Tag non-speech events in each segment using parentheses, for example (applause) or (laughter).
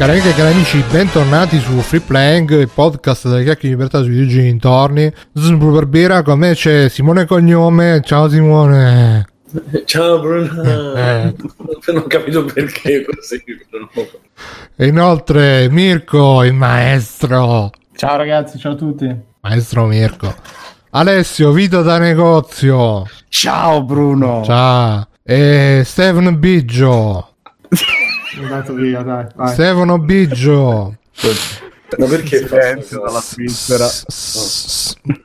Cari amiche e cari amici, bentornati su Free Playing, il podcast delle chiacchiere di libertà sui videogiochi dintorni. Sono Bruno Barbera, con me c'è Simone Cognome. Ciao Simone. (laughs) Ciao Bruno. Eh. Non ho capito perché così. E inoltre Mirko, il maestro. Ciao ragazzi, ciao a tutti. Maestro Mirko. Alessio, Vito da negozio. Ciao Bruno. Ciao. E Stefano Biggio. (laughs) Sono andato via, dai. vai. Stefano Biggio. Ma perché fa Silenzio dalla Svizzera.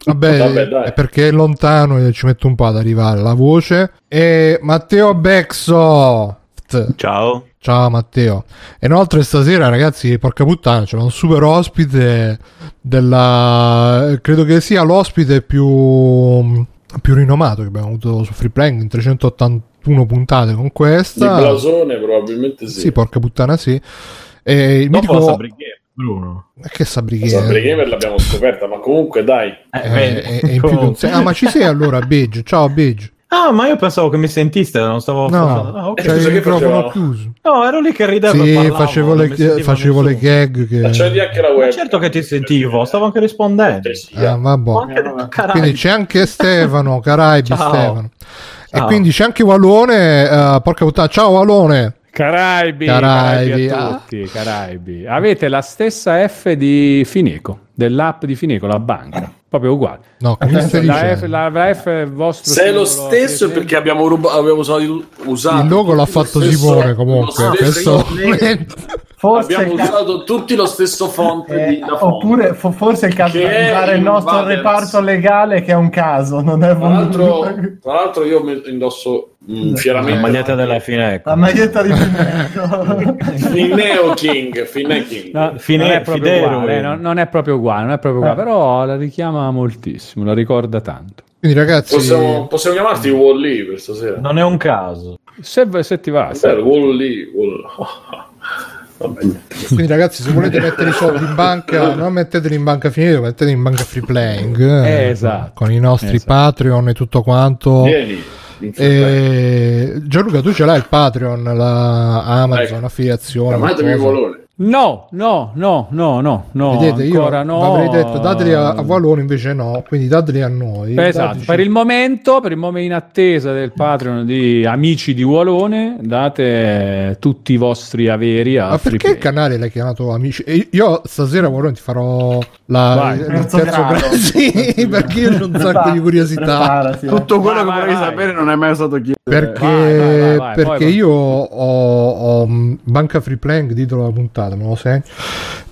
Vabbè, Vabbè, dai. è perché è lontano e ci metto un po' ad arrivare la voce. E Matteo Bexo. Ciao. Ciao Matteo. E inoltre stasera, ragazzi, porca puttana, c'è un super ospite della... credo che sia l'ospite più, più rinomato che abbiamo avuto su Free Playing in 381 puntate con Di questa. blasone probabilmente sì. Sì, porca puttana, sì. E il Dopo mitico... Bruno. Che Sabrighe? Sabri Gamer l'abbiamo scoperta, ma comunque dai. Eh, e- e in più di un se- Ah, ma ci sei (laughs) allora, Biggio? Ciao, Biggio. Ah, ma io pensavo che mi sentiste, non stavo No, Ah, ok. Eh, c'è il microfono chiuso. No, ero lì che ridevo e Sì, parlavo, facevo le, facevo le gag che... Accendi anche la Ma web. certo che ti sentivo, stavo anche rispondendo. Cortesia. Ah, vabbè. Ma anche- Vabbè. carai. Quindi c'è anche Stefano, Caraibi Ciao. Stefano. E Ciao. quindi c'è anche Valone, eh, porca puttana, ciao Valone. Caraibi, Caraibi, Caraibi, a ah. tutti, Caraibi. Avete la stessa F di Fineco, dell'app di Fineco, la banca, proprio uguale. No, La F, la, la F è il vostro Se è lo stesso è perché abbiamo, ruba- abbiamo usato, usato Il logo l'ha fatto Simone comunque. Forse abbiamo ca- usato tutti lo stesso font eh, font. oppure fo- forse è il caso di usare il nostro Invaders. reparto legale che è un caso, non è Tra l'altro, tra l'altro io mi- indosso mm, La fieramente maglietta della Fineco. La maglietta di Pinecco. Finneo King, Finneo King. No, Fine- non, è proprio Fidero, uguale, eh. non, non è proprio uguale, non è proprio uguale, Eh. però la richiama moltissimo, la ricorda tanto. Quindi ragazzi, Possiamo, possiamo chiamarti Wall-E per stasera. Non è un caso. Se, se ti va, Bello, Wall-E. Wall... (laughs) Quindi ragazzi, se volete mettere i soldi in banca, (laughs) non metteteli in banca finita, metteteli in banca free playing. eh, Eh, esatto. Con i nostri Esatto. Patreon e tutto quanto. Vieni. E... Gianluca, tu ce l'hai il Patreon, la Amazon, Ecco. affiliazione. Chiamatemi qualcosa? Valone. No, no, no, no, no, no, Vedete, io ancora no. avrei detto dateli a, a Valone, invece no, quindi dateli a noi. Esatto, Dateci- per il momento, per il momento in attesa del Patreon di Amici di Walone, date tutti i vostri averi a Ma perché il canale l'hai chiamato Amici? E Io stasera Valone ti farò la, Vai. il Terzo terzo grado. (laughs) Sì, perché io ho un sacco di curiosità. Tutto quello Vai, che vai, vorrei vai. sapere non è mai stato chiesto. Perché, Vai, vai, vai, perché io ho, ho, Banca Free Playing, titolo della puntata, me lo segno.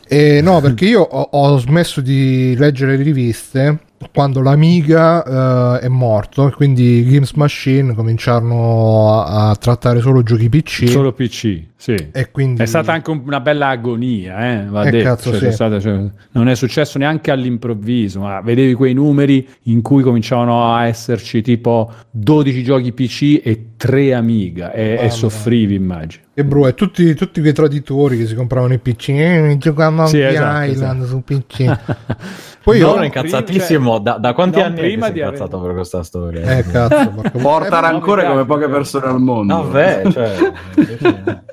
E no, (laughs) perché io ho, ho smesso di leggere le riviste quando l'Amiga eh, è morto, e quindi Games Machine cominciarono a, a trattare solo giochi PC. Solo PC, sì. e quindi È stata anche un- una bella agonia, eh, va Eh, detto. cazzo, Cioè, sì. c'è stata- cioè, non è successo neanche all'improvviso, ma vedevi quei numeri in cui cominciavano a esserci tipo 12 giochi PC e 3 Amiga e, e soffrivi, immagino. E bro, e tutti, tutti quei traditori che si compravano i PC, eh, giocavamo a Sì, esatto, Island esatto. su PC. (laughs) Poi io... Io sono incazzatissimo. Da, da quanti anni prima è di sei avere- incazzato per questa storia? Eh, cazzo. Porta Eh, rancore mi come poche persone al mondo. Vabbè, cioè... (laughs)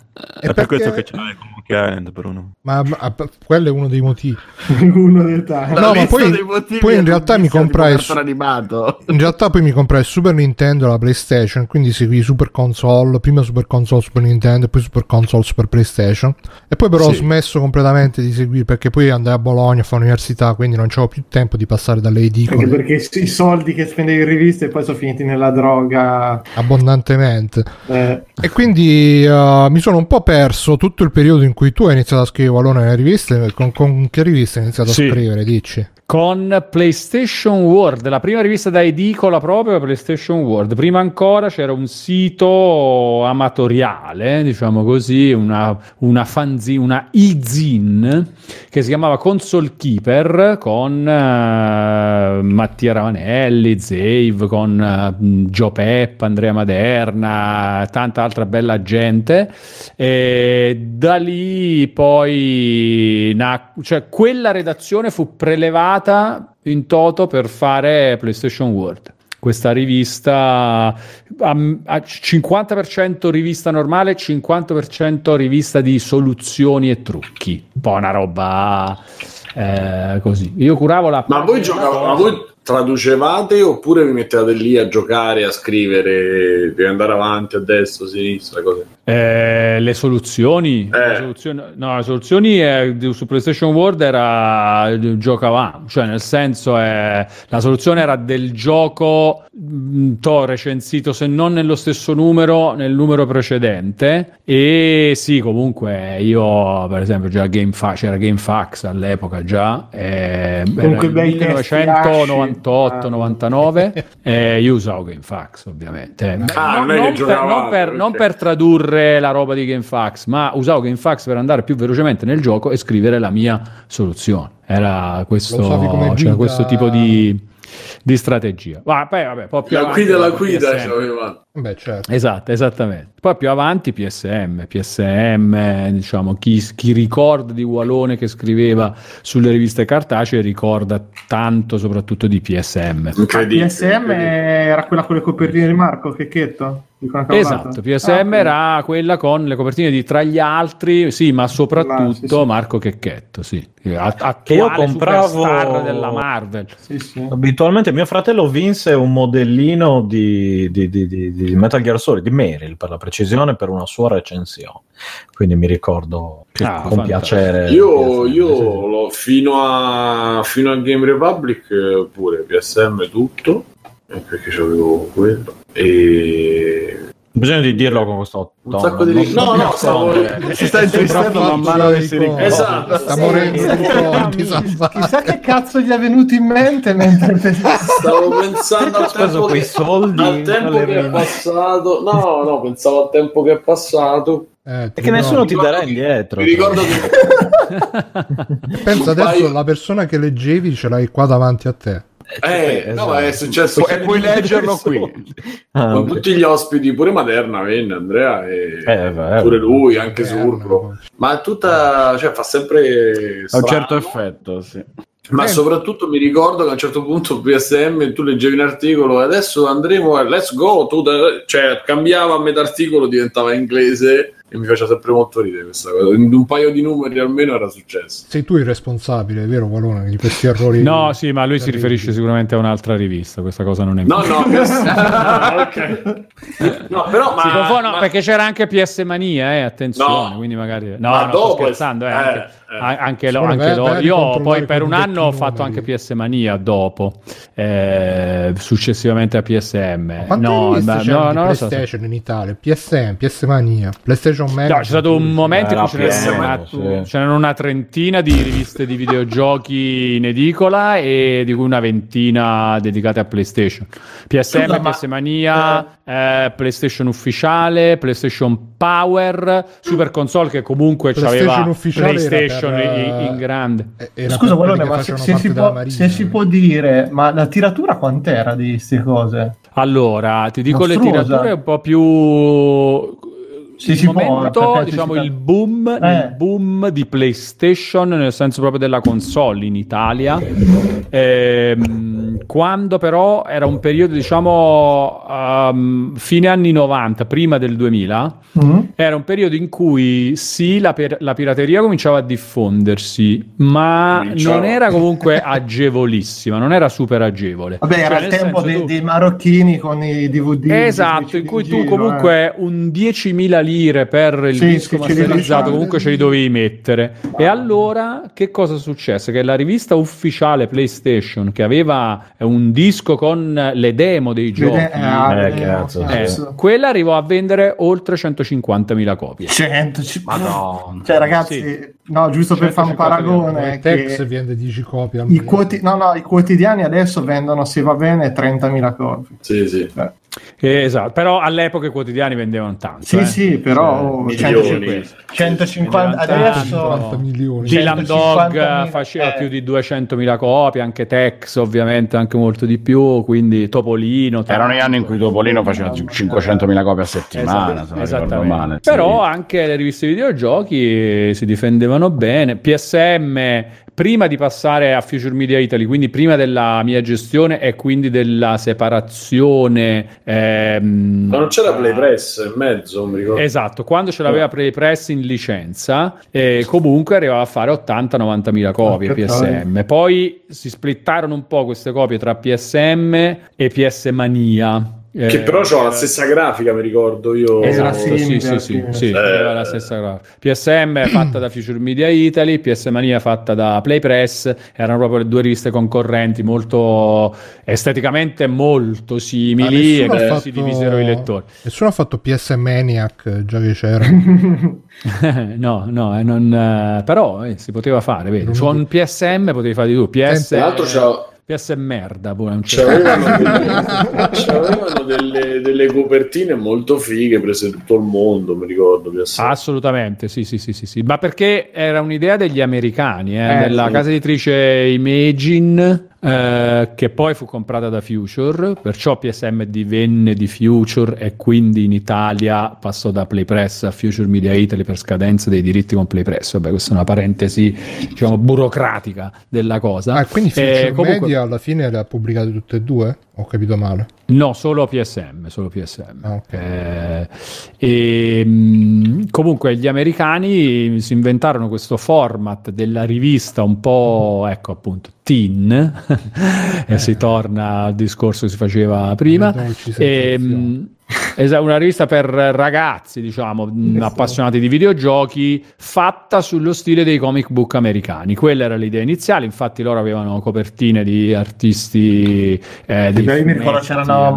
è È per questo perché- che ce l'hai con Monkey Island, Bruno. Ma, ma- quello è uno dei motivi. (laughs) Uno dei tanti. No, ma poi- dei motivi poi in realtà mi comprai su-. In realtà poi mi comprai il Super Nintendo e la PlayStation, quindi seguì Super Console, prima Super Console Super Nintendo e poi Super Console Super PlayStation. E poi però ho Sì. smesso completamente di seguire perché poi andai a Bologna a fare università, quindi non c'avevo più tempo di passare dalle Anche edicole perché i soldi che spendevi in riviste poi sono finiti nella droga. abbondantemente. eh, E quindi eh, mi sono un po' perso tutto il periodo in cui tu hai iniziato a scrivere Valone nelle riviste. Con, con che riviste hai iniziato Sì. a scrivere? Dici? Con PlayStation World, la prima rivista da edicola proprio PlayStation World. Prima ancora c'era un sito amatoriale, diciamo così, una, una fanzine, una e-zine che si chiamava Console Keeper con eh, Mattia Ravanelli, Zave, con eh, Gio Peppa, Andrea Maderna, tanta altra bella gente. E da lì poi nac- cioè quella redazione fu prelevata in toto per fare PlayStation World. questa rivista a, a 50% rivista normale, 50% rivista di soluzioni e trucchi. Un po' una roba eh, così. Io curavo la Ma voi giocavate, ma voi traducevate oppure vi mettevate lì a giocare, a scrivere, devi andare avanti, a destra, a sinistra, cose? Eh, le soluzioni, Eh. le soluzioni, no, le soluzioni eh, di- su PlayStation World era eh, giocavamo, cioè nel senso eh, la soluzione era del gioco mh, to recensito se non nello stesso numero, nel numero precedente e sì, comunque io per esempio già GameFAQ, c'era GameFAX all'epoca già, eh, Comunque era il bei testi, lasci. 1998-99 (laughs) eh, io usavo GameFAX ovviamente. Ah, No, non è per, non per- non per tradurre la roba di GameFAX, ma usavo GameFAX per andare più velocemente nel gioco e scrivere la mia soluzione. Era questo, guida- questo tipo di, di strategia. Ma poi, vabbè, poi più La avanti guida, la guida, PSM. c'avevate. Beh, certo. Esatto, esattamente. Poi più avanti PSM, PSM, diciamo, chi, chi ricorda di Walone che scriveva sulle riviste cartacee ricorda tanto soprattutto di PSM. Incredibile. PSM incredibile. era quella con le copertine di Marco, Checchetto? Esatto, PSM Ah, era quella con le copertine di tra gli altri, sì, ma soprattutto Ah, sì, sì. Marco Checchetto, sì, attuale Che io compravo- superstar della Marvel. Sì, sì. Abitualmente mio fratello vinse un modellino di, di- di- di- di Metal Gear Solid, di Meryl per la precisione, per una sua recensione. Quindi mi ricordo che Ah, con fantastico. piacere. Io, io sì, sì. l'ho- fino, a, fino a Game Republic eh, pure PSM tutto, eh, perché c'avevo quello. E Bisogna di dirlo con questo un tono, sacco di... non- No, no, stavo... (laughs) Si sta (laughs) intristendo man mano che si ricorda. Esatto. Sta morendo di ricordi. Chissà che cazzo gli è venuto in mente mentre (laughs) Stavo pensando al tempo, quei che, soldi al tempo che è passato. No, no, pensavo al tempo che è passato. Eh, E che nessuno ti darà che- indietro. Mi ricordo che Pensa un adesso paio- la persona che leggevi ce l'hai qua davanti a te. Eh, esatto. no, è successo E puoi leggerlo qui. (laughs) Ah, con ok. tutti gli ospiti, pure Materna venne, Andrea e Eh, pure lui, anche Eh, Surlo. Ma tutta, cioè fa sempre Ha un certo effetto, sì. Ma Eh. soprattutto mi ricordo che a un certo punto PSM tu leggevi un articolo e adesso andremo a Let's Go, tu da- cioè cambiava a metà articolo, diventava inglese e mi faceva sempre molto ridere questa cosa. In un paio di numeri almeno era successo. Sei tu il responsabile, vero Valone, di questi errori? No, sì, ma lui si riferisce sicuramente a un'altra rivista, questa cosa non è No, no, (laughs) ah, ok. No, però ma, Si confondono ma- perché c'era anche PS Mania, eh, attenzione, No. quindi magari No, Ma no, sto dopo è- scherzando, eh, eh, anche, eh. a- anche, lo- anche do- vai a io poi per un anno ho fatto anche PS Mania dopo, eh, successivamente a PSM. Quante No, riviste ma- c'erano no, di non lo so. PlayStation in Italia? PSM, PS Mania, PlayStation Mega. No, c'è stato un momento in Era cui ce n'erano, una, sì. c'erano una trentina di riviste di videogiochi in edicola e di cui una ventina dedicate a PlayStation. PSM, Scusa, ma- PS Mania, eh, PlayStation Ufficiale, PlayStation Power, Super Console che comunque PlayStation aveva PlayStation per, in, eh, in grande. Eh, era Scusa, Valone, ma se, se si può, Marina. se si può dire, ma la tiratura quant'era di queste cose? Allora, ti dico le Mostruosa. tirature un po' più. Sì, il può, momento, ci diciamo, il boom, Eh. il boom di PlayStation, nel senso proprio della console in Italia. Ehm, quando però era un periodo, diciamo, um, fine anni 90, prima del 2000, Mm? era un periodo in cui sì, la, per- la pirateria cominciava a diffondersi, ma Cominciava. non era comunque agevolissima, non era super agevole. Vabbè, Cioè, era il tempo senso, dei, tu- dei marocchini con i DVD. Esatto, in cui tu comunque un 10.000 lire per il Sì, disco masterizzato comunque ce li dovevi mettere. E allora che cosa successe? Che la rivista ufficiale PlayStation che aveva un disco con le demo dei giochi, Eh, cazzo, eh, sì. quella arrivò a vendere oltre 150.000 copie. 150. Madonna. Cioè, ragazzi, no, giusto per fare un 150 paragone. Il Tex che vende 10 copie al i, quoti- no, no, I quotidiani adesso vendono, se va bene, 30.000 copie. Sì, sì. Cioè, Eh, esatto, però all'epoca i quotidiani vendevano tanto. sì, eh. sì, però milioni. 150, 150 Vendevano adesso. 50 milioni. Dylan Dog 150.000, faceva eh. più di 200.000 copie, anche Tex ovviamente anche molto di più, quindi Topolino. Erano gli anni in cui Topolino faceva 500.000 copie a settimana, se non ricordo Esattamente. male. Però anche le riviste videogiochi si difendevano bene. PSM prima di passare a Future Media Italy, quindi prima della mia gestione e quindi della separazione. ehm, Ma non c'era Playpress in mezzo, non mi ricordo. Esatto, quando ce l'aveva Playpress in licenza, eh, comunque arrivava a fare 80-90 mila copie Ah, PSM. Poi si splittarono un po' queste copie tra PSM e PS Mania. Che Eh, però c'ha la stessa grafica, mi ricordo io. Esatto, sì, sì, sì, sì, Eh. la stessa grafica. PSM è fatta da Future Media Italy, PS Mania fatta da Playpress, erano proprio le due riviste concorrenti, molto esteticamente molto simili e nessuno che ha si divisero i lettori. Nessuno ha fatto PS Maniac, già che c'era. (laughs) no, no, eh, non, eh, però eh, si poteva fare, vedi. Su un PSM potevi fare di tu, PS, Tra l'altro c'ha- PS merda, pure, non c'era. C'avevano, delle, c'avevano delle, delle copertine molto fighe prese in tutto il mondo, mi ricordo. PS. Assolutamente, sì, sì, sì, sì, sì, ma perché era un'idea degli americani, eh, Eh, della sì. casa editrice Imagine, eh, che poi fu comprata da Future, perciò PSM divenne di Future e quindi in Italia passò da Playpress a Future Media Italy per scadenza dei diritti con Playpress. Vabbè, questa è una parentesi, diciamo, burocratica della cosa. Ah, quindi Future Eh, comunque- Media alla fine le ha pubblicate tutte e due? Ho capito male. No, solo PSM, solo PSM. Ah, ok. Eh, e, mh, comunque gli americani si inventarono questo format della rivista un po', ecco appunto, teen, (laughs) e si torna al discorso che si faceva prima. E, sensazioni. mh, esa- una rivista per ragazzi, diciamo, mh, appassionati di videogiochi, fatta sullo stile dei comic book americani. Quella era l'idea iniziale, infatti loro avevano copertine di artisti eh, dei Io mi ricordo c'erano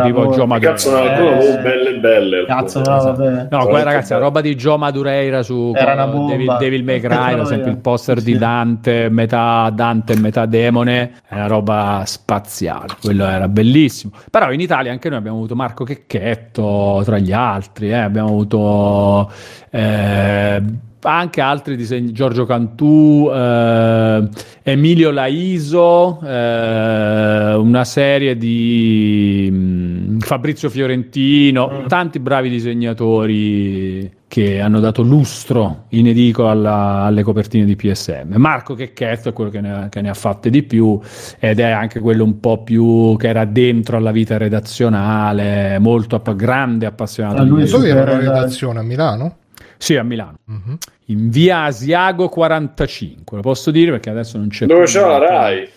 eh, tipo. Joe Madureira. Cazzo, no, Eh, belle belle. Cazzo, no, vabbè. No, quella Molto ragazzi, la roba di Joe Madureira su. Devil, Devil May Cry, ad esempio il poster di Sì. Dante, metà Dante e metà demone, è una roba spaziale, quello era bellissimo. Però in Italia anche noi abbiamo avuto Marco Checchetto tra gli altri, eh, abbiamo avuto eh, anche altri disegni, Giorgio Cantù, eh, Emilio Laiso, eh, una serie di mm, Fabrizio Fiorentino, tanti bravi disegnatori che hanno dato lustro in edicola alla- alle copertine di PSM. Marco Checchetto è quello che ne, ha, che ne ha fatte di più ed è anche quello un po' più che era dentro alla vita redazionale, molto app- grande appassionato Ah, di lui videogiochi. era la redazione? A Milano? Sì, a Milano. Mhm. In via Asiago 45, lo posso dire perché adesso non c'è Dove c'era la. Rai?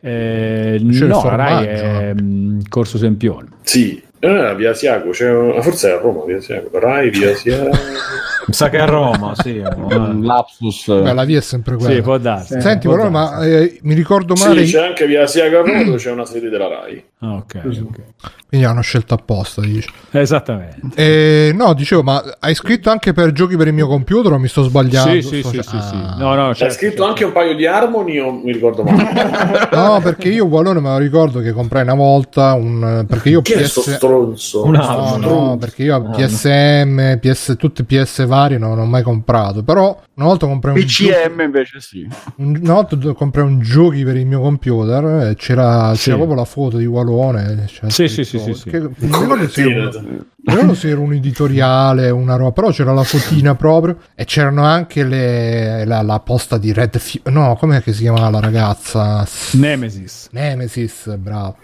Eh, C'è il no, la Rai è mm, Corso Sempione. Sì, era via Siago, c'è- forse era a Roma, via Siago. Rai, via Siago. (laughs) Mi sa che a Roma, sì. (laughs) Un lapsus. Beh, la via è sempre quella. Sì, può darsi. Senti, può però, darsi. ma eh, mi ricordo male. Sì, c'è anche via Siago a Roma (clears throat) dove c'è una sede della Rai. Ah, ok, ok. Quindi hanno scelto apposta, dici. Esattamente. Eh, no, dicevo, ma hai scritto anche per giochi per il mio computer o mi sto sbagliando? Sì, sì, Sto- sì, sì, sì. Ah. No, no, C'è certo, scritto certo. anche un paio di Harmony o mi ricordo male? (laughs) No, perché io Wallone me lo ricordo che comprai una volta un perché io è sto PS stronzo? Un No, no, perché io PSM, PS, tutte PS varie non ho mai comprato, però una volta comprai un PCM invece sì. un- una volta comprai un giochi per il mio computer e c'era, Sì. c'era proprio la foto di Walone. c'era Sì, sì, sì, sì, sì. che- non ricordo se era, Copertina. Non (laughs) ricordo se era un editoriale una roba, però c'era la fotina proprio e c'erano anche le, la, la posta di Red Fu- no, com'è che si chiamava la ragazza? Nemesis. Nemesis, bravo.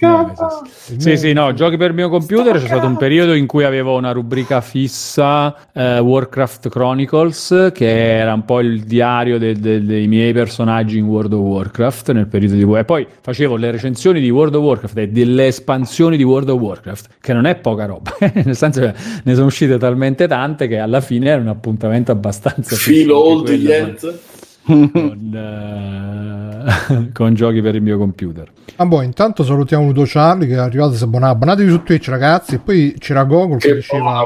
Nemesis. Sì, sì, no, giochi per il mio computer. C'è stato un periodo in cui avevo una rubrica fissa, eh, Warcraft Chronicles, che era un po' il diario de- de- dei miei personaggi in World of Warcraft nel periodo di e poi facevo le recensioni di World of Warcraft e delle espansioni di World of Warcraft, che non è poca roba, (laughs) nel senso che ne sono uscite talmente tante che alla fine era un appuntamento abbastanza Filo old yet? con, eh, (laughs) con giochi per il mio computer. Ah, boh, intanto salutiamo Ludo Charlie che è arrivato si abbonava. Abbonatevi su Twitch, ragazzi. E poi c'era Gogol che, Che diceva: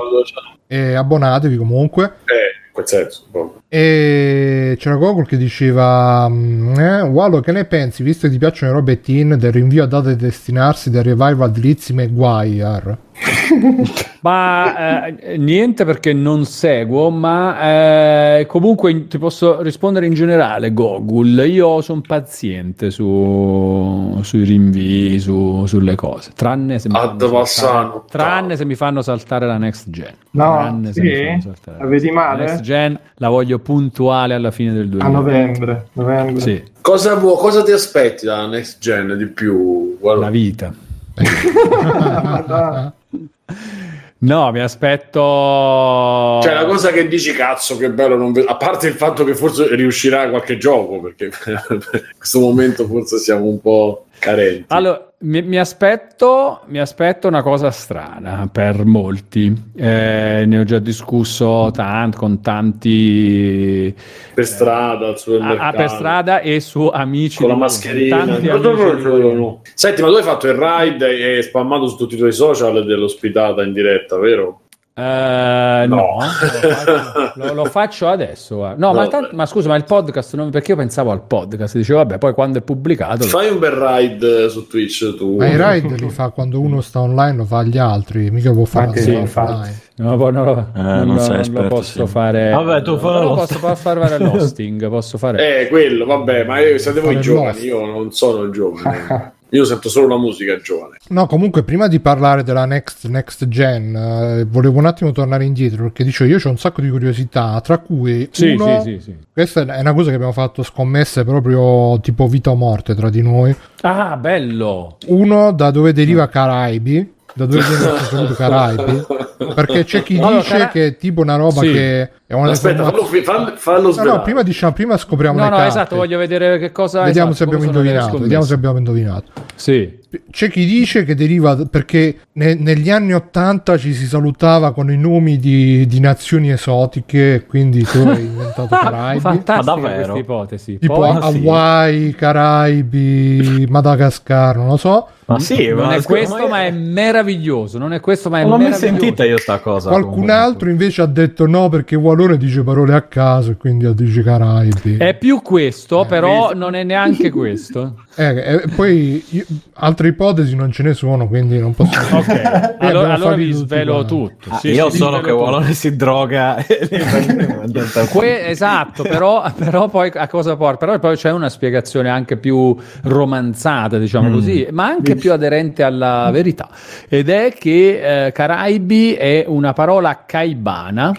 eh, abbonatevi comunque. Eh, in quel senso. boh. E c'era Gogol che diceva: mm, eh, Wallo, che ne pensi? Visto che ti piacciono le robe teen, del rinvio a data di destinarsi del revival di Lizzie McGuire. Ma eh, niente perché non seguo, ma eh, comunque ti posso rispondere in generale, Gogul. Io sono paziente su- sui rinvii, su- sulle cose, tranne se, mi fanno saltare, tranne se mi fanno saltare la next gen. No, Tranne se sì? mi fanno saltare La vedi La male? next gen la voglio puntuale alla fine del 2000. A novembre. novembre. Sì, Cosa, vuo- cosa ti aspetti dalla next gen di più? Guarda, la vita. (laughs) No, mi aspetto. Cioè, la cosa che dici, cazzo, che bello, non a parte il fatto che forse riuscirà qualche gioco, perché (laughs) in questo momento forse siamo un po' carenti. Allora, mi, mi aspetto, mi aspetto una cosa strana per molti. Eh, ne ho già discusso tanto con tanti per strada, al supermercato. a, a- per strada e su amici con la mascherina. tanti no, no, no. Senti, ma tu hai fatto il ride e spammato su tutti i tuoi social dell'ospitata in diretta, vero? Eh, no, No. (laughs) lo, faccio, lo- lo faccio adesso. No, No. ma, tant- ma scusa, ma il podcast, non- perché io pensavo al podcast? Dicevo, vabbè, poi quando è pubblicato... lo- Fai un bel ride su Twitch tu. Ma i ride li fa quando uno sta online, lo fa agli altri, mica può fare Anche sì, infatti. No, poi non lo, Eh, non non non lo esperto, posso sì. fare. Vabbè, tu fai lo posso fa- fare l'hosting. Posso fare. Eh, quello, vabbè, ma io, siete voi giovani, io non sono il giovane. (laughs) Io sento solo la musica giovane. No, comunque, prima di parlare della next, next gen, eh, volevo un attimo tornare indietro perché dicevo, io ho un sacco di curiosità, tra cui Sì, uno, sì, sì, sì. questa è una cosa che abbiamo fatto scommesse proprio tipo vita o morte tra di noi. Ah, bello. Uno, da dove deriva Caraibi, da dove viene (laughs) il saluto Caraibi, perché c'è chi Allora, dice Cara- che è tipo una roba Sì. che Aspetta, fallo, fallo, fallo No, no, prima diciamo, prima scopriamo No, le no, carte. esatto. Voglio vedere che cosa. Vediamo esatto, se abbiamo indovinato. Vediamo se abbiamo indovinato. Sì. C'è chi dice che deriva perché ne- negli anni 80 ci si salutava con i nomi di, di nazioni esotiche, quindi tu hai inventato (laughs) Caraibi. Fantastica Ma davvero? questa ipotesi. Tipo Poi- Ah, sì. Hawaii, Caraibi, Madagascar, non lo so. Ma sì, non ma è questo, ma è meraviglioso. Non è questo, ma è Non l'ho mai meraviglioso. sentita io sta cosa. Qualcun comunque. altro invece ha detto no perché Walone dice parole a caso e quindi dice Caraibi. È più questo, Eh, però non è neanche questo. (laughs) Eh, eh, poi io- altre ipotesi non ce ne sono, quindi non posso Ok, (laughs) allora, abbiamo allora vi svelo tutto. Ah, Sì, io sì, solo che. Wallone si droga. (laughs) Que- esatto, però, però poi a cosa porta? Però poi c'è una spiegazione anche più romanzata, diciamo così, ma anche più aderente alla verità. Ed è che eh, Caraibi è una parola caibana.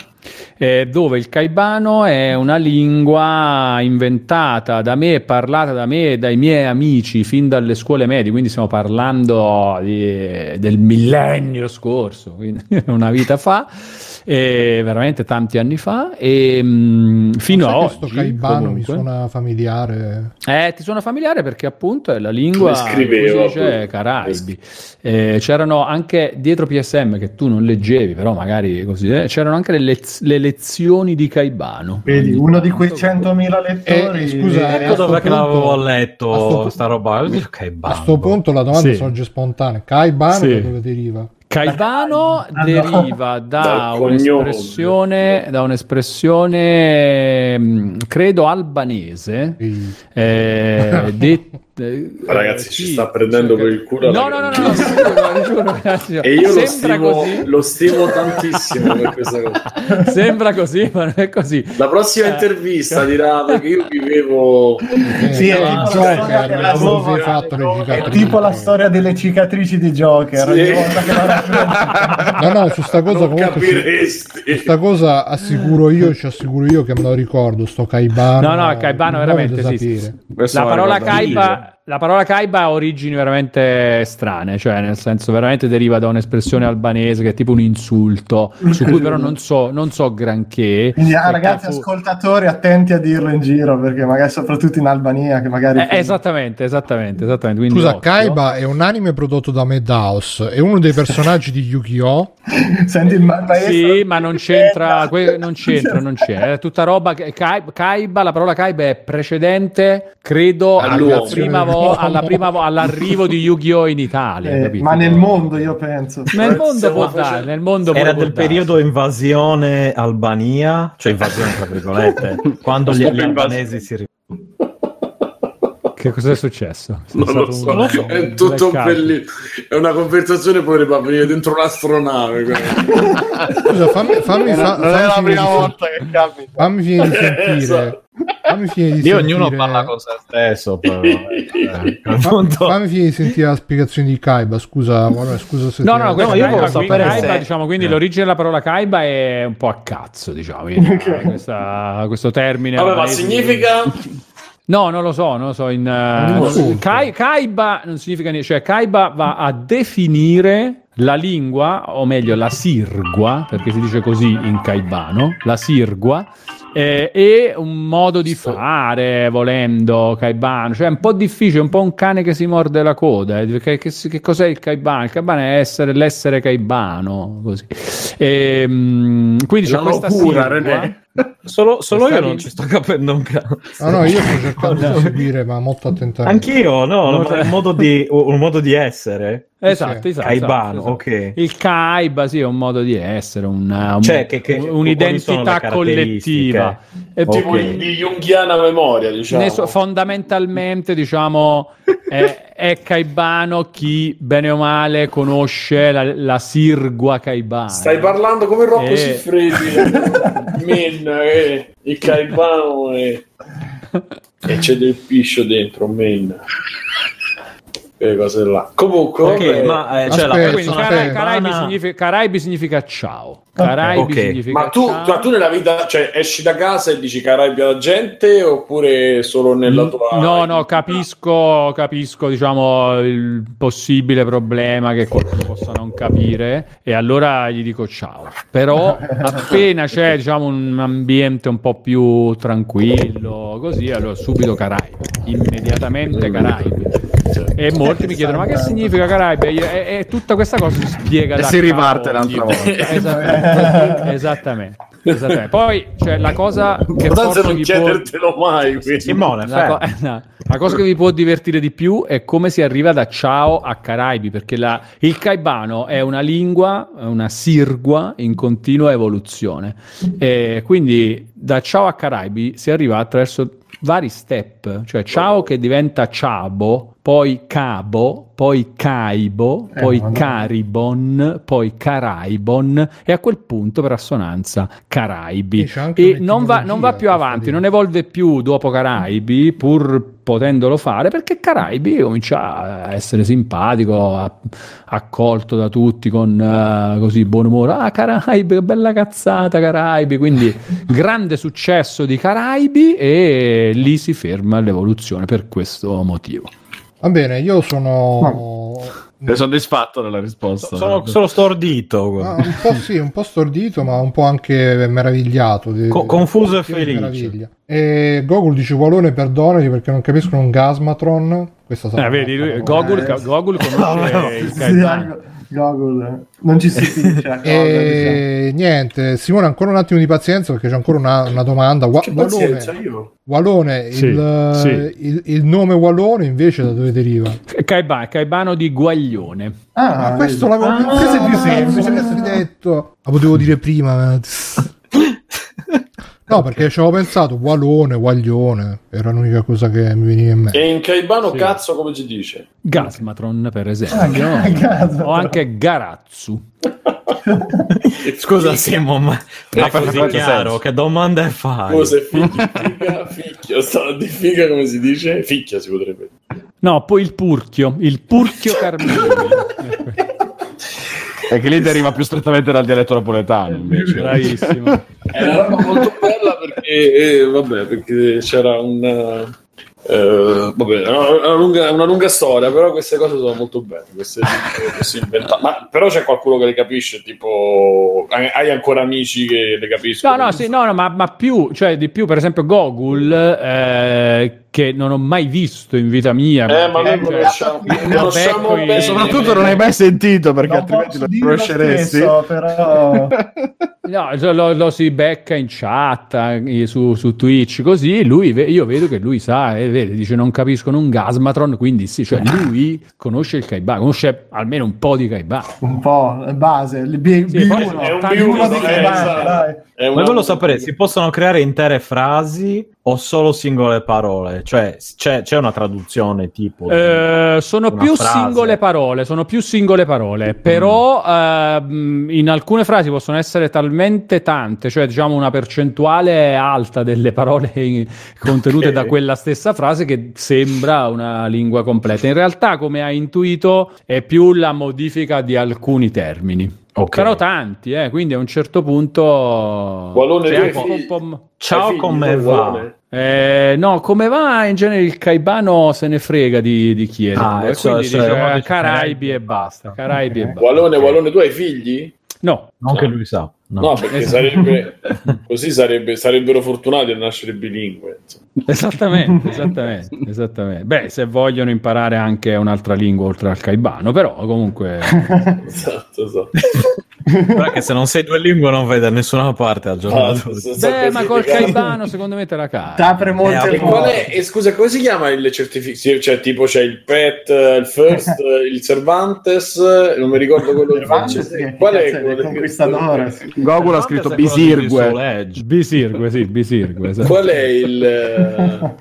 Eh, dove il caibano è una lingua inventata da me, parlata da me e dai miei amici fin dalle scuole medie, quindi stiamo parlando di- del millennio scorso, quindi (laughs) una vita fa, eh, veramente tanti anni fa, e mh, fino a oggi. sto caibano mi comunque. suona familiare. Eh, ti suona familiare perché appunto è la lingua Mi si dice. Caraibi. Eh, c'erano anche dietro PSM che tu non leggevi, però magari così, eh, c'erano anche le, lez- le lezioni di Caibano. Vedi, uno di quei 100.000 lettori. Eh, scusa, eh, a Ecco sto dove che l'avevo letto sta roba. A bambo. sto punto la domanda Sì. sorge spontanea. Caibano Sì. da dove deriva? Caibano Ah, deriva (laughs) da un'espressione, da un'espressione mh, credo albanese. Sì. eh, (laughs) det- eh, Ragazzi, ci sì, sta prendendo per il culo No, no, no, no, giuro, giuro, (laughs) E io lo stimo, lo stimo tantissimo per questa cosa. (laughs) Sembra così, ma non è così. La prossima Eh. intervista dirà perché io vivevo Eh, Sì, è il tipo la Joker, è tipo la storia delle cicatrici di Joker. Sì. Ogni volta che la No, no, su sta cosa non comunque su- capiresti. Questa cosa assicuro io, ci assicuro io che me lo ricordo, sto Caibano. No, no, il Caibano veramente sì. La parola, ricordo caiba, la parola caiba ha origini veramente strane, cioè nel senso veramente deriva da un'espressione albanese che è tipo un insulto, su cui però non so, non so granché. Quindi, ah, ragazzi, cafu- ascoltatori, attenti a dirlo in giro perché magari, soprattutto in Albania, che magari. Eh, esattamente, esattamente, esattamente. Quindi Scusa, occhio. Kaiba è un anime prodotto da Madhouse, è uno dei personaggi di Yu-Gi-Oh! (laughs) Senti il ma- maestro. Sì, ma non c'entra, que- non c'entra, non c'è. È tutta roba che Kai- Kaiba, la parola Kaiba è precedente, credo, alla All'uomo. prima, vo- (laughs) alla prima vo- all'arrivo di Yu-Gi-Oh! in Italia. Eh, capito? ma nel mondo, io penso. Nel mondo Stiamo può dare, nel mondo Era del periodo invasione Albania, cioè invasione tra virgolette, (laughs) quando gli, gli albanesi si ri- Che cosa è successo? Non lo so, un- è tutto bellissimo. È una conversazione potrebbe avvenire dentro un'astronave. Scusa, fammi, fammi, fa- non è la fammi prima volta che capita. fammi finire di sentire. Esatto. Fammi finire di ognuno sentire- parla con se stesso, però. (laughs) eh. Fammi finire di sentire la spiegazione di Kaiba. Scusa, guarda, scusa se No, no, no, questa io volevo sapere Kaiba, se- diciamo, quindi eh. l'origine della parola Kaiba è un po' a cazzo, diciamo, quindi, questa- questo termine. Vabbè, ma significa No, non lo so, non lo so. In, so. Kai- Kaiba non significa niente, cioè Kaiba va a definire la lingua, o meglio la sirgua, perché si dice così in caibano, la sirgua, eh, e un modo di fare, volendo, caibano, cioè è un po' difficile, un po' un cane che si morde la coda. eh, Che, che- che cos'è il caibano? Il caibano è essere, l'essere caibano, così. Ehm, quindi c'è La questa locura. René. Solo, solo io non ci sto capendo un cazzo. No, no, io sto cercando (laughs) di seguire, ma molto attentamente. Anch'io, no, ma un modo di, un modo di essere. Esatto, Sì. esatto. Caibano, esatto. ok. Il Kaiba, sì, è un modo di essere, una- un- Cioè, che- che- un'identità le collettiva. E Ok. tipo di junghiana memoria, diciamo. so- fondamentalmente, diciamo, (laughs) è, è caibano chi bene o male conosce la, la sirgua caibana. Stai parlando come Rocco Eh. Siffredi, (laughs) Min, eh, il Caibano e... e c'è del piscio dentro, Men. Quelle cose là. Comunque, Ok, vabbè. ma eh, cioè, la Aspetta, Quindi persona Cara- aspetta. Caraibi, significa, Caraibi significa ciao. Caraibi Ok. significa Ma tu, ciao. cioè, tu nella vita, cioè, esci da casa e dici Caraibi alla gente oppure solo nella tua... No, no, capisco, capisco, diciamo, il possibile problema che qualcuno possa non capire e allora gli dico ciao. Però (laughs) appena c'è, diciamo, un ambiente un po' più tranquillo, così, allora subito Caraibi, immediatamente Caraibi. E molti mi chiedono, ma che significa Caraibi? E, e- e tutta questa cosa si spiega E da si riparte un'altra volta. (laughs) Esattamente. Esattamente. (laughs) Esattamente. Poi c'è la cosa che forse non vi può... chiedertelo mai. Simone, La, co- fermo. no. La cosa che vi può divertire di più è come si arriva da ciao a Caraibi, perché la- il caibano è una lingua, una sirgua in continua evoluzione. E quindi da ciao a Caraibi si arriva attraverso vari step, cioè ciao che diventa ciabo, poi cabo, poi caibo, Eh, poi caribon, poi caraibon e a quel punto per assonanza Caraibi. E non va, non va più avanti, non evolve più dopo Caraibi, pur potendolo fare, perché Caraibi comincia a essere simpatico, accolto da tutti con eh, così buon umore. Ah, Caraibi, bella cazzata, Caraibi. Quindi (laughs) grande successo di Caraibi e lì si ferma l'evoluzione per questo motivo. Va bene, io sono Sei soddisfatto della risposta? Sono solo stordito. ah, un po' sì, un po' stordito, ma un po' anche meravigliato. di- Co- confuso e felice. meraviglia. E Gogol dice Walone perdonati perché non capiscono un Gasmatron. Questa sarà Eh, vedi, Gogol, Eh, Gogol conosce (laughs) il Sì, Google non ci si (laughs) diciamo. E niente, Simone, ancora un attimo di pazienza perché c'è ancora una, una domanda. Wa- Che Walone. Walone, Sì, il, sì. il- il nome Walone invece da dove deriva? Caiba- Caibano di Guaglione. Ah, Ma questo Ah, questo è più semplice. questo detto. La potevo dire prima. No, perché ci avevo pensato Walone, Guaglione, era l'unica cosa che mi veniva in mente. E in Caibano Sì. cazzo come si dice? Gasmatron, per esempio. Ah, o anche Garazzu. (laughs) Scusa, Simo, ma è così chiaro. Che domande fai? Cosa è figa? Ficchio. Sta di figa come si dice? Ficchia si potrebbe dire. No, poi il purchio, il purchio (laughs) carmine. (laughs) E che lì deriva più strettamente dal dialetto napoletano invece. Bravissimo. È una roba molto bella perché, eh, vabbè, perché c'era un... eh, vabbè, è una, una lunga, una lunga storia, però queste cose sono molto belle. Queste, queste inventate. Ma però c'è qualcuno che le capisce, tipo, hai ancora amici che le capiscono? No, no, sì, no, no, ma, ma più, cioè di più, per esempio Gogul, eh, che non ho mai visto in vita mia. Eh, ma noi cioè, conosciamo, conosciamo bene. E soprattutto non hai mai sentito perché Non altrimenti lo conosceresti. stesso, però (laughs) No, lo, lo si becca in chat eh, su, su Twitch così. Lui, io vedo che lui sa, e vede, dice non capiscono un Gasmatron. Quindi sì, cioè (laughs) lui conosce il Kaiban, conosce almeno un po' di Kaiban. Un po' base, il B- Sì, poi B1, è un tanti- B1 di eh, esatto. dai. Ma volevo sapere, si possono creare intere frasi o solo singole parole? Cioè, c'è, c'è una traduzione tipo... Eh, sono più frase. singole parole, sono più singole parole, però ehm, in alcune frasi possono essere talmente tante, cioè diciamo una percentuale alta delle parole contenute da quella stessa frase che sembra una lingua completa. In realtà, come hai intuito, è più la modifica di alcuni termini. Ok. Però tanti, eh, quindi a un certo punto... Qualone c'è dei anche un figli- po'- Ciao, come va? Eh, no, come va in genere il Caibano se ne frega di, di chiedere. Ah, e cioè, quindi cioè, dice, eh, Caraibi e basta. Caraibi e basta. Wallone, Wallone, tu hai figli? No, Non che lui sa. No. No, perché Esatto. (laughs) sarebbe così sarebbe, sarebbero fortunati a nascere bilingue. insomma. esattamente, (laughs) esattamente, esattamente. Beh, se vogliono imparare anche un'altra lingua oltre al Caibano, però comunque... (laughs) Esatto, esatto. Però che se non sei due lingue non vai da nessuna parte al giorno Ah, d'oggi. so- Beh, ma col. Caibano secondo me te la cavi. T'apre molte Eh, E qual è, e scusa, come si chiama il certificato? Cioè, tipo c'è il PET, il First, il Cervantes, non mi ricordo quello di Cervantes, francese. che Qual è quello il conquistadore. Gogol ha scritto Bisirgue. Bisirgue, sì, Bisirgue. esatto. Qual è il, eh,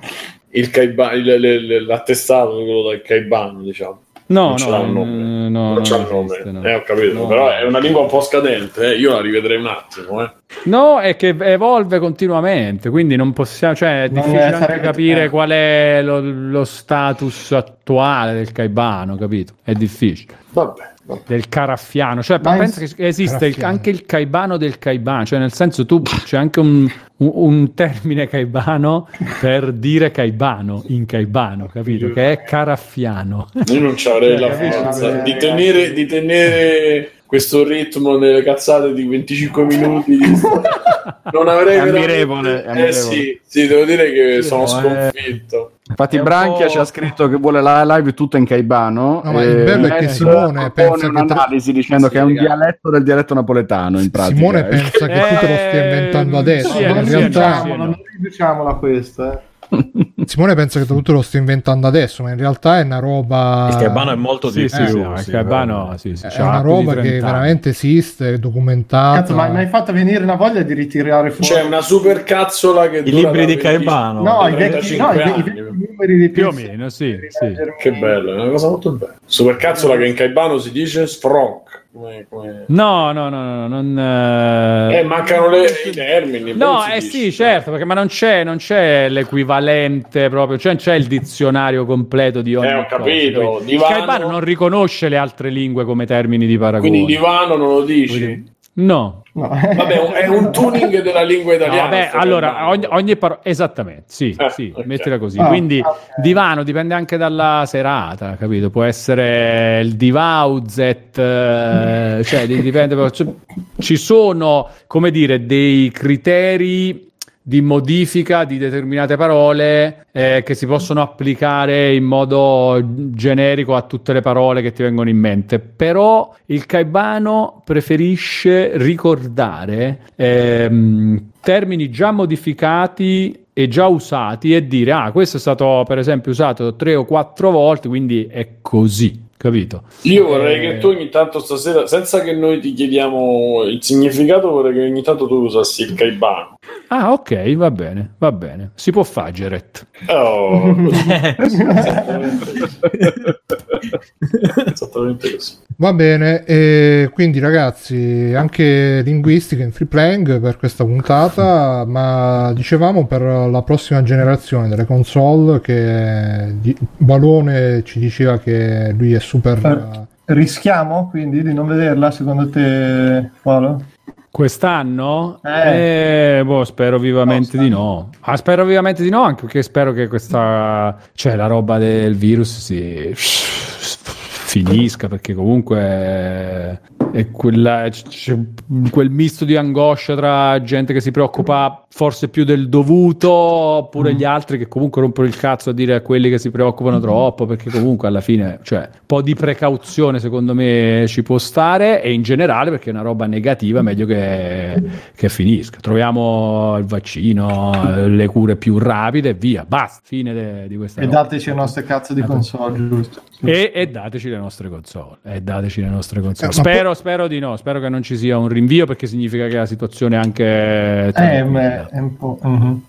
il Caiban- il- il- il- l'attestato quello del Caibano, diciamo? No, Non ce no, l'ha un nome. eh, no, non c'ha il nome. esiste, no. Eh, ho capito, No. però è una lingua un po' scadente, eh. io la rivedrei un attimo, eh. No, è che evolve continuamente, quindi non possiamo, cioè è difficile anche capire eh. qual è lo, lo status attuale del Caibano, capito? È difficile. Vabbè. Del caraffiano, cioè Ma pensa che esiste il- anche il Caibano del Caibano, cioè nel senso tu c'è anche un, un- un termine Caibano per dire Caibano in Caibano, capito? Che è caraffiano. Io non ci avrei Cioè, la forza Eh, di tenere, di tenere questo ritmo nelle cazzate di 25 minuti. (laughs) non avrei È veramente- ammirevole, Eh ammirevole. sì, sì, devo dire che sono eh. sconfitto. Infatti Branchia po'- ci ha scritto che vuole la live tutta in Caibano. No, ma il bello è che Simone pensa che un'analisi dicendo Sì, che è un dialetto del dialetto napoletano in pratica. Simone eh. pensa che tu te lo stia inventando Ehm, adesso, sì, ma in realtà sì, non riduciamola questa. eh. (laughs) Simone pensa che tu te lo stia inventando adesso, ma in realtà è una roba Il Caibano è molto Sì, di sì, più. sì, no, il sì, Caibano, sì, sì, è una roba 30 che anni. veramente esiste, è documentata. Cazzo, ma mi hai fatto venire una voglia di ritirare fuori. C'è una super cazzola che I dura libri di 20 Caibano. No, i 35 vecchi, no, i, vecchi numeri di Più o meno, sì, sì. Che bello, è una cosa molto bella. Super cazzola che in Caibano si dice sfronk. Come, come... No, no, no, no, non... eh, Eh, mancano le, i termini. No, eh dice. sì, certo, perché ma non c'è, non c'è l'equivalente proprio, cioè c'è il dizionario completo di ogni Eh, ho cosa, capito. capito? Divano- Caibano non riconosce le altre lingue come termini di paragone. Quindi divano non lo dici? No. No. Vabbè, è un- tuning della lingua No, italiana. vabbè, sto allora ogni, ogni parola esattamente, sì, Eh, sì, ok. mettila così. Ah, Quindi ok. divano dipende anche dalla serata, capito? Può essere il divauzet, eh, cioè di- dipende cioè, ci sono, come dire, dei criteri di modifica di determinate parole eh, che si possono applicare in modo generico a tutte le parole che ti vengono in mente. Però il Caibano preferisce ricordare ehm, termini già modificati e già usati e dire ah questo è stato per esempio usato tre o quattro volte quindi è così capito Io vorrei Eh, che tu ogni tanto stasera, senza che noi ti chiediamo il significato, vorrei che ogni tanto tu usassi il Caibano. Ah ok va bene va bene si può fare Geret Oh. (laughs) Esattamente così. Va bene, e quindi ragazzi, anche linguistica in free playing per questa puntata, ma dicevamo per la prossima generazione delle console che Balone ci diceva che lui è super... Rischiamo quindi di non vederla secondo te, Paolo? Quest'anno? Eh. Eh, boh, spero vivamente No, di no. Ah, spero vivamente di no, anche perché spero che questa, cioè la roba del virus si finisca perché comunque è quella, c'è quel misto di angoscia tra gente che si preoccupa forse più del dovuto oppure gli altri che comunque rompono il cazzo a dire a quelli che si preoccupano troppo perché comunque alla fine cioè un po' di precauzione secondo me ci può stare e in generale perché è una roba negativa meglio che, che finisca troviamo il vaccino le cure più rapide e via basta fine de- di questa E roba. dateci le nostre cazzo di console, giusto? E, e dateci le nostre console. E dateci le nostre console. Eh, spero, spero di no. Spero che non ci sia un rinvio perché significa che la situazione è anche. Eh, ma è un po'... mhm.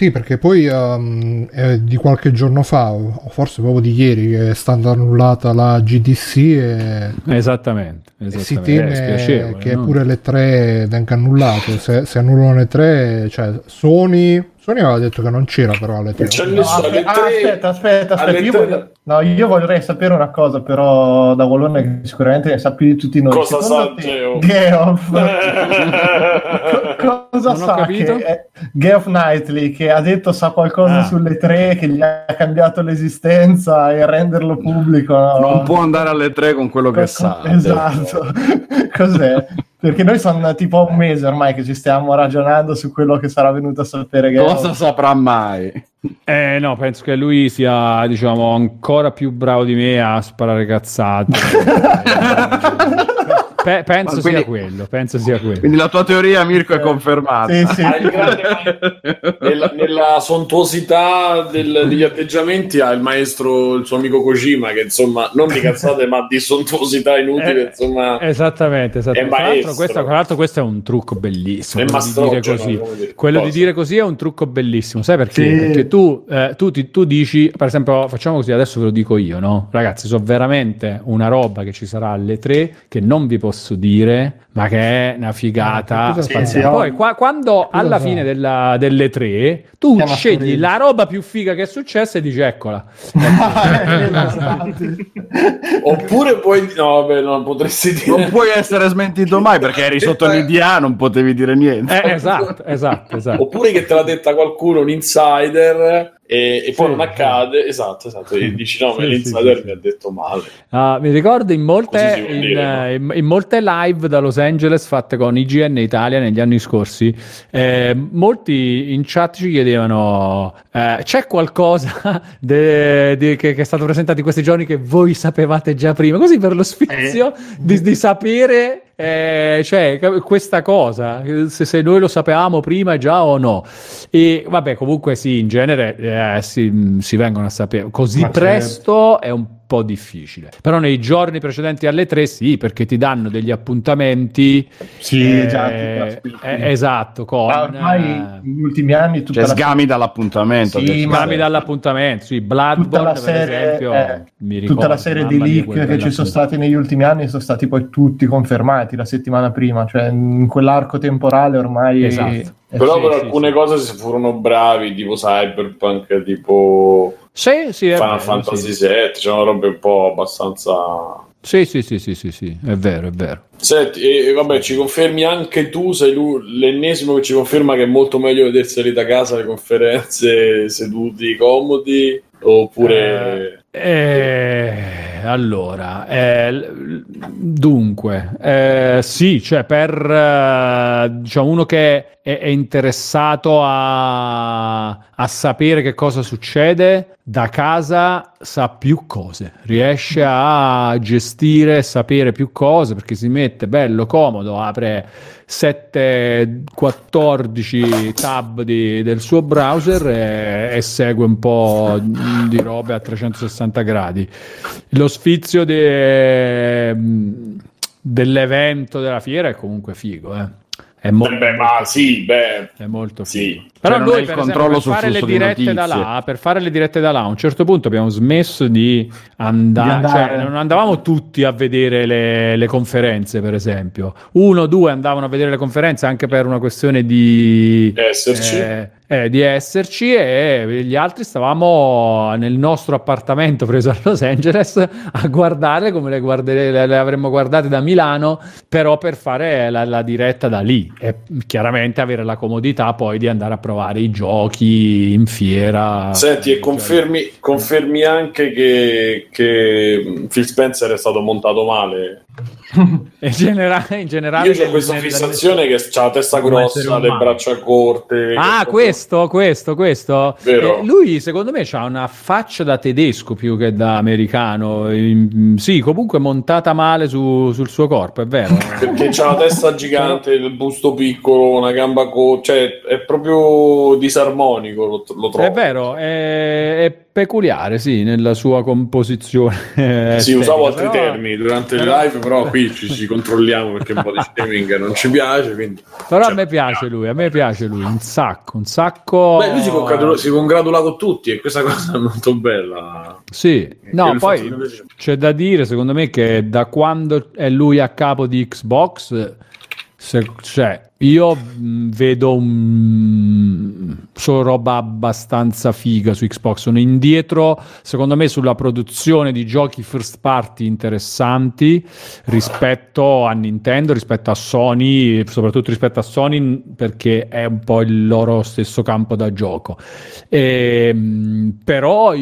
Sì, perché poi ehm, è di qualche giorno fa, o forse proprio di ieri, che è stata annullata la GDC e, Esattamente. e esattamente. si È teme che no? pure le tre venga annullato. Se, se annullano le tre, cioè Sony, Sony aveva detto che non c'era però alle tre. C'è No, nessuno alle aspe- ah, aspetta, aspetta, aspetta. Io, voglio, no, io vorrei sapere una cosa, però, da Wallone, che sicuramente ne sa più di tutti noi. Cosa Secondo sa? Geoff, (laughs) co- cosa Non sa che Geoff Knightley che ha detto sa qualcosa Ah. sulle tre, che gli ha cambiato l'esistenza e renderlo pubblico? no? Non può andare alle tre con quello che sa. Esatto. (laughs) Cos'è? Perché noi sono tipo un mese ormai che ci stiamo ragionando su quello che sarà venuto a sapere Geoff. Cosa saprà mai? Eh, no, penso che lui sia, diciamo, ancora più bravo di me a sparare cazzate. (laughs) Pe- penso quindi- sia quello. Penso sia quello. Quindi la tua teoria, Mirko, è confermata. Sì, sì. Grande- (laughs) nella, nella sontuosità del- degli atteggiamenti ha il maestro, il suo amico Kojima, che insomma, non di cazzate, ma di sontuosità inutile, Eh, insomma, Esattamente, esattamente. Tra l'altro, questo, tra l'altro questo è un trucco bellissimo. È quello di dire così. dire, Quello di dire così è un trucco bellissimo. Sai perché? Sì. Perché tu, eh, tu, ti- tu dici, per esempio, facciamo così, adesso ve lo dico io, no? Ragazzi, so veramente una roba che ci sarà alle tre che non vi posso dire, ma che è una figata Ah, sai? Poi, qua- quando Cosa alla fine della- delle tre, tu Chiama scegli la roba più figa che è successa e dici, eccola. (laughs) oppure puoi, no, vabbè, non potresti dire. Non puoi essere smentito mai perché eri sotto l'IDA, non potevi dire niente. Eh, esatto, esatto, esatto. Oppure che te l'ha detta qualcuno, un insider, e, e poi Sì, non accade. Esatto, esatto. E dici no, ma Sì, l'insider sì, sì, mi ha detto male. Ah, mi ricordo in molte, in, dire, no? eh, in- in molte live da Los Angeles fatte con IGN Italia negli anni scorsi, eh, molti in chat ci chiedevano: eh, c'è qualcosa (laughs) de- de- che, che è stato presentato in questi giorni che voi sapevate già prima? Così per lo sfizio di, di sapere. Eh, cioè questa cosa se, se noi lo sapevamo prima già o no e vabbè comunque sì in genere eh, si, si vengono a sapere così Ma certo. presto è un po' difficile. Però nei giorni precedenti alle tre sì, perché ti danno degli appuntamenti. Sì, eh, già, eh, esatto, con Ma ormai eh, negli ultimi anni tutta Cioè, la, sgami dall'appuntamento. Sì, scambi dall'appuntamento. Sì, tutta Bloodborne, la per serie, esempio, eh, mi ricordo, tutta la serie di leak che ci sono stati negli ultimi anni sono stati poi tutti confermati la settimana prima, cioè in quell'arco temporale ormai Esatto. eh, Però sì, per sì, alcune sì. cose si furono bravi, tipo Cyberpunk, tipo Sì, sì, Final vero, Fantasy sì. VII, c'erano robe un po' abbastanza... Sì, sì, sì, sì, sì, sì, è vero, è vero. Senti, e vabbè, ci confermi anche tu, sei l'ennesimo che ci conferma che è molto meglio vederseli da casa le conferenze seduti, comodi, oppure... Eh, allora, eh, dunque, eh, sì, cioè per eh, diciamo uno che è, è interessato a, a sapere che cosa succede da casa sa più cose, riesce a gestire, sapere più cose perché si mette bello comodo, apre 7, 14 tab di- del suo browser e, e segue un po' di robe a 360 gradi. Lo sfizio de- dell'evento della fiera è comunque figo, eh. È, mo- Beh, ma sì, beh, è molto figo. sì. Però Cioè, noi per, controllo esempio, per fare le flusso di dirette da là, per fare le dirette da là, a un certo punto abbiamo smesso di andare, Di andare. cioè non andavamo tutti a vedere le, le conferenze, per esempio. Uno o due andavano a vedere le conferenze anche per una questione di Esserci. eh, eh, di esserci e gli altri stavamo nel nostro appartamento preso a Los Angeles a guardare come le, guardere- le- le avremmo guardate da Milano, però per fare la, la diretta da lì e chiaramente avere la comodità poi di andare a provare i giochi in fiera. Senti, e Cioè, confermi, confermi anche che, che Phil Spencer è stato montato male. (laughs) in, genera- in generale, Io ho questa fissazione che ha la testa grossa, le braccia corte. Ah, questo, questo, questo. Eh, lui, secondo me, ha una faccia da tedesco più che da americano. Sì, comunque montata male su- sul suo corpo, è vero. (laughs) Perché c'ha la testa gigante, il busto piccolo, una gamba corta, cioè è proprio disarmonico, lo, lo trovo. È vero, è, è peculiare, sì, nella sua composizione. (laughs) Sì, estetica, usavo altri però- termini durante le però- live, però qui ci, ci controlliamo perché un po' di streaming non ci piace. Quindi... Però a Cioè, me piace lui, a me piace lui, un sacco, un sacco. Beh, lui si congratula, si congratula con tutti e questa cosa è molto bella. Sì, no, il poi che- c'è da dire, secondo me, che da quando è lui a capo di Xbox, se- cioè, io mh, vedo un, solo roba abbastanza figa su Xbox. Sono indietro, secondo me, sulla produzione di giochi first party interessanti rispetto a Nintendo, rispetto a Sony, soprattutto rispetto a Sony, perché è un po' il loro stesso campo da gioco. Ehm, però,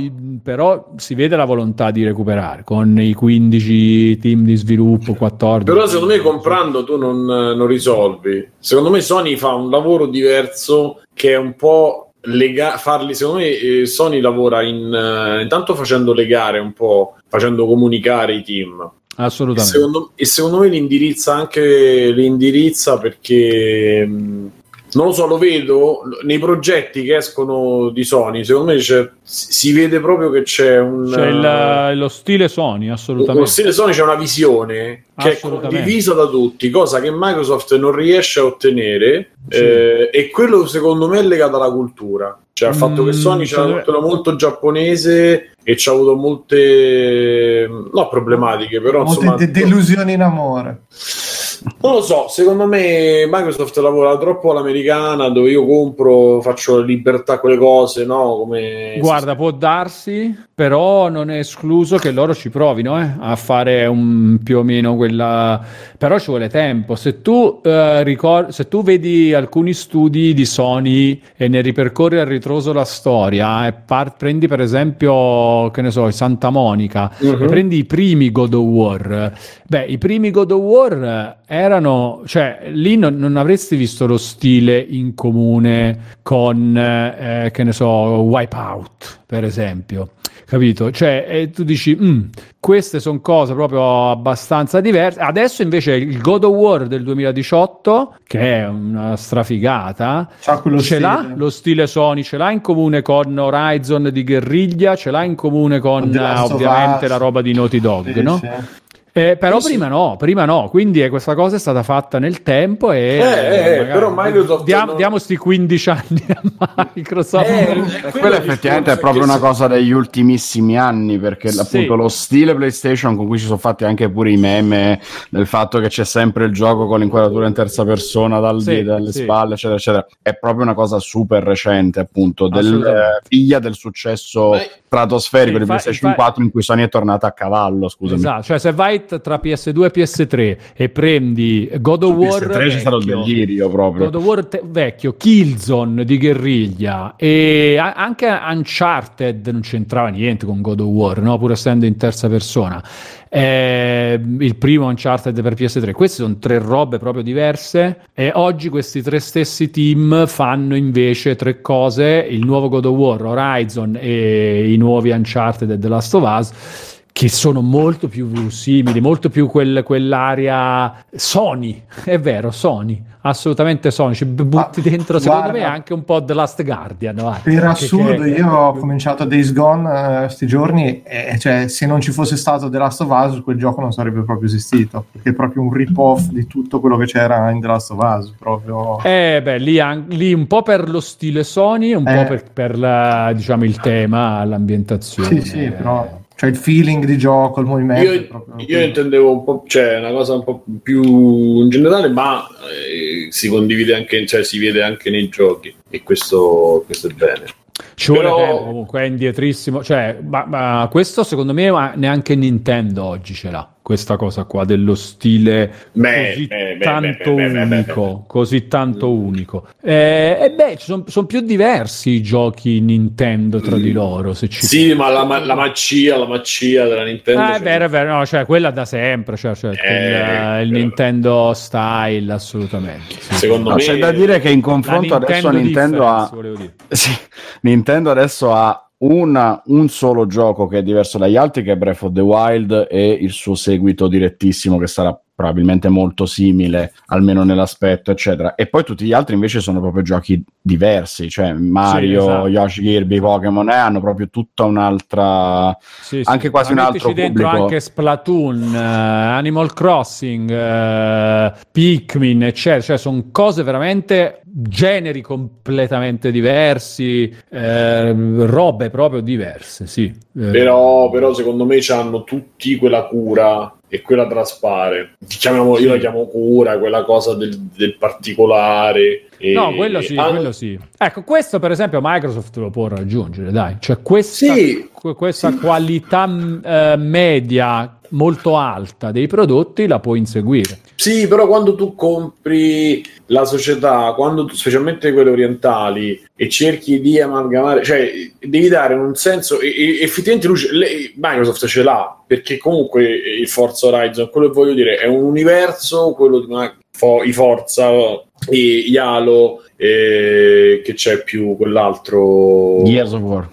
però si vede la volontà di recuperare con i 15 team di sviluppo, 14. Però secondo me comprando tu non, non risolvi. Secondo me Sony fa un lavoro diverso che è un po' lega- farli. Secondo me eh, Sony lavora in, eh, intanto facendo legare un po', facendo comunicare i team. E Assolutamente. secondo, e secondo me li indirizza anche li indirizza perché mh, non lo so, lo vedo nei progetti che escono di Sony. Secondo me c'è- si vede proprio che c'è un C'è il- lo stile Sony, lo assolutamente. stile Sony c'è una visione che è condivisa da tutti, cosa che Microsoft non riesce a ottenere. Sì. eh, e quello secondo me è legato alla cultura, cioè al fatto che Mm, Sony c'è una cultura molto giapponese e c'ha avuto molte no problematiche, però Molte insomma de- delusioni in amore. Non lo so, secondo me Microsoft lavora troppo all'americana dove io compro, faccio libertà quelle cose, no? Come Guarda, può darsi, però non è escluso che loro ci provino eh, a fare un, più o meno quella. Però ci vuole tempo. Se tu, eh, ricor- se tu vedi alcuni studi di Sony e ne ripercorri a ritroso la storia, e par- prendi per esempio, che ne so, Santa Monica, e prendi i primi God of War. Beh, i primi God of War erano, cioè lì non, non avresti visto lo stile in comune con, eh, che ne so, Wipeout, per esempio. Capito? Cioè, tu dici, "Mm, queste sono cose proprio abbastanza diverse. Adesso invece il God of War del 2018, che è una strafigata, ce stile. l'ha lo stile Sony, ce l'ha in comune con Horizon di guerriglia, ce l'ha in comune con ovviamente la roba di Naughty Dog, Sì, no? sì. Eh, però Sì, sì. prima no, prima no, quindi eh, questa cosa è stata fatta nel tempo e Eh, eh, però Microsoft diamo, non- diamo sti 15 anni a Microsoft. Eh, Eh, quello effettivamente è proprio una cosa degli ultimissimi anni perché Sì. appunto lo stile PlayStation con cui ci sono fatti anche pure i meme del fatto che c'è sempre il gioco con l'inquadratura in terza persona dal Sì, dalle sì. spalle eccetera eccetera è proprio una cosa super recente appunto del, eh, figlia del successo Ma- stratosferico Sì, di PlayStation infa- 4 in cui Sony è tornata a cavallo scusami Esatto, cioè se vai t- tra PS2 e PS3 e prendi God of War PS3 c'è stato il vecchio, delirio proprio God of War te- vecchio, Killzone di guerriglia e a- anche Uncharted non c'entrava niente con God of War, no? pur essendo in terza persona. Eh, il primo Uncharted per PS3, queste sono tre robe proprio diverse e oggi questi tre stessi team fanno invece tre cose, il nuovo God of War, Horizon e i nuovi Uncharted e The Last of Us che sono molto più simili, molto più quel- quell'area Sony, è vero, Sony, assolutamente Sony, ci butti Ma, dentro secondo guarda. me anche un po' The Last Guardian. vai. Per Che- assurdo, che- io ho cominciato Days Gone questi giorni e cioè, se non ci fosse stato The Last of Us, quel gioco non sarebbe proprio esistito, perché è proprio un rip-off di tutto quello che c'era in The Last of Us. Proprio... Eh beh, lì, an- lì un po' per lo stile Sony, un Eh. po' per, per la- diciamo, il tema, l'ambientazione. sì, sì, però cioè, il feeling di gioco, il movimento. Io, proprio io intendevo un po', cioè una cosa un po' più in generale, ma eh, si condivide anche, cioè si vede anche nei giochi e questo, questo è bene. Ci vuole Però- tempo comunque, è indietrissimo. Cioè, ma, ma questo secondo me neanche Nintendo oggi ce l'ha. Questa cosa qua dello stile Beh, così beh, tanto beh, beh, beh, beh, unico, così tanto unico. Eh, e beh, sono più diversi i giochi Nintendo tra di loro, se ci Sì, ma la, la magia, la magia della Nintendo. Ah, è cioè, vero, è vero, no, cioè quella da sempre, cioè, cioè, Eh, il, il Nintendo style, assolutamente. sì. Secondo No, me c'è da dire che in confronto adesso Nintendo ha. (laughs) Sì, Nintendo adesso ha una- un solo gioco che è diverso dagli altri, che è Breath of the Wild, e il suo seguito direttissimo, che sarà probabilmente molto simile, almeno nell'aspetto, eccetera. E poi tutti gli altri invece sono proprio giochi diversi, cioè Mario, esatto. Yoshi, Kirby, Pokémon, eh, hanno proprio tutta un'altra... Sì, Anche sì. quasi Ma un mettici altro dentro pubblico. anche Splatoon, eh, Animal Crossing, eh, Pikmin, eccetera. Cioè, sono cose veramente generi completamente diversi, eh, robe proprio diverse, sì. Eh, Però, però secondo me hanno tutti quella cura e quella traspare. Chiamiamo, io la chiamo cura, quella cosa del, del particolare. E- No, quello sì, Ah, quello sì. Ecco, questo per esempio Microsoft lo può raggiungere, dai. Cioè questa, Sì. que- questa qualità mh, eh, media molto alta dei prodotti la può inseguire. Sì, però quando tu compri la società, quando tu- specialmente quelle orientali, e cerchi di amalgamare, cioè devi dare un senso, e, e- effettivamente lui le- Microsoft ce l'ha, perché comunque il Forza Horizon, quello che voglio dire, è un universo, quello di Ma- Fo- i Forza, e gli Halo, e che c'è più quell'altro... Gears of War.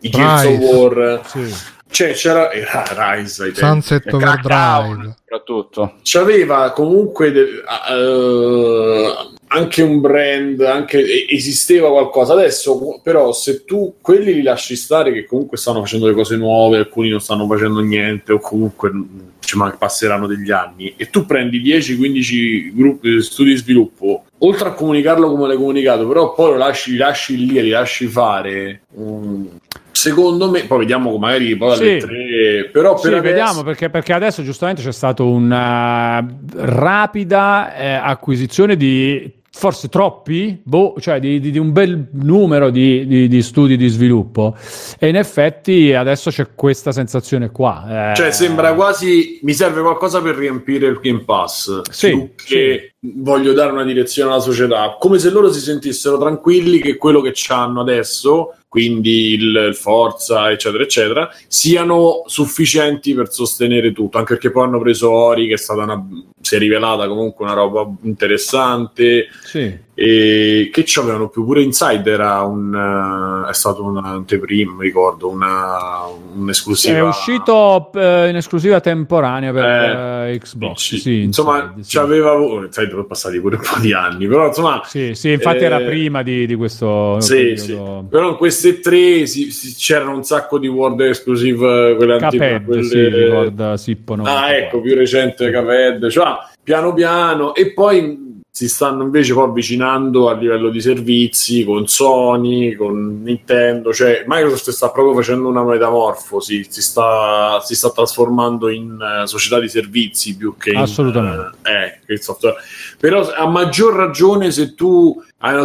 I Gears of. War. Sì. Cioè, c'era era Rise ai tempi. Sunset Crackdown, Overdrive. soprattutto. c'aveva comunque de- eh, anche un brand, anche, esisteva qualcosa. Adesso, però, se tu quelli li lasci stare, che comunque stanno facendo le cose nuove, alcuni non stanno facendo niente, o comunque ci man- passeranno degli anni, e tu prendi 10-15 gruppi, studi di sviluppo, oltre a comunicarlo come l'hai comunicato, però poi lo lasci, li lasci lì, li lasci fare. mm, Secondo me, poi vediamo magari poi alle Sì. tre, però per Sì, adesso- vediamo perché, perché adesso giustamente c'è stata una rapida eh, acquisizione di forse troppi, boh, cioè di, di- di un bel numero di, di- di studi di sviluppo e in effetti adesso c'è questa sensazione qua. eh. Cioè, sembra quasi mi serve qualcosa per riempire il Game Pass. Sì, che voglio dare una direzione alla società. Come se loro si sentissero tranquilli che quello che hanno adesso, quindi il, il Forza, eccetera, eccetera, siano sufficienti per sostenere tutto. Anche perché poi hanno preso Ori, che è stata una. Si è rivelata comunque una roba interessante. Sì. E che ci avevano più pure Inside era un eh, è stato un anteprima mi ricordo una un'esclusiva È uscito eh, in esclusiva temporanea per Eh, eh, Xbox. Sì, Sì, insomma, Inside, sì. c'aveva Inside sono passati pure un po' di anni, però insomma, Sì, sì, infatti Eh, era prima di, di questo sì, sì. periodo. però in queste tre si- si- c'erano un sacco di World Exclusive, quelle antiche, Caped, quelle- sì, ricorda Sippo Ah, 94. ecco, più recente Caped, cioè piano piano e poi si stanno invece poi avvicinando a livello di servizi con Sony, con Nintendo, cioè Microsoft sta proprio facendo una metamorfosi, si sta, si sta trasformando in eh, società di servizi più che in Assolutamente. eh, eh, che il software. Però a maggior ragione se tu hai una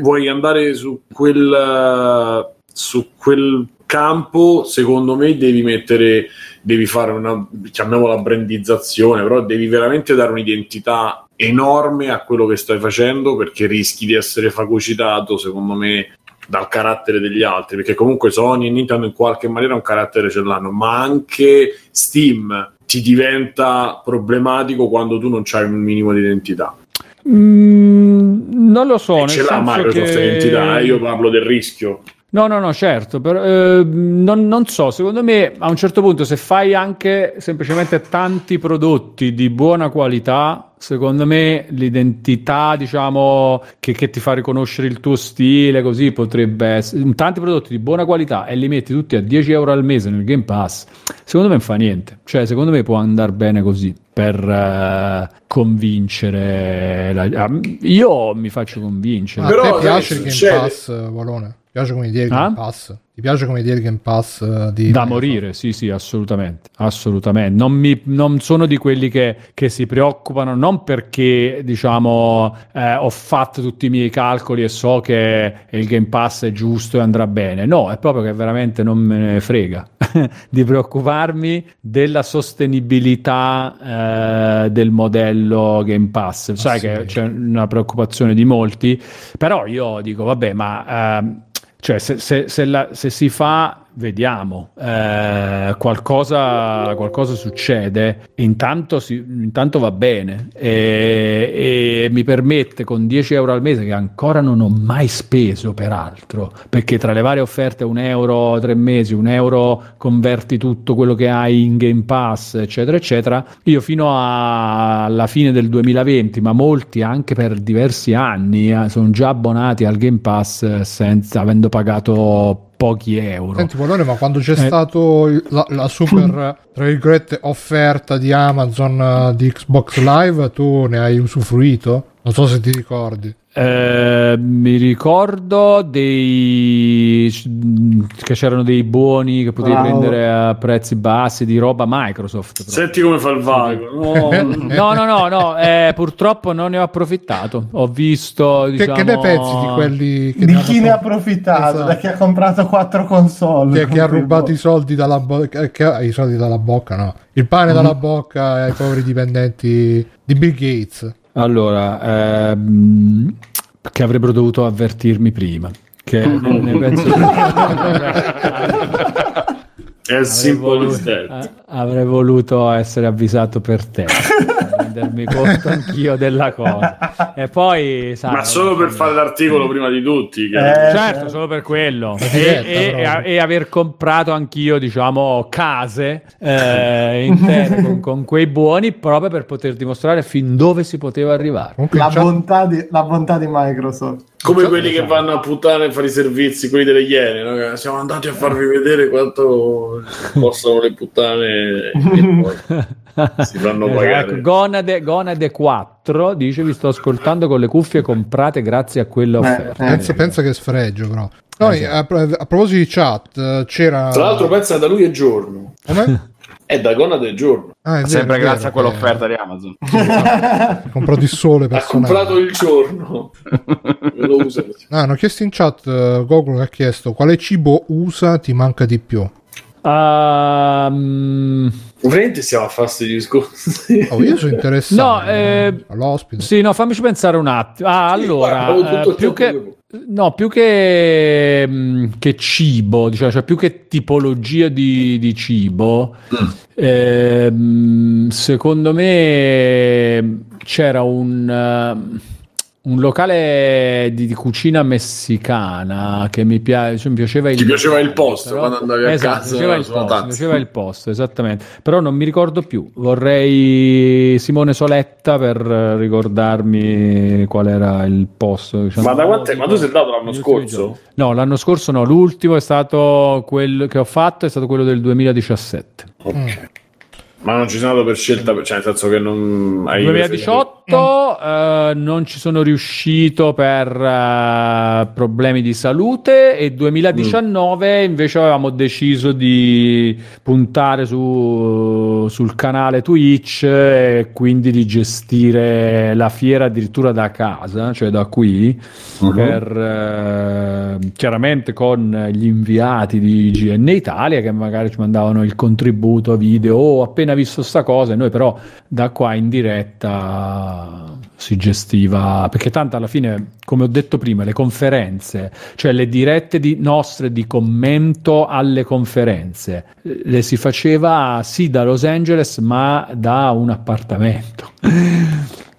vuoi andare su quel, eh, su quel campo, secondo me devi mettere devi fare una chiamiamola brandizzazione, però devi veramente dare un'identità enorme a quello che stai facendo perché rischi di essere fagocitato, secondo me, dal carattere degli altri, perché comunque Sony e Nintendo in qualche maniera un carattere ce l'hanno, ma anche Steam ti diventa problematico quando tu non hai un minimo di identità. Mm, non lo so. E ce l'ha Microsoft che- l'identità, eh, io parlo del rischio. No, no, no, certo, però, eh, non, non so, secondo me a un certo punto se fai anche semplicemente tanti prodotti di buona qualità, secondo me l'identità, diciamo, che, che ti fa riconoscere il tuo stile, così potrebbe essere, tanti prodotti di buona qualità e li metti tutti a 10 euro al mese nel Game Pass, secondo me non fa niente, cioè secondo me può andare bene così per eh, convincere, la- ah, io mi faccio convincere. A Però, te piace il Game Pass, Valone? Piace come idea il Ah? Game Pass? Ti piace come idea il Game Pass eh, di Da morire, sì, sì, assolutamente, assolutamente. Non, mi- non sono di quelli che, che si preoccupano, non perché, diciamo, eh, ho fatto tutti i miei calcoli e so che il Game Pass è giusto e andrà bene. No, è proprio che veramente non me ne frega (laughs) di preoccuparmi della sostenibilità eh, del modello Game Pass. Sai che c'è una preoccupazione di molti, però io dico, vabbè, ma... ehm, cioè, se, se- se la- se si fa, vediamo, eh, qualcosa, qualcosa succede, intanto, si- intanto va bene. E, e mi permette con 10 euro al mese, che ancora non ho mai speso peraltro, perché tra le varie offerte un euro tre mesi, un euro converti tutto quello che hai in Game Pass, eccetera, eccetera, io fino a- alla fine del 2020, ma molti anche per diversi anni, eh, sono già abbonati al Game Pass senza, avendo pagato pochi euro. Senti, Polone, ma quando c'è Eh. stato il- la, la super, (laughs) tra virgolette, offerta di Amazon eh, di Xbox Live, tu ne hai usufruito? Non so se ti ricordi. Eh, mi ricordo dei che c'erano dei buoni che potevi Bravo. prendere a prezzi bassi di roba Microsoft. però. Senti come fa il vago. No, (laughs) No, no, no, no, eh, purtroppo non ne ho approfittato. Ho visto. Che, Diciamo, che ne pensi di quelli che Di ne chi ne ha approfittato? Esatto. Da chi ha comprato quattro console? che, che ha rubato i soldi dalla bocca, che ha i soldi dalla bocca, no, il pane dalla bocca ai poveri dipendenti di Bill Gates. Allora, ehm, che avrebbero dovuto avvertirmi prima. Che (laughs) ne penso è avrei voluto, a- avrei voluto essere avvisato per te, (laughs) rendermi conto anch'io della cosa. E poi, sai, Ma solo per fare l'articolo prima di tutti. Eh, chiaramente. Certo, solo per quello. E, diretta, e- e aver comprato anch'io, diciamo, case eh, intere con, con quei buoni proprio per poter dimostrare fin dove si poteva arrivare. La bontà, di, la bontà di Microsoft. Come quelli che vanno a puttane a fare i servizi, quelli delle Iene. no? Che Siamo andati a farvi vedere quanto (laughs) possono le puttane (laughs) si fanno Ecco, pagare. Gonade, Gonade 4 dice: Vi sto ascoltando con le cuffie comprate grazie a quella Eh, offerta. eh. pensa, pensa che sfregio, però. No, a, a proposito di chat, eh, c'era. Tra l'altro, pensa da lui è giorno. Come? (laughs) È da Gona del giorno. Ah, è vero, Sempre è vero grazie a che quell'offerta di Amazon. (laughs) Ha comprato il sole Ha personale. comprato il giorno. (laughs) Lo usa. Ah, hanno chiesto in chat, eh, Goku ha chiesto quale cibo USA ti manca di più? Ehm, Veramente stiamo a fare questi discorsi. (laughs) Oh, io sono interessato No, eh, all'ospite. Sì, no, fammici pensare un attimo. Ah, Sì, allora, guarda, eh, più che, no, più che, mh, che cibo, diciamo, cioè più che tipologia di, di cibo, ehm, secondo me c'era un, eh, un locale di, di cucina messicana che mi, pia- cioè, mi piaceva il Ti piaceva il posto però- quando andavi a esatto, casa mi piaceva il posto, mi piaceva il posto, esattamente. Però non mi ricordo più. Vorrei Simone Soletta per ricordarmi qual era il posto. diciamo. Ma da quant'è? Ma tu sei andato l'anno scorso? No, l'anno scorso no. L'ultimo è stato quello che ho fatto, è stato quello del 2017. Ok. Ma non ci sono andato per scelta, cioè nel senso che non hai 2018 eh, non ci sono riuscito per eh, problemi di salute e 2019 invece avevamo deciso di puntare su, sul canale Twitch e quindi di gestire la fiera addirittura da casa, cioè da qui, per, eh, chiaramente con gli inviati di GN Italia che magari ci mandavano il contributo video, oh, ho appena visto sta cosa, e noi però da qua in diretta si gestiva, perché tanto alla fine, come ho detto prima, le conferenze, cioè le dirette di, nostre di commento alle conferenze, le si faceva sì da Los Angeles, ma da un appartamento.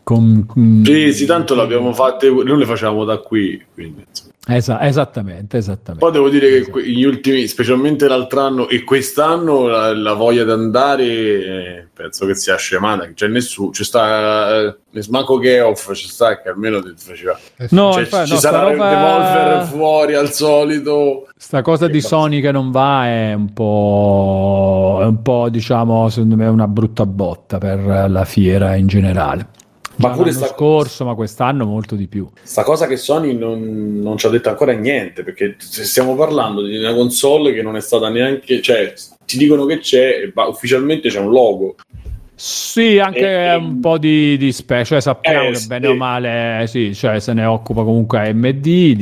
Con, con- Sì, sì, tanto l'abbiamo fatte, noi le facevamo da qui, quindi. Esa- esattamente, esattamente. Poi devo dire che gli ultimi, specialmente l'altro anno e quest'anno, la, la voglia di andare eh, penso che sia scemata. C'è nessuno, c'è sta eh, manco che off, c'è sta che almeno ti faceva. Eh. No, Cioè, infatti, ci no, sarà roba- devolver fuori al solito. Sta cosa Che di cazzo. Sony che non va è un po', è un po', diciamo, secondo me, una brutta botta per la fiera in generale. Ma pure l'anno sta- scorso, ma quest'anno molto di più. Sta cosa che Sony non, non ci ha detto ancora niente, perché stiamo parlando di una console che non è stata neanche, cioè ti dicono che c'è, ma ufficialmente c'è un logo. Sì, anche E- un po' di, di spec, cioè sappiamo Eh, che sì. bene o male eh, sì, cioè se ne occupa comunque AMD di,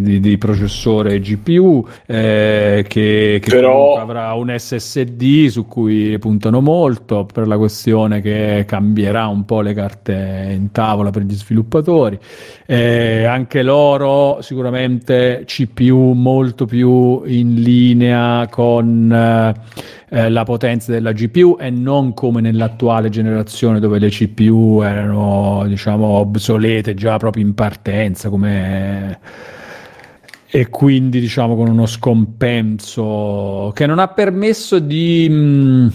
di, di processore GPU eh, che, che Però- avrà un SSD su cui puntano molto per la questione che cambierà un po' le carte in tavola per gli sviluppatori. Eh, anche loro sicuramente CPU molto più in linea con eh, la potenza della GPU e non come nell'attuale generazione dove le CPU erano diciamo obsolete già proprio in partenza come e quindi diciamo con uno scompenso che non ha permesso di, mh,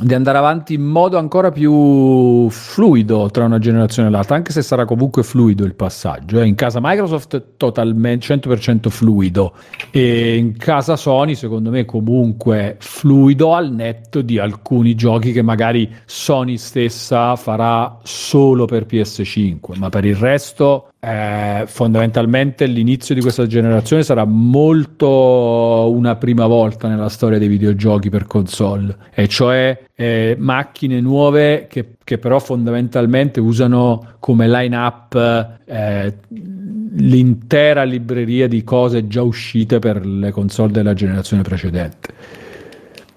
di andare avanti in modo ancora più fluido tra una generazione e l'altra, anche se sarà comunque fluido il passaggio. eh. In casa Microsoft totalmente 100% fluido e in casa Sony secondo me comunque fluido al netto di alcuni giochi che magari Sony stessa farà solo per PS5, ma per il resto eh, fondamentalmente l'inizio di questa generazione sarà molto una prima volta nella storia dei videogiochi per console, e cioè eh, macchine nuove che, che però fondamentalmente usano come line-up eh, l'intera libreria di cose già uscite per le console della generazione precedente.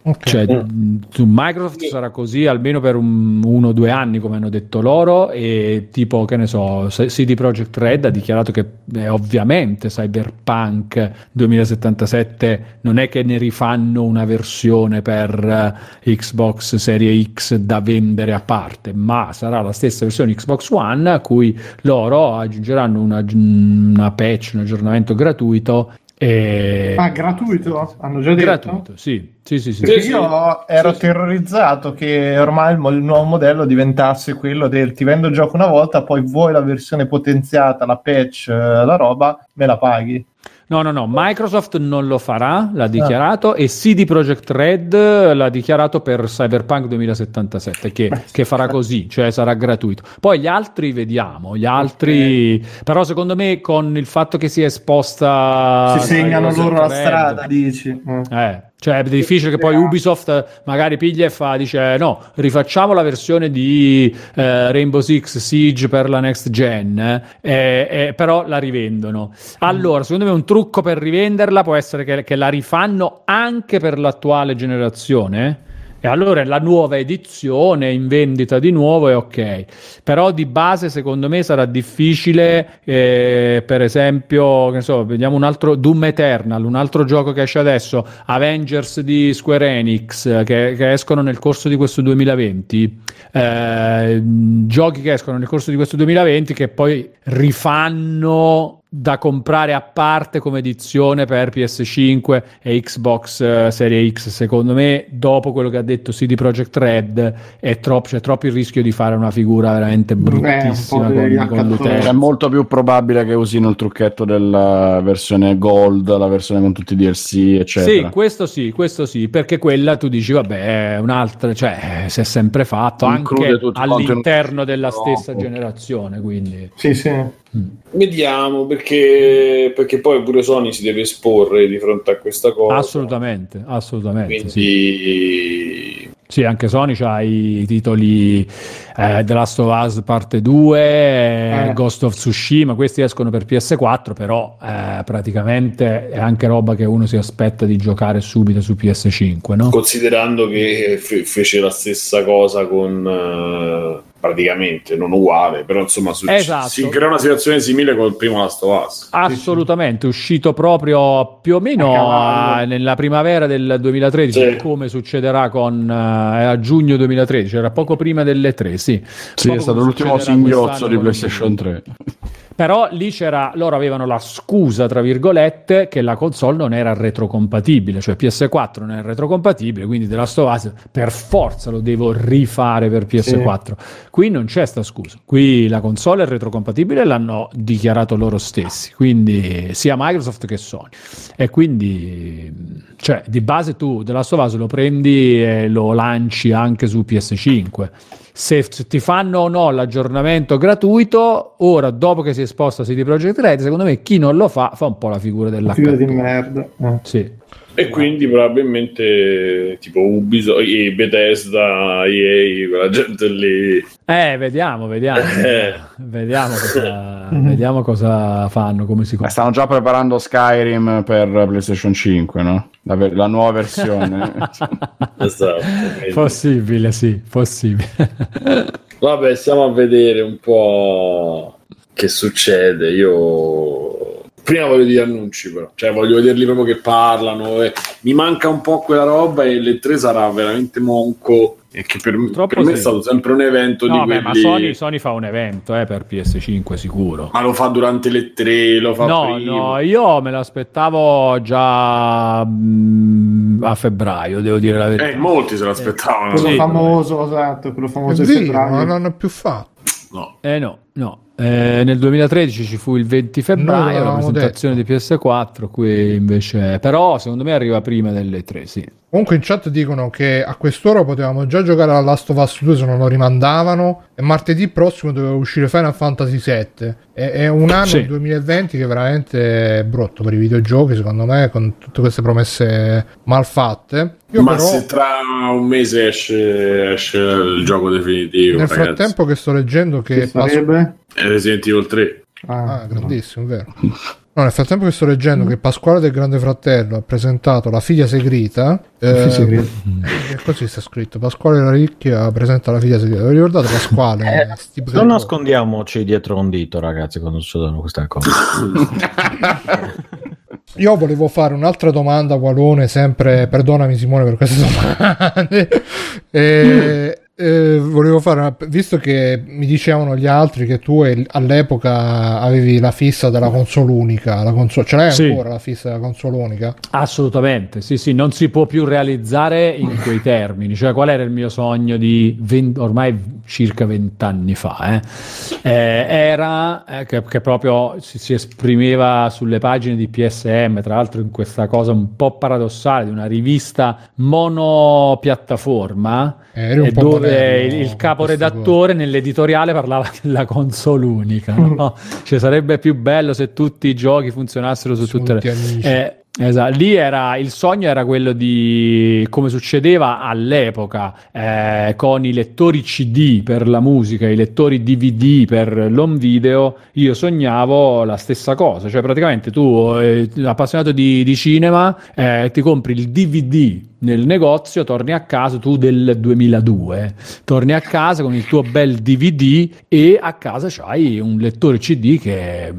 Ok. Cioè, mh, su Microsoft sarà così almeno per un- uno o due anni, come hanno detto loro, e tipo, che ne so, CD Projekt Red ha dichiarato che eh, ovviamente Cyberpunk 2077 non è che ne rifanno una versione per eh, Xbox Serie X da vendere a parte, ma sarà la stessa versione Xbox One a cui loro aggiungeranno una, una patch, un aggiornamento gratuito. E... Ah, gratuito? Hanno già detto? gratuito, sì, sì, sì, sì. Sì, io ero Sì, sì. terrorizzato che ormai il, mo- il nuovo modello diventasse quello del ti vendo il gioco una volta, poi vuoi la versione potenziata, la patch, eh, la roba, me la paghi. No, no, no, Microsoft non lo farà, l'ha dichiarato, e CD Projekt Red l'ha dichiarato per Cyberpunk 2077, che, che farà così, cioè sarà gratuito. Poi gli altri vediamo, gli altri, però secondo me con il fatto che si è esposta... si segnano loro la Red, strada, dici. Mm. Eh, cioè è difficile che poi Ubisoft magari piglia e fa, dice no, rifacciamo la versione di eh, Rainbow Six Siege per la next gen, eh, eh, però la rivendono. Allora, secondo me un trucco per rivenderla può essere che, che la rifanno anche per l'attuale generazione. E allora la nuova edizione in vendita di nuovo è ok. Però di base secondo me sarà difficile, eh, per esempio, che so, vediamo un altro Doom Eternal, un altro gioco che esce adesso, Avengers di Square Enix, che, che escono nel corso di questo 2020. eh, giochi che escono nel corso di questo 2020 che poi rifanno da comprare a parte come edizione per PS5 e Xbox eh, Serie X. Secondo me, dopo quello che ha detto CD Projekt Red, è troppo, c'è troppo il rischio di fare una figura veramente bruttissima di con, con l'utente. È molto più probabile che usino il trucchetto della versione Gold, la versione con tutti i DLC, Sì, eccetera. questo sì, questo sì, perché quella tu dici, vabbè, è un'altra, cioè, si è sempre fatto Include anche all'interno della contenuti stessa generazione, quindi... Sì, sì. Vediamo perché, perché poi pure Sony si deve esporre di fronte a questa cosa. Assolutamente, assolutamente. sì. Quindi Sì, anche Sony ha i titoli eh, The Last of Us parte 2, eh, Eh. Ghost of Tsushima, questi escono per PS4, però eh, praticamente è anche roba che uno si aspetta di giocare subito su PS5, no? considerando che fe- fece la stessa cosa con eh, praticamente non uguale, però insomma su- Esatto. si crea una situazione simile col primo Last of Us. Assolutamente, uscito proprio più o meno eh, nella primavera del 2013, Sì. come succederà con eh, a giugno 2013, era poco prima delle 3, sì. Sì, Poco è stato l'ultimo singhiozzo di PlayStation 3. Però lì c'era, loro avevano la scusa, tra virgolette, che la console non era retrocompatibile, cioè PS4 non è retrocompatibile, quindi The Last of Us per forza lo devo rifare per PS4. Qui non c'è sta scusa, qui la console è retrocompatibile e l'hanno dichiarato loro stessi, quindi sia Microsoft che Sony. E quindi, cioè, di base tu The Last of Us lo prendi e lo lanci anche su PS5. Se, ti fanno o no l'aggiornamento gratuito, ora dopo che si è esposto a CD Projekt Red, secondo me chi non lo fa fa un po' la figura della Figlio di merda. Eh. Sì. E quindi probabilmente tipo Ubisoft, Bethesda, EA, quella gente lì. Eh, vediamo, vediamo. (laughs) Eh. Vediamo, cosa, (laughs) vediamo cosa fanno, come si Eh. Stanno già preparando Skyrim per PlayStation 5, no? La, ver- la nuova versione. (laughs) Esatto. Possibile, sì, possibile. Vabbè, stiamo a vedere un po' che succede. Io prima voglio dire annunci, però, cioè voglio vederli proprio che parlano. e Mi manca un po' quella roba e le tre sarà veramente monco. E che per, Purtroppo per me è stato sempre un evento No, di beh, quelli. ma Sony, Sony fa un evento eh, per PS5 sicuro. Ma lo fa durante le tre, lo fa No, prima. no, io me l'aspettavo già mm, a febbraio, devo dire la verità. Eh, molti se l'aspettavano. Quello Sì. famoso, esatto, quello È famoso di vero, febbraio. ma non è più fatto. No. Eh no, no. Eh, nel 2013 ci fu il 20 Noi febbraio la presentazione di PS4, qui invece però secondo me arriva prima delle 3, sì. Comunque in chat dicono che a quest'ora potevamo già giocare alla Last of Us 2 se non lo rimandavano e martedì prossimo doveva uscire Final Fantasy VII. È, è un anno, Sì. il 2020, che veramente è brutto per i videogiochi, secondo me, con tutte queste promesse mal fatte. Io ma però, se tra un mese esce, esce il gioco definitivo, nel ragazzi. frattempo che sto leggendo che... Che sarebbe? È Resident Evil 3. Ah, Ah, grandissimo, vero. (laughs) No, nel frattempo che sto leggendo che Pasquale del Grande Fratello ha presentato la figlia segreta, eh, segreta. così sta scritto, Pasquale la ricchia presenta la figlia segreta. Vi ricordate Pasquale? Eh, Non nascondiamoci dietro un dito, ragazzi, quando succedono queste cose. (laughs) Io volevo fare un'altra domanda, Walone, sempre, perdonami Simone per queste domande. (laughs) Eh, eh, volevo fare, una- visto che mi dicevano gli altri che tu all'epoca avevi la fissa della console unica, la console, ce l'hai Sì. ancora la fissa della console unica? Assolutamente, sì, sì, non si può più realizzare in (laughs) quei termini. Cioè, qual era il mio sogno di 20 ormai circa vent'anni fa? eh? Eh, era eh, che, che proprio si, si esprimeva sulle pagine di PSM, tra l'altro in questa cosa un po' paradossale di una rivista monopiattaforma. Eh, eri un po' moderno il, caporedattore nell'editoriale parlava (laughs) della console unica. (laughs) No? Cioè, sarebbe più bello se tutti i giochi funzionassero su tutte le. Eh, Esatto, lì era il sogno era quello di come succedeva all'epoca eh, con i lettori CD per la musica, i lettori DVD per l'home video. Io sognavo la stessa cosa, cioè praticamente tu, eh, appassionato di, di cinema, eh, ti compri il DVD nel negozio, torni a casa, tu del 2002, torni a casa con il tuo bel DVD e a casa c'hai un lettore CD che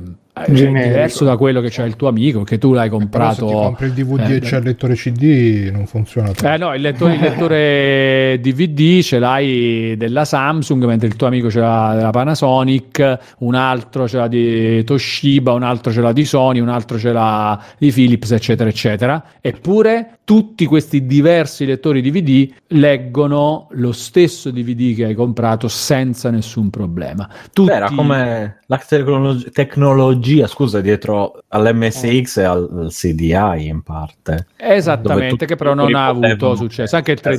Generico. diverso da quello che c'ha il tuo amico, che tu l'hai Però se comprato. ti compri il DVD eh, e c'è il lettore CD non funziona tanto. eh no, il lettore, il lettore DVD ce l'hai della Samsung, mentre il tuo amico ce l'ha della Panasonic, un altro ce l'ha di Toshiba, un altro ce l'ha di Sony, un altro ce l'ha di Philips, eccetera, eccetera. Eppure tutti questi diversi lettori DVD leggono lo stesso DVD che hai comprato senza nessun problema. Tutti... Beh, era come la tecnolog- tecnologia, scusa, dietro all'MSX e al, CDI in parte. Esattamente, che però non ha avuto potevano- successo. Anche il 3DO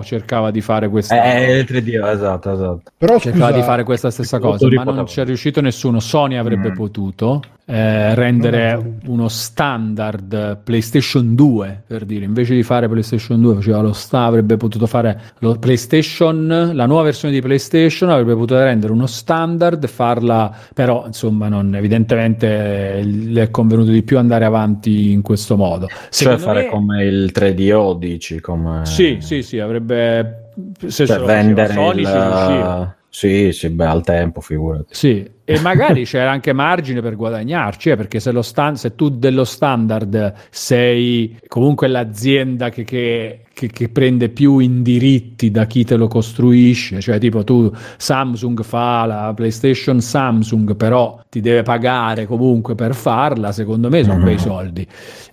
Esatto. cercava di fare questa. Eh, il 3D, esatto, esatto. Però cercava scusa, di fare questa stessa cosa, ma non potevano. c'è riuscito nessuno. Sony avrebbe Mm. potuto eh, rendere uno standard PlayStation 2 per dire invece di fare PlayStation 2 faceva lo sta avrebbe potuto fare lo PlayStation la nuova versione di PlayStation avrebbe potuto rendere uno standard farla però insomma non evidentemente eh, le è convenuto di più andare avanti in questo modo. Cioè Secondo fare me- come il 3DO, dici, come... sì sì sì avrebbe se Cioè vendere Sony il... Sì, sì, beh, al tempo, figurati. Sì, e magari (laughs) c'era anche margine per guadagnarci, eh, perché se, lo stan- se tu dello standard sei comunque l'azienda che, che- che- che prende più indiritti da chi te lo costruisce, cioè tipo tu Samsung fa la PlayStation Samsung, però ti deve pagare comunque per farla, secondo me sono Mhm. bei soldi.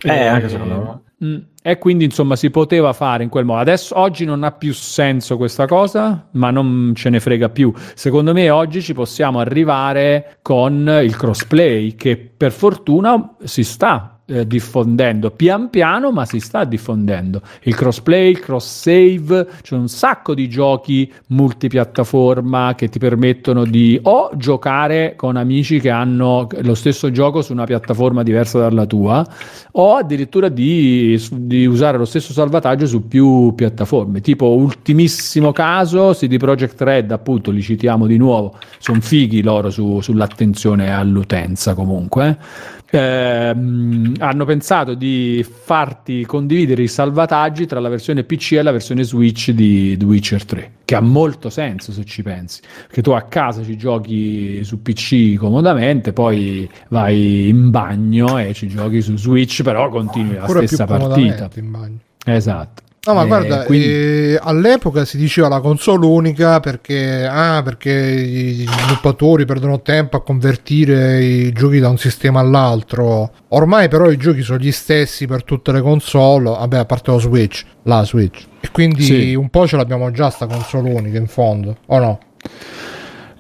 Eh, anche secondo me. Mm, E quindi insomma si poteva fare in quel modo. Adesso oggi non ha più senso questa cosa, ma non ce ne frega più. Secondo me oggi ci possiamo arrivare con il crossplay che per fortuna si sta eh, diffondendo pian piano, ma si sta diffondendo. Il crossplay, il cross save, c'è un sacco di giochi multipiattaforma che ti permettono di o giocare con amici che hanno lo stesso gioco su una piattaforma diversa dalla tua, o addirittura di, di usare lo stesso salvataggio su più piattaforme. Tipo, ultimissimo caso, CD Projekt Red, appunto, li citiamo di nuovo, sono fighi loro su- sull'attenzione all'utenza comunque. Ehm, hanno pensato di farti condividere i salvataggi tra la versione PC e la versione Switch di The Witcher 3, che ha molto senso se ci pensi, perché tu a casa ci giochi su PC comodamente, poi vai in bagno e ci giochi su Switch, però continui la stessa partita. in bagno. Esatto. No, ma Eh, guarda, quindi- eh, all'epoca si diceva la console unica perché, ah, perché i sviluppatori perdono tempo a convertire i giochi da un sistema all'altro. Ormai però i giochi sono gli stessi per tutte le console, vabbè, a parte lo Switch, la Switch. E quindi Sì. un po' ce l'abbiamo già sta console unica in fondo, o no?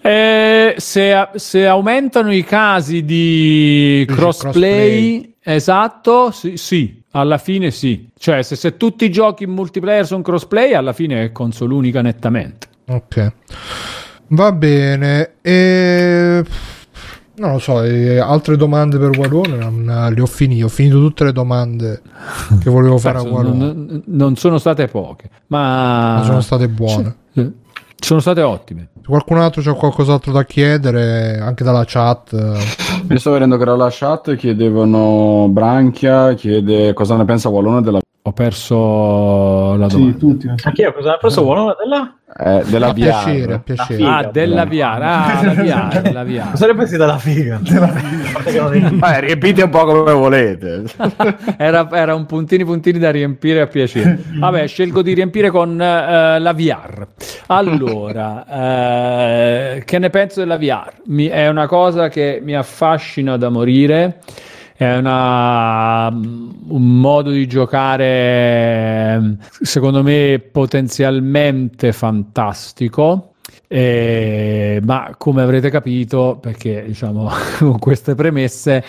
Eh, se, se aumentano i casi di Dici crossplay, esatto, sì, sì, alla fine sì. Cioè, se, se tutti i giochi in multiplayer sono crossplay, alla fine è console unica nettamente. Ok. Va bene. E... Non lo so, altre domande per Guarone? Non, le ho finite, ho finito tutte le domande che volevo fare a Guarone. non, non sono state poche, ma Ma sono state buone. Sì, sono state ottime. Se qualcun altro c'ha qualcos'altro da chiedere, anche dalla chat, Mi sto vedendo che dalla chat chiedevano Branchia, chiede cosa ne pensa Wallone della, Ho perso la Sì, domanda. tutti. sa. Anche io cosa ne preso buono della? eh, della a VR. piacere, a piacere. Ah, della VR, ah, la VR, la VR. Cosa ne pensi della figa? Eh, (laughs) riempite un po' come volete. (laughs) era, era un puntini puntini da riempire a piacere. Vabbè, scelgo di riempire con eh, la VR. Allora, eh, che ne penso della VR? Mi- è una cosa che mi affascina da morire. È una- un modo di giocare, secondo me, potenzialmente fantastico. Eh, ma come avrete capito, perché diciamo (laughs) con queste premesse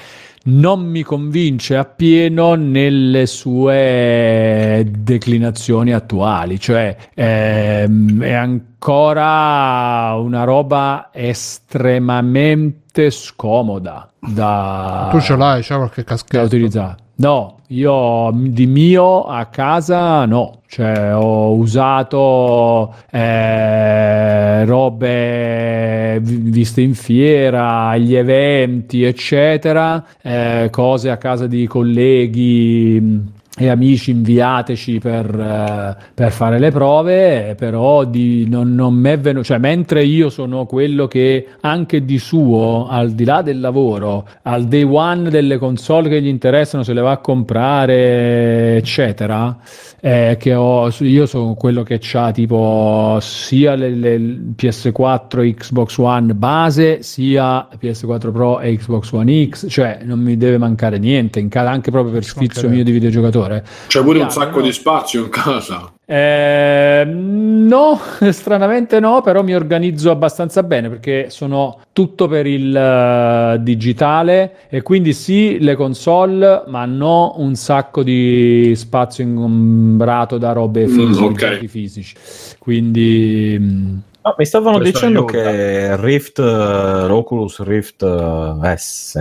non mi convince appieno nelle sue declinazioni attuali, cioè ehm, è ancora una roba estremamente scomoda da, tu ce l'hai, c'è qualche da caschetto? utilizzare. No, io di mio a casa no, cioè ho usato eh, robe vi- viste in fiera, agli eventi, eccetera, eh, cose a casa di colleghi e amici inviateci per, eh, per fare le prove, però di, non, non m'è venuto, cioè mentre io sono quello che anche di suo, al di là del lavoro, al day one delle console che gli interessano, se le va a comprare, eccetera, eh, che ho, io sono quello che ha tipo sia le, le PS4 Xbox One base, sia PS4 Pro e Xbox One X, cioè non mi deve mancare niente, in ca- anche proprio per sfizio mio di videogiocatore. C'è pure un Chiaro, sacco no? di spazio in casa. Eh, no, (laughs) stranamente no, però mi organizzo abbastanza bene perché sono tutto per il eh, digitale e quindi sì, le console, ma no un sacco di spazio ingombrato da robe Mm, fisiche, ok. giochi fisici. Quindi mm, No, mi stavano dicendo aiuta. che Rift, eh, l'Oculus Rift eh, S,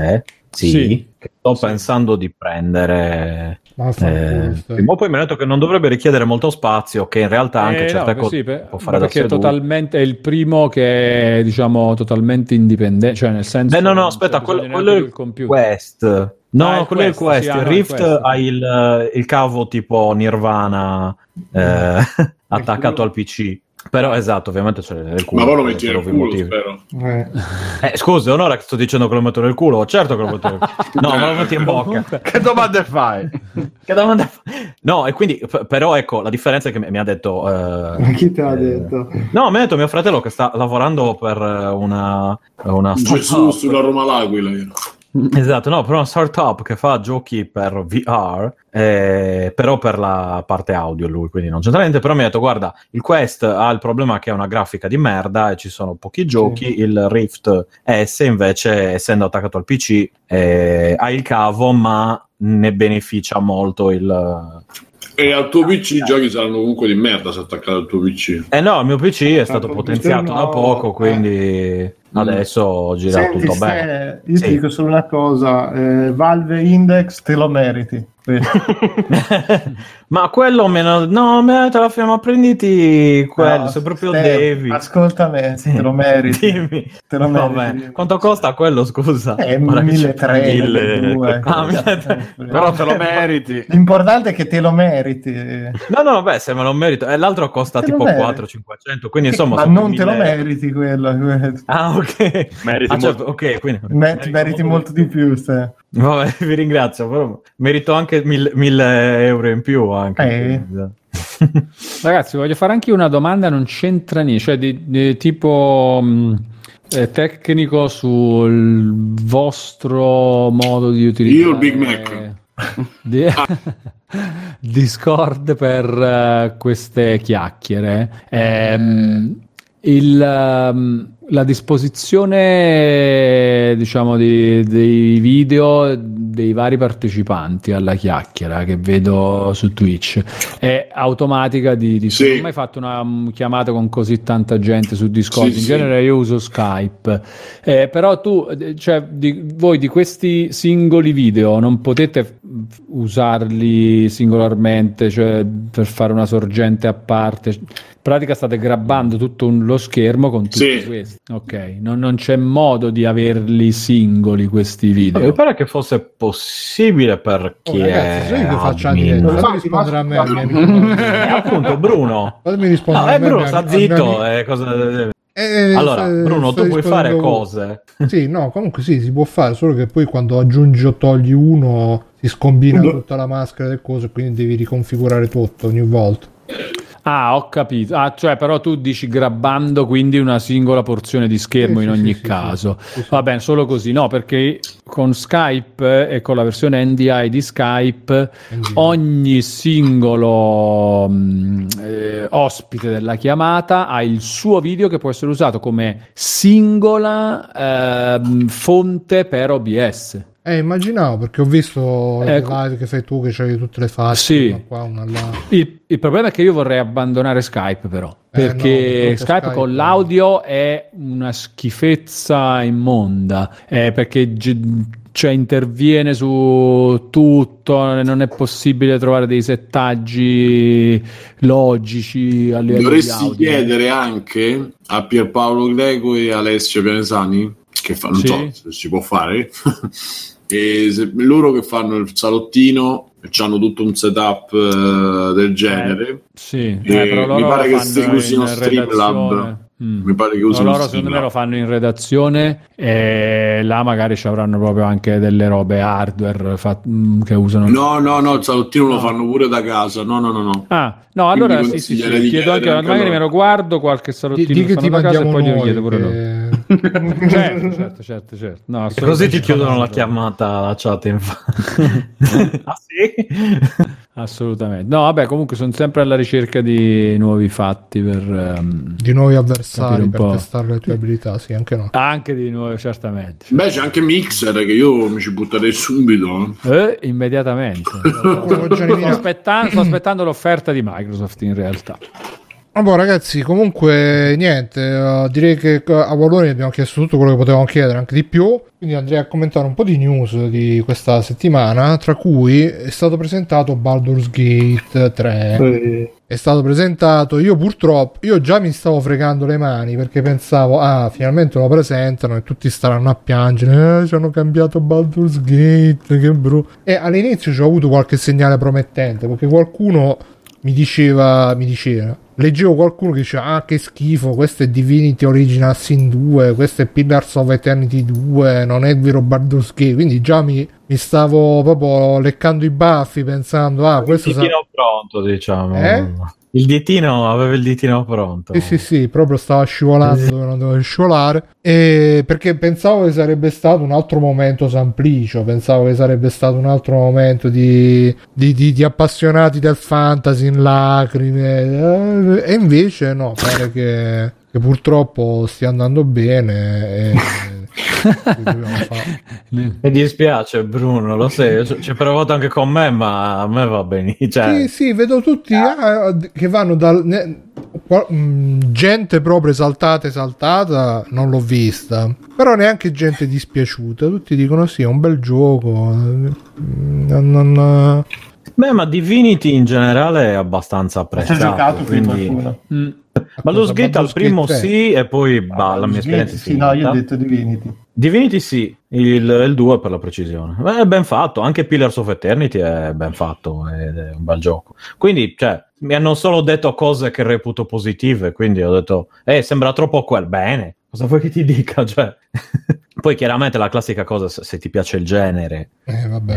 sì, Sì. che sto pensando di prendere. Ma Eh, o poi mi hanno detto che non dovrebbe richiedere molto spazio, che in realtà anche Eh, certe no, cose sì, per- può ma fare da perché è totalmente è il primo che è diciamo totalmente indipendente, cioè nel senso Eh, no, no, aspetta, quello, quello è il computer. Quest. No, Ah, quello è il Quest, sì, ah, il no, il Rift Quest. ha il, il cavo tipo Nirvana eh, (laughs) attaccato al PC. Però esatto, ovviamente c'è nel culo. Ma poi lo metti nel culo, motivi. spero. Eh. Eh, scusa, onora che sto dicendo che lo metto nel culo. Certo che lo metto nel culo. No, ma lo metti in bocca. che domande fai? Che domanda fa- No, e quindi, p- però ecco, la differenza è che mi mi ha detto... eh, Ma chi te l'ha eh, detto? No, mi ha detto mio fratello che sta lavorando per una... una Gesù sulla Roma l'Aquila. io. (laughs) Esatto, no, per una startup che fa giochi per VR, eh, però per la parte audio lui, quindi non c'entra niente, però mi ha detto guarda, il Quest ha il problema che è una grafica di merda e ci sono pochi giochi, il Rift S invece essendo attaccato al PC eh, ha il cavo ma ne beneficia molto il... E al tuo PC i giochi saranno comunque di merda se attaccato al tuo PC. Eh no, il mio PC è stato il potenziato computer da poco, eh. quindi adesso gira Senti, tutto bene. io Sì. ti dico solo una cosa, eh, Valve Index te lo meriti. (laughs) Ma quello meno... No, me te la firma, prenditi quello, No, se proprio Ste, devi. Ascolta me, Sì. te lo meriti. Dimmi. Te lo meriti. beh, quanto costa quello, scusa? Eh, che c'è- 1300, mille- 1200. (laughs) Ah, 1300. (laughs) Però te lo meriti. L'importante è che te lo meriti. No, no, beh, se me lo merito. E l'altro costa Te tipo meriti. 400-500, quindi insomma... Ma non te lo 1000 meriti quello. (laughs) Ah, ok. Meriti Ah, certo, molto. ok, quindi... Me- ti meriti molto di più. Ste. Vabbè, vi ringrazio, però merito anche 1000 euro in più anche. Eh. (laughs) Ragazzi, voglio fare anche una domanda, non c'entra niente, cioè di, di tipo mh, eh, tecnico sul vostro modo di utilizzare Io il Big Mac. di- (laughs) (laughs) Discord per eh, queste chiacchiere. Ehm, il, ehm, la disposizione diciamo di- dei video dei vari partecipanti alla chiacchiera che vedo su Twitch è automatica di, di Sì. non ho mai fatto una mm, chiamata con così tanta gente su Discord Sì, in sì. genere io uso Skype Eh, però tu eh, cioè di, voi di questi singoli video non potete usarli singolarmente cioè per fare una sorgente a parte in pratica state grabbando tutto un- lo schermo con tutti Sì. questi ok non, non c'è modo di averli singoli questi video Mi pare che fosse possibile per chi Oh, ragazzi, è sai che faccio diretta? Fammi Infatti, rispondere a me. Eh, appunto, Bruno. Fatemi rispondere No, a eh, me, Bruno, sta a zitto. eh, cosa- Eh, Allora, sto- Bruno, tu puoi fare cose. Sì, no, comunque sì, si può fare, solo che poi quando aggiungi o togli uno si scombina tutta la maschera del coso e quindi devi riconfigurare tutto ogni volta. Ah, ho capito. Ah, cioè, però tu dici grabbando quindi una singola porzione di schermo Sì, in sì, ogni sì, caso. Va bene, solo così. No, perché con Skype e con la versione NDI di Skype ogni singolo mh, eh, ospite della chiamata ha il suo video che può essere usato come singola ehm, fonte per OBS. Eh, immaginavo perché ho visto le Ecco. live che fai tu che c'hai tutte le facce, Sì. una qua, una là. Il, il problema è che io vorrei abbandonare Skype, però. Eh, Perché no, Skype, Skype con no. l'audio è una schifezza immonda. eh, perché gi- cioè, interviene su tutto, non è possibile trovare dei settaggi logici a livello di Dovresti audio. chiedere anche a Pierpaolo Greco e Alessio Pianesani, che fa, non Sì. so se si può fare, (laughs) e se- loro che fanno il salottino e hanno tutto un setup eh, del genere. Sì, eh, mi pare che si usino in Streamlab. Mm. Mi pare che No, usino loro secondo me lo fanno in redazione e là magari ci avranno proprio anche delle robe hardware fat- mm, che usano. No, no, no, il salottino No. lo fanno pure da casa. No, no, no, no. Ah, no, allora Quindi sì, sì, sì, di chiedo anche, magari me lo guardo qualche Di, salottino di che fanno ti da casa e poi glielo noi. chiedo pure loro. Certo, certo, certo, certo. No, E così ti chiudono la chiamata alla chat. Infatti. (laughs) ah, sì? Assolutamente. No, vabbè, comunque sono sempre alla ricerca di nuovi fatti per ehm, di nuovi avversari per po'. testare le tue abilità, sì, anche no. anche di nuovi, certamente. Beh, c'è anche Mixer che io mi ci butterei subito. eh. Eh, immediatamente. Sto, aspettando, sto aspettando l'offerta di Microsoft in realtà. Vabbè, ragazzi, comunque niente, eh, direi che eh, a Valori abbiamo chiesto tutto quello che potevamo chiedere, anche di più. Quindi andrei a commentare un po' di news di questa settimana, tra cui è stato presentato Baldur's Gate 3. È stato presentato, io purtroppo, io già mi stavo fregando le mani perché pensavo, ah, finalmente lo presentano e tutti staranno a piangere, eh, ci hanno cambiato Baldur's Gate, che brutto. E all'inizio ci ho avuto qualche segnale promettente perché qualcuno mi diceva, mi diceva, leggevo qualcuno che diceva, ah, che schifo, questo è Divinity Original Sin 2, questo è Pillars of Eternity 2, non è vero Baldur's Gate, quindi già mi, mi stavo proprio leccando i baffi pensando, ah, questo sarà... Pronto, diciamo. Eh? Il ditino, aveva il ditino pronto. Sì, sì, sì, proprio stava scivolando dove non doveva scivolare. E perché pensavo che sarebbe stato un altro momento Samplicio, pensavo che sarebbe stato un altro momento di, di, di- di appassionati del fantasy in lacrime. eh, E invece no, pare che, che purtroppo stia andando bene. E? (laughs) Mi dispiace Bruno, lo sai, ci hai provato anche con me, ma a me va bene. (laughs) Cioè, Sì, sì, vedo tutti ah, che vanno dal. ne- mh, gente proprio esaltata, esaltata, non l'ho vista. Però neanche gente dispiaciuta. Tutti dicono sì, è un bel gioco. eh, non- non- Beh, ma Divinity in generale è abbastanza Ci ha apprezzato. giocato quindi... qualcuno? Mm. Baldur's Gate al Baldur's primo tre. sì, e poi bah, la mia esperienza è Sì, no, io ho detto Divinity. Divinity sì, il 2 per la precisione. Beh, è ben fatto, anche Pillars of Eternity è ben fatto, ed è un bel gioco. Quindi, cioè, mi hanno solo detto cose che reputo positive, quindi ho detto, eh, sembra troppo quel. Bene, cosa vuoi che ti dica? (laughs) Cioè... Poi chiaramente la classica cosa, se, se ti piace il genere, eh, vabbè.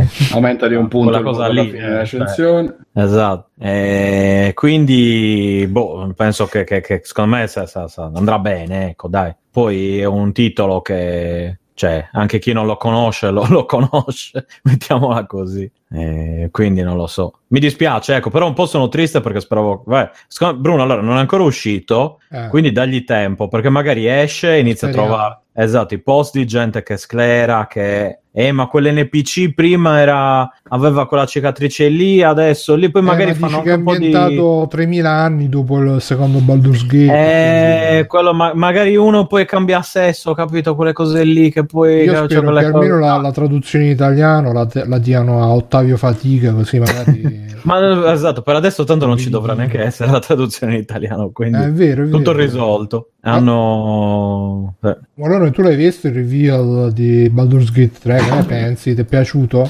eh, Aumenta di un punto il cosa lì, fine della cioè. recensione. Esatto, Eh, quindi boh, penso che, che- che secondo me sa- sa- sa- andrà bene, ecco dai. Poi è un titolo che, cioè, anche chi non lo conosce lo, lo conosce, (laughs) mettiamola così. Eh, quindi non lo so. Mi dispiace, ecco, però un po' sono triste perché speravo... Secondo- Bruno, allora, non è ancora uscito, Eh, quindi dagli tempo, perché magari esce e inizia Speriamo. a trovare esatto, i post di gente che sclera, che eh, ma quell'NPC prima era aveva quella cicatrice lì, adesso lì, poi eh, magari ma fanno che è un po' di ambientato 3000 anni dopo il secondo Baldur's Gate. eh, quindi- quello ma- magari uno poi cambia sesso, capito? Quelle cose lì che poi Io cioè, spero che almeno la, la traduzione in italiano la, la diano a Ottavio Fatica, così magari. (laughs) Ma esatto, per adesso tanto non ci dovrà neanche essere la traduzione in italiano, quindi Eh, è vero, è tutto vero. risolto. Hanno eh, Allora, tu l'hai visto il reveal di Baldur's Gate 3? Che ne pensi? Ti è piaciuto?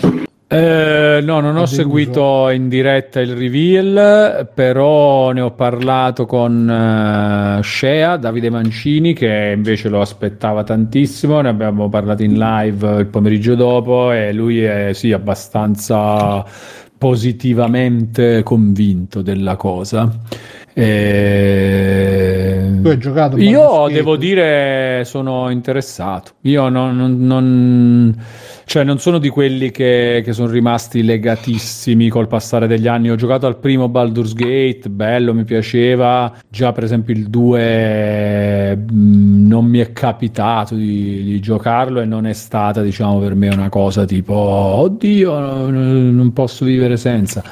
Eh, no, non ho seguito in diretta il reveal, però ne ho parlato con eh, Shea, Davide Mancini, che invece lo aspettava tantissimo. Ne abbiamo parlato in live il pomeriggio dopo e lui è sì abbastanza positivamente convinto della cosa. E... Tu hai giocato Io devo dire sono interessato. Io non, non- non- cioè non sono di quelli che, che sono rimasti legatissimi col passare degli anni. Ho giocato al primo Baldur's Gate, bello, mi piaceva. Già per esempio il 2 mh, non mi è capitato di, di giocarlo e non è stata diciamo per me una cosa tipo oddio non posso vivere senza.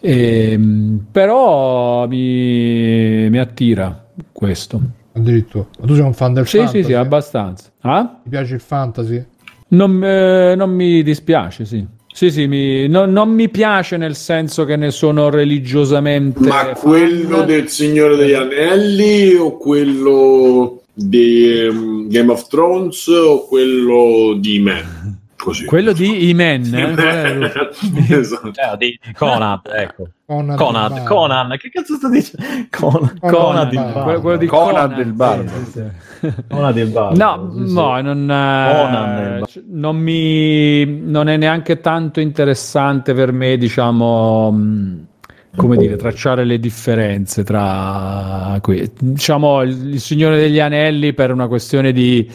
Ehm, però mi, mi attira questo. Addirittura. Ma tu sei un fan del Sì, fantasy? sì, sì, abbastanza. Ah? Ti piace il fantasy? Non, eh, non mi dispiace, sì. Sì, sì, mi- no- non mi piace nel senso che ne sono religiosamente. Ma fan. quello del Signore degli Anelli o quello di ehm, Game of Thrones o quello di Man? Così. Quello di Imen. (laughs) eh? Esatto. eh, (laughs) di di Conan, ecco. Conan, Conan. Conan, che cazzo sto dicendo? Conan, Conan Conan. Quello, quello di Conan del Bardo. sì, sì, sì. Conan il Bardo. No, sì, sì. no, non, Conan eh, del- c- non mi non è neanche tanto interessante per me, diciamo, mh, come dire, tracciare le differenze tra qui. Diciamo, il, il Signore degli Anelli per una questione di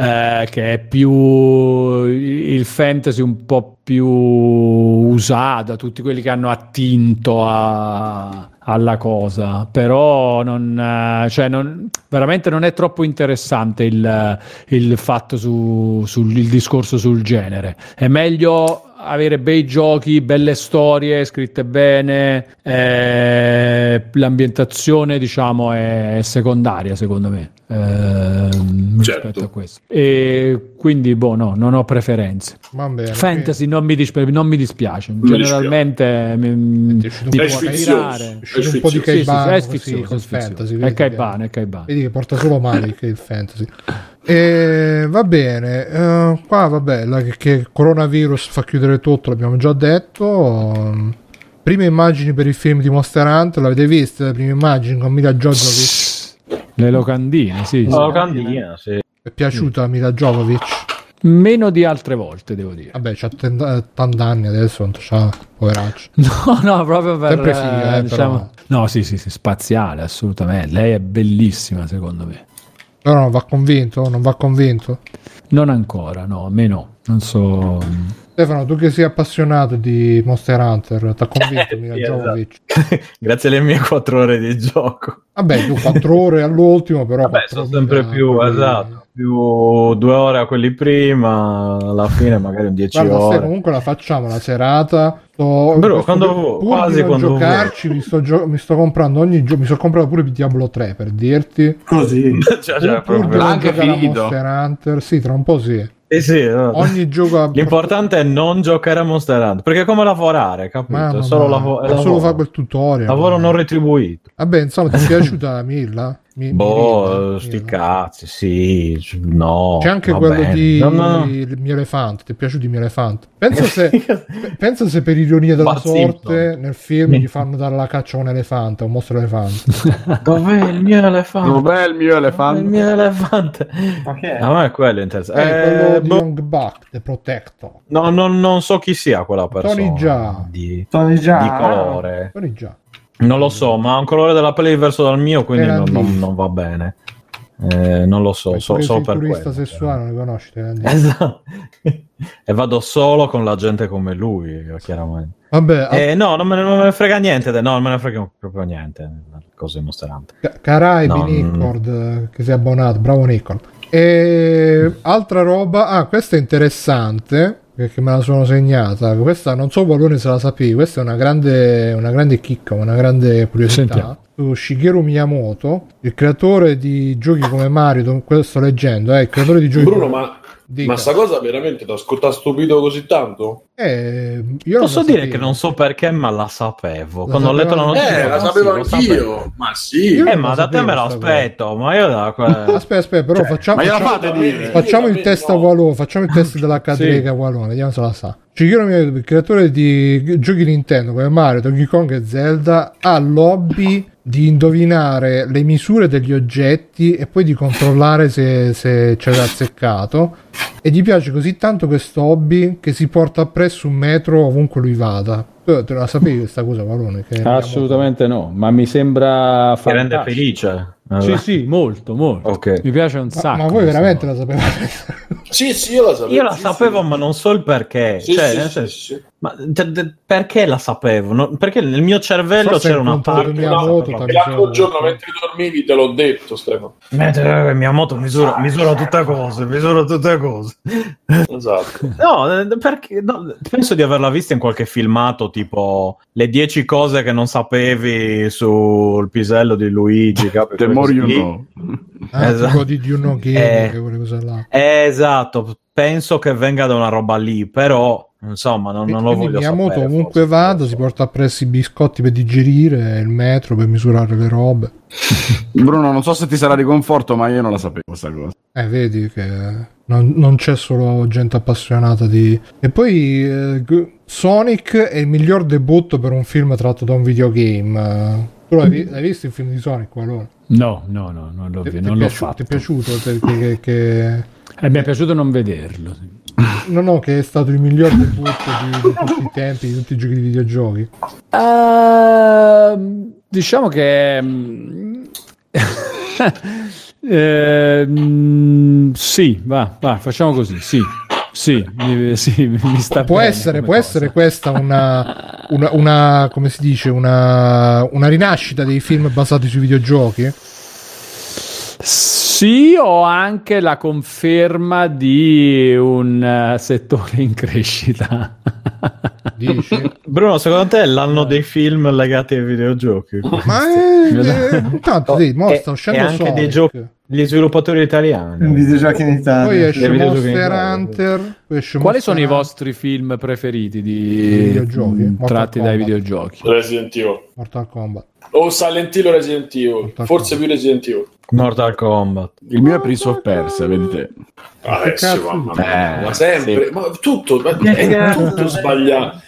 eh, che è più il fantasy un po' più usato, tutti quelli che hanno attinto a- alla cosa, però non, eh, cioè non- veramente non è troppo interessante il, il fatto su, sul il discorso sul genere. È meglio avere bei giochi, belle storie scritte bene, eh, l'ambientazione diciamo è secondaria secondo me ehm, Certo. rispetto a questo. E quindi boh, no, non ho preferenze. Va bene. Fantasy non mi, dispi- non mi dispiace, generalmente mi, uscito mi po' può attirare. È un po' di Sì, sì, Sì, è sfizioso, è sfizioso. fantasy. È vedi che- Caibano, è Caibano. Vedi che porta solo male il fantasy. E va bene, eh, qua vabbè, la, che, coronavirus fa chiudere tutto, l'abbiamo già detto. Um, Prime immagini per il film di Monster Hunter, l'avete viste? Le prime immagini con Mila Jovovich. Le locandine, sì. sì. La locandina, sì. È piaciuta Mila Jovovich? Meno di altre volte, devo dire. Vabbè, c'ha 80 anni adesso, non c'ha, poveraccio. (laughs) No, no, proprio per... Sempre sì, eh, eh, diciamo- No, sì, sì, sì, spaziale, assolutamente. Lei è bellissima, secondo me. Però non va convinto, non va convinto. Non ancora, no, a me no. Non so... Stefano, tu che sei appassionato di Monster Hunter, ti ha convinto (laughs) Mila Sì, Jovovich? (laughs) Grazie alle mie quattro ore di gioco. Vabbè, tu 4 ore all'ultimo, però... Vabbè, sono sempre più, esatto, più due ore a quelli prima, alla fine magari un 10 Guarda, se ore. comunque la facciamo la serata. Sto, Però questo- quando- quasi quando giocarci, mi sto, gio- mi sto comprando ogni giorno. Mi sono comprato pure Diablo 3 per dirti. Così. (laughs) Cioè, cioè, pur Anche finito. Monster Hunter, sì, tra un po' sì. Eh sì, no. Ogni gioco L'importante è non giocare a Monster Hunter, perché è come lavorare, capito? Mamma è solo, lavo- è solo fare quel tutorial. Lavoro non retribuito. Vabbè, insomma, ti è (laughs) piaciuta Milla? Mi- Boh, Milla? sti cazzi, sì, no. C'è anche quello bene. di No, no, mio elefante. Ti è piaciuto il mio elefante? Pensa (laughs) se, pensa se per ironia della Bart sorte Simpson. nel film gli fanno dare la caccia a un elefante, a un mostro elefante. (laughs) Dov'è il mio elefante? Dov'è il mio elefante? il mio elefante? Ma che è? A me è quello interessante. È Eh, quello di boh, Young Buck, The Protector. no, no, non so chi sia quella persona. Tony Jaa. Di, Tony già. di colore. Quelli già. Non lo so, ma ha un colore della pelle diverso dal mio, quindi non, non- non va bene. Eh, non lo so, so, sei per turista quello. sessuale, non conosci. ne dico. (laughs) Esatto. e vado solo con la gente come lui, chiaramente. Vabbè, Eh, no, non me, ne, non me ne frega niente. No, non me ne frega proprio niente. Cose Monster Hunter. Ca- Caraibi No, Nicord eh, che si è abbonato, bravo Nicord. E altra roba, ah, questa è interessante perché me la sono segnata. Questa non so Valone se la sapevi, questa è una grande, una grande chicca, una grande curiosità. Sentiamo. Su Shigeru Miyamoto, il creatore di giochi come Mario, questo sto leggendo, è il creatore di giochi Bruno, ma, Dica. ma sta cosa veramente ti ha stupito così tanto? Eh, io Posso dire sapevo. che non so perché, ma la sapevo. La Quando ho letto la notizia, Eh, la sapevo sì, lo sapevo. anch'io. Ma sì. Io- Eh, ma da te me lo aspetto. Ma io da que- (laughs) Aspetta, aspetta, però facciamo, ma gliela facciamo- fate dire? Facciamo il Sì, test no. a Walone, facciamo il test della cadrega Walone, vediamo se la sa. Shigeru Miyamoto, il creatore di giochi Nintendo come Mario, Donkey Kong e Zelda, ha l'hobby di indovinare le misure degli oggetti e poi di controllare se, se c'è azzeccato. E gli piace così tanto questo hobby che si porta appresso un metro ovunque lui vada. Tu te la sapevi questa cosa, Walone? Che Assolutamente no, ma mi sembra ti rende fantastico. Felice. Sì, sì, molto, molto. Ok. Mi piace un Ma, sacco. ma voi veramente la sapevate? (laughs) Sì, sì, io la sapevo. Io la sì, sapevo, sì. ma non so il perché. Sì, cioè, sì, nel senso- sì. ma cioè, de- perché la sapevo? No, perché nel mio cervello Forse c'era una parte. Miyamoto, No, t'ha e l'altro giorno mentre dormivi te l'ho detto, Stefano. Mentre mia moto misura, misura tutte cose, misura tutte cose. Esatto. (laughs) No, eh, perché no, penso di averla vista in qualche filmato tipo le 10 cose che non sapevi sul pisello di Luigi. capi? More you know. Ah, Esatto. tipo di You Know Game, Eh. che quelle cose là. Eh, esatto, penso che venga da una roba lì, però insomma non, non lo voglio Miyamoto sapere. ovunque forse. vada si porta appresso i biscotti per digerire, il metro per misurare le robe. (laughs) Bruno, non so se ti sarà di conforto, ma io non la sapevo questa cosa. Eh, vedi che non, non c'è solo gente appassionata di... E poi eh, Sonic è il miglior debutto per un film tratto da un videogame. Tu l'hai, l'hai visto il film di Sonic? Allora? No, no, no, non l'ho, Ti, ti non è l'ho piaciuto, fatto. ti è piaciuto? Te- Che, che- (laughs) Eh, mi è piaciuto non vederlo. No, no, che è stato il miglior debutto di, di (laughs) tutti i tempi, di tutti i giochi di videogiochi. Ehm, diciamo che (laughs) ehm, sì, va, va, facciamo così. Sì, sì, mi, sì, mi sta può essere, può cosa. essere questa una, una, una- come si dice una, una rinascita dei film basati sui videogiochi Sì, ho anche la conferma di un eh, settore in crescita. (laughs) dici Bruno, secondo te è l'anno dei film legati ai videogiochi? ma è, è, intanto sì, mo sta uscendo anche Sonic. dei giochi gli sviluppatori italiani. videogiochi in Italia. poi esce Monster. Hunter poi esce Quali Monster sono i Hunter, vostri film preferiti di, videogiochi? mm, tratti dai Kombat. videogiochi? Resident Evil. Mortal Kombat O Silent Hill o Resident Evil. Mortal Forse Kombat. più Resident Evil. Mortal Kombat. Il mio è Prince of Persia, vedete. Adesso, mamma mia, Eh, ma sempre, sì. ma tutto, ma è tutto sbagliato.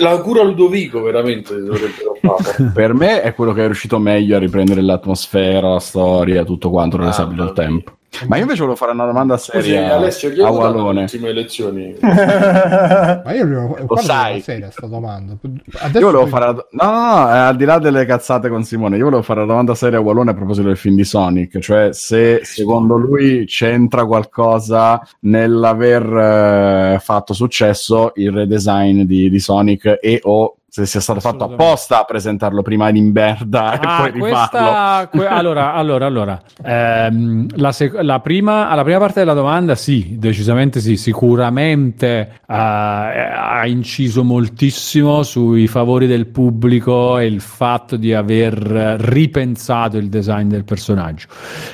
La cura Ludovico veramente. (laughs) Per me è quello che è riuscito meglio a riprendere l'atmosfera, la storia, tutto quanto, non Ah, sabbie del tempo. Ma io invece volevo fare una domanda Scusi, seria Alessio, chi a ha votato Wallone. ultime elezioni? (laughs) Ma io lo, guarda che sai. seria sta domanda. Adesso Io volevo tu- fare la... No, no, no, eh, al di là delle cazzate con Simone, io volevo fare la domanda seria a Wallone a proposito del film di Sonic, cioè se secondo lui c'entra qualcosa nell'aver eh, fatto successo il redesign di, di Sonic e o se sia stato fatto apposta a presentarlo prima in merda e Ah, poi rifarlo. questa, que- (laughs) allora, allora, allora, ehm, la, sec- la prima, alla prima parte della domanda, sì, decisamente sì, sicuramente eh, ha inciso moltissimo sui favori del pubblico e il fatto di aver ripensato il design del personaggio.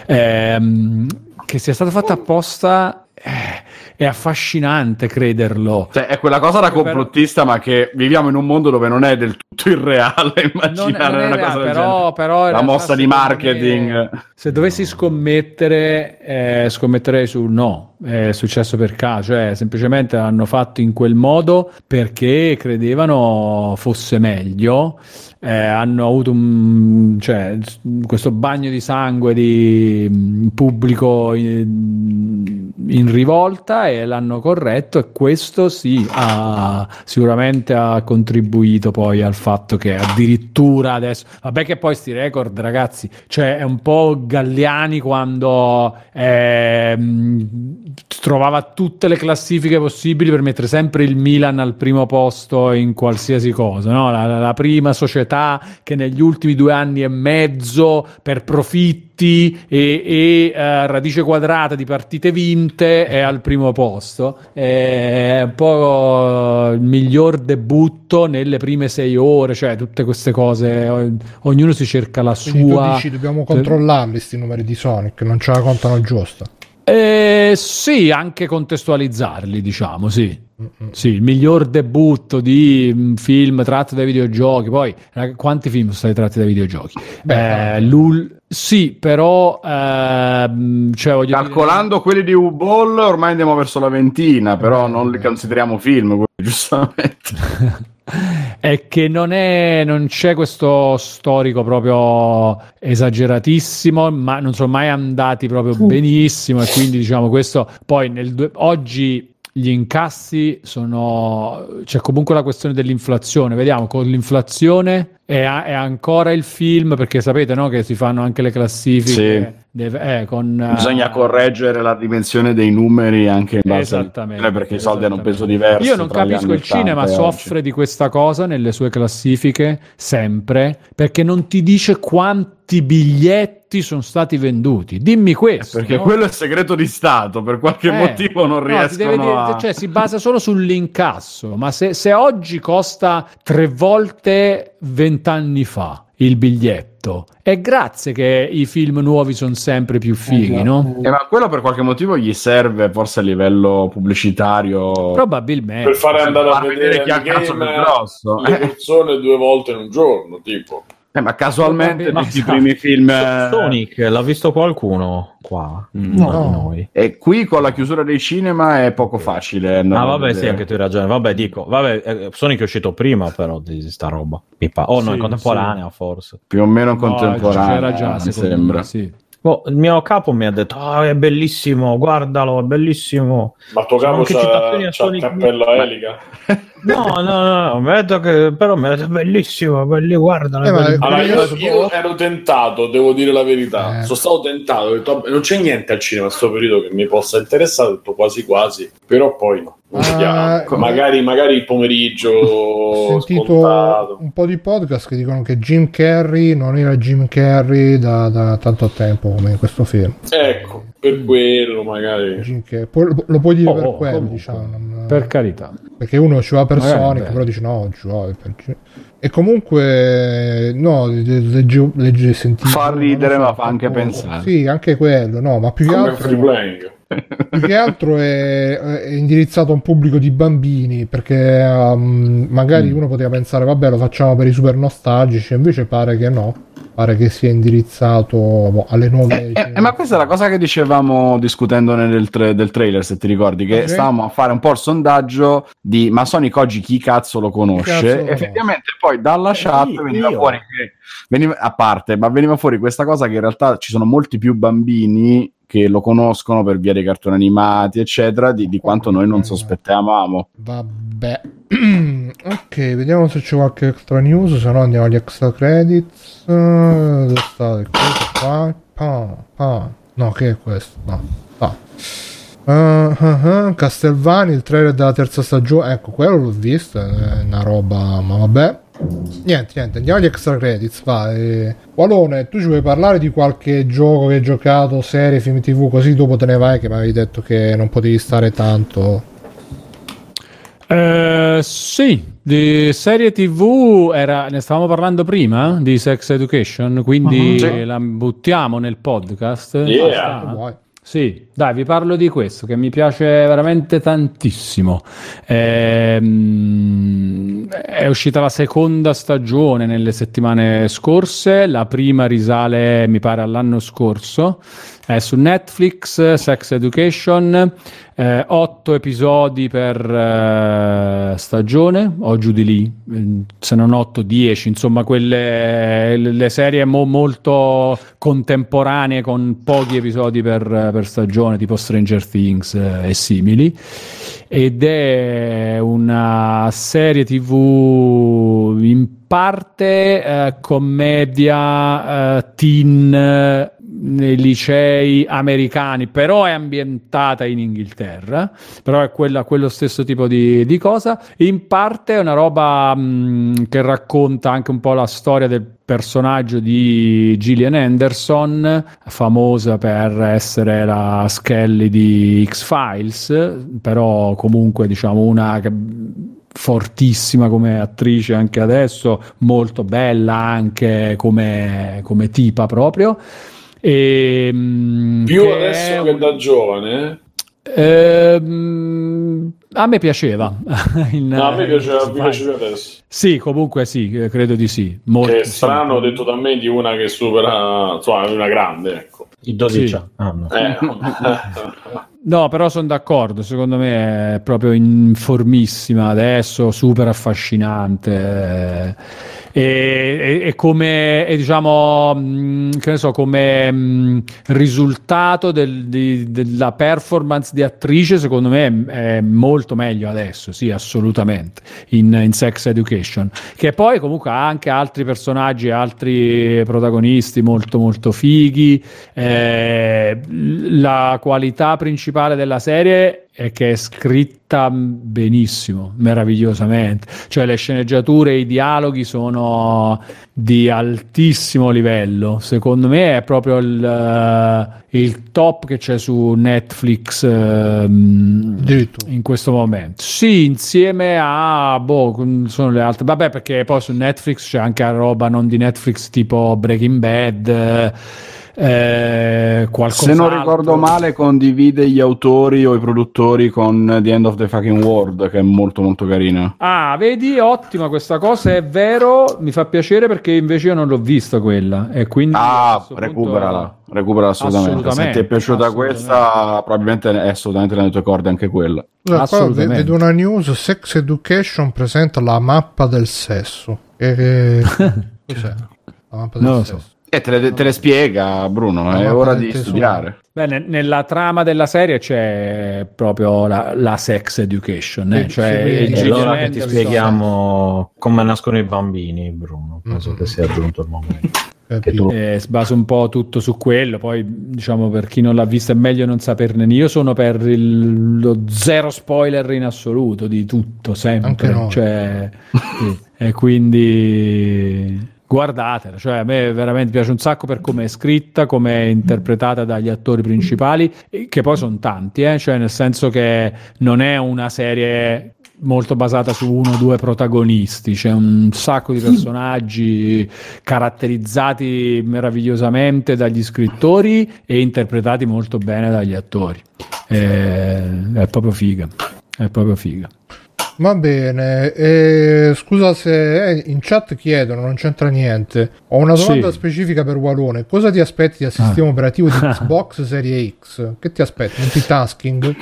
Ehm, che sia stato fatto apposta eh, è affascinante crederlo. Cioè, è quella cosa da complottista, ma che viviamo in un mondo dove non è del tutto irreale (laughs) Non, immaginare non è una cosa del però, genere. però La mossa di marketing. me, se dovessi scommettere, eh, scommetterei sul no. È successo per caso, cioè semplicemente l'hanno fatto in quel modo perché credevano fosse meglio. Eh, hanno avuto un, cioè, questo bagno di sangue di mm, pubblico in, in rivolta e l'hanno corretto e questo sì ha sicuramente ha contribuito poi al fatto che addirittura adesso vabbè che poi sti record ragazzi cioè è un po' Galliani quando ehm, trovava tutte le classifiche possibili per mettere sempre il Milan al primo posto in qualsiasi cosa no? la, la- prima società che negli ultimi due anni e mezzo per profitti e, e, eh, radice quadrata di partite vinte è al primo posto è un po' il miglior debutto nelle prime sei ore cioè tutte queste cose ognuno si cerca la Quindi tu sua dici dobbiamo controllarli questi numeri di Sonic, non ce la contano giusta. Eh, sì, anche contestualizzarli, diciamo, sì. Sì, il miglior debutto di un film tratto dai videogiochi. Poi, quanti film sono stati tratti dai videogiochi? Beh, Eh, l'ul- sì, però, ehm, cioè, voglio dire- Calcolando quelli di U-Ball, ormai andiamo verso la ventina, però non li consideriamo film, (laughs) giustamente. (laughs) è che non, è, non c'è questo storico proprio esageratissimo, ma non sono mai andati proprio benissimo e quindi diciamo questo poi nel oggi gli incassi sono c'è comunque la questione dell'inflazione, vediamo con l'inflazione è, è ancora il film perché sapete no, che si fanno anche le classifiche deve- eh, con, Bisogna eh, correggere la dimensione dei numeri anche in base Esattamente, perché i soldi hanno un peso diverso. Io non capisco il cinema 80 e oggi. soffre di questa cosa nelle sue classifiche sempre perché non ti dice quanti biglietti sono stati venduti. Dimmi questo. Perché no? quello è segreto di Stato, per qualche Eh, motivo non no, riescono dire- a... cioè si basa solo sull'incasso, ma se, se oggi costa tre volte vent'anni fa il biglietto, è grazie che i film nuovi sono sempre più fighi, no? Eh, ma quello per qualche motivo gli serve forse a livello pubblicitario Probabilmente. per fare andare a vedere vedere chi ha il cazzo più grosso. le persone due volte in un giorno, tipo. Eh, ma casualmente Ma tutti i primi film eh, Sonic l'ha visto qualcuno qua? Mm, No. di noi. e qui con la chiusura dei cinema è poco facile Ah, vabbè, sì, anche tu hai ragione. Vabbè, dico, vabbè, eh, Sonic è uscito prima, però di sta roba. Mi pa- O no, Sì, in contemporanea, forse. più o meno No, contemporanea c'era già, mi sembra me, sì. Boh, il mio capo mi ha detto: Ah, è bellissimo, guardalo, è bellissimo. Ma il tuo capo anche citazioni c'ha, a c'ha il Sonic cappello a elica. No, no, no, no, mi ha detto che, però mi ha detto: Bellissimo, belli, guardalo. Eh, bellissimo." Allora, io, io ero tentato, devo dire la verità. Eh. Sono stato tentato, ho detto, "Vabbè, non c'è niente al cinema in questo periodo che mi possa interessare, ho detto quasi quasi, però poi no. Ah, magari, magari il pomeriggio (laughs) Ho sentito scontato. un po' di podcast che dicono che Jim Carrey non era Jim Carrey da, da tanto tempo come in questo film. Ecco, per quello magari. Poi lo, puoi dire Oh, per oh, quello, comunque. diciamo. non- Per carità. perché uno ci va per Magari, Sonic, però dice no, ci va per E comunque, no, legge, legge sentivo. Fa ridere, lo ma fa anche pensare. Sì, anche quello, no, ma più che Come altro. free playing. Più che altro è, è indirizzato a un pubblico di bambini perché um, magari Mm. uno poteva pensare vabbè lo facciamo per i super nostalgici invece pare che no pare che sia indirizzato boh, alle nuove Eh, eh, ma questa è la cosa che dicevamo discutendo nel tra- del trailer, se ti ricordi, che Ok. stavamo a fare un po' il sondaggio di ma Sonic oggi chi cazzo lo conosce? Cazzo lo Effettivamente poi dalla chat io- veniva io. fuori che veniva, a parte, ma veniva fuori questa cosa che in realtà ci sono molti più bambini che lo conoscono per via dei cartoni animati, eccetera, di, di quanto noi non sospettavamo. Vabbè. (clears throat) ok, vediamo se c'è qualche extra news, se no andiamo agli extra credits. Dove sta coso qua? Pa, pa. No, che è questo? No. Ah. Uh, uh, uh, Castelvani, il trailer della terza stagione. Ecco, quello l'ho visto, è una roba, ma vabbè. Niente, niente, andiamo agli extra credits. Va. eh. Walone, tu ci vuoi parlare di qualche gioco che hai giocato, serie, film TV, così dopo te ne vai che mi avevi detto che non potevi stare tanto. Eh, sì, di serie TV era, ne stavamo parlando prima di Sex Education, quindi Sì. la buttiamo nel podcast. Yeah. Sì, dai, vi parlo di questo che mi piace veramente tantissimo. Ehm, è uscita la seconda stagione nelle settimane scorse, la prima risale, mi pare, all'anno scorso. È su Netflix, Sex Education, eh, otto episodi per eh, stagione, o giù di lì, eh, se non otto, dieci, insomma, quelle le serie mo- molto contemporanee con pochi episodi per, per stagione, tipo Stranger Things eh, e simili. Ed è una serie TV in parte eh, commedia eh, teen nei licei americani, però è ambientata in Inghilterra, però è quella, quello stesso tipo di, di cosa. In parte è una roba mh, che racconta anche un po' la storia del personaggio di Gillian Anderson, famosa per essere la Skelly di X-Files, però comunque diciamo una che fortissima come attrice anche adesso, molto bella anche come, come tipa proprio. E, mm, Più che adesso che un- da giovane. Ehm, a me piaceva. (laughs) In- No, a me piaceva, mi X-Files. piace adesso. Sì, comunque sì, eh, credo di sì. Molto, Che è sì. strano, detto da me, di una che supera, insomma, una grande, ecco. I 12 Sì. anni. Ah, no. Eh. No, (laughs) però sono d'accordo, secondo me è proprio in formissima adesso, super affascinante. E, e- e come, e diciamo, mh, che ne so, come mh, risultato del- di- della performance di attrice, secondo me è, è molto meglio adesso, sì, assolutamente, in, in Sex Education. Che poi comunque ha anche altri personaggi, altri protagonisti molto molto fighi. Eh, la qualità principale della serie è che è scritta benissimo, meravigliosamente. Cioè le sceneggiature e i dialoghi sono di altissimo livello. Secondo me è proprio il, eh, il top che c'è su Netflix ehm, in questo momento. Sì, insieme a boh, sono le altre. Vabbè, perché poi su Netflix c'è anche roba non di Netflix tipo Breaking Bad. eh, eh, Se non ricordo male, condivide gli autori o i produttori con The End of the Fucking World, che è molto molto carina. Ah, vedi, ottima questa cosa, è vero, mi fa piacere perché invece io non l'ho vista quella e quindi Ah, questo punto- recuperala, recuperala assolutamente. Se ti Assolutamente, è piaciuta assolutamente. questa, probabilmente è assolutamente nelle tue corde anche quella. Assolutamente. vedo una news Sex Education presenta la mappa del sesso. Che- (laughs) cos'è? La mappa del Non lo so. Sesso. E te le, te le spiega, Bruno, è ora di studiare. Beh, ne- nella trama della serie c'è proprio la, la sex education, eh? Cioè sì, il sì, E allora che ti spieghiamo come nascono i bambini, Bruno. Penso Mm. che sia giunto il momento. Che tu Eh, si basa un po' tutto su quello. Poi, diciamo, per chi non l'ha vista è meglio non saperne. Io sono per il- lo zero spoiler in assoluto di tutto, sempre. Cioè, sì. E quindi guardatela. Cioè, a me veramente piace un sacco per come è scritta, come è interpretata dagli attori principali, che poi sono tanti, eh? cioè, nel senso che non è una serie molto basata su uno o due protagonisti, c'è un sacco di personaggi caratterizzati meravigliosamente dagli scrittori e interpretati molto bene dagli attori. Eh, è proprio figa, è proprio figa. Va bene, eh, scusa se eh, in chat chiedono, non c'entra niente. Ho una domanda Sì. specifica per Walone. Cosa ti aspetti dal sistema operativo di (laughs) Xbox Serie X? Che ti aspetti? Multitasking?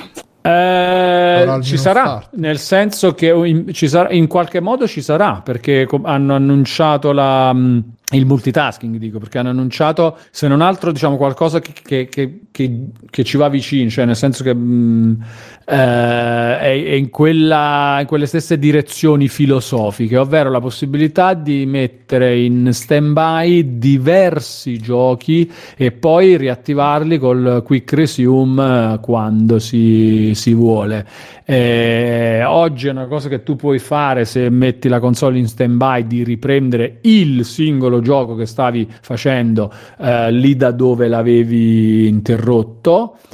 Eh, ci sarà, start. nel senso che in, ci sarà, in qualche modo ci sarà, perché com- hanno annunciato la, mh, il multitasking, dico, perché hanno annunciato, se non altro, diciamo qualcosa che, che- che che, che ci va vicino, cioè nel senso che mh, eh, è, è in, quella, in quelle stesse direzioni filosofiche, ovvero la possibilità di mettere in stand-by diversi giochi e poi riattivarli col quick resume eh, quando si, si vuole. Eh, oggi è una cosa che tu puoi fare se metti la console in stand-by di riprendere il singolo gioco che stavi facendo eh, lì da dove l'avevi interrotto,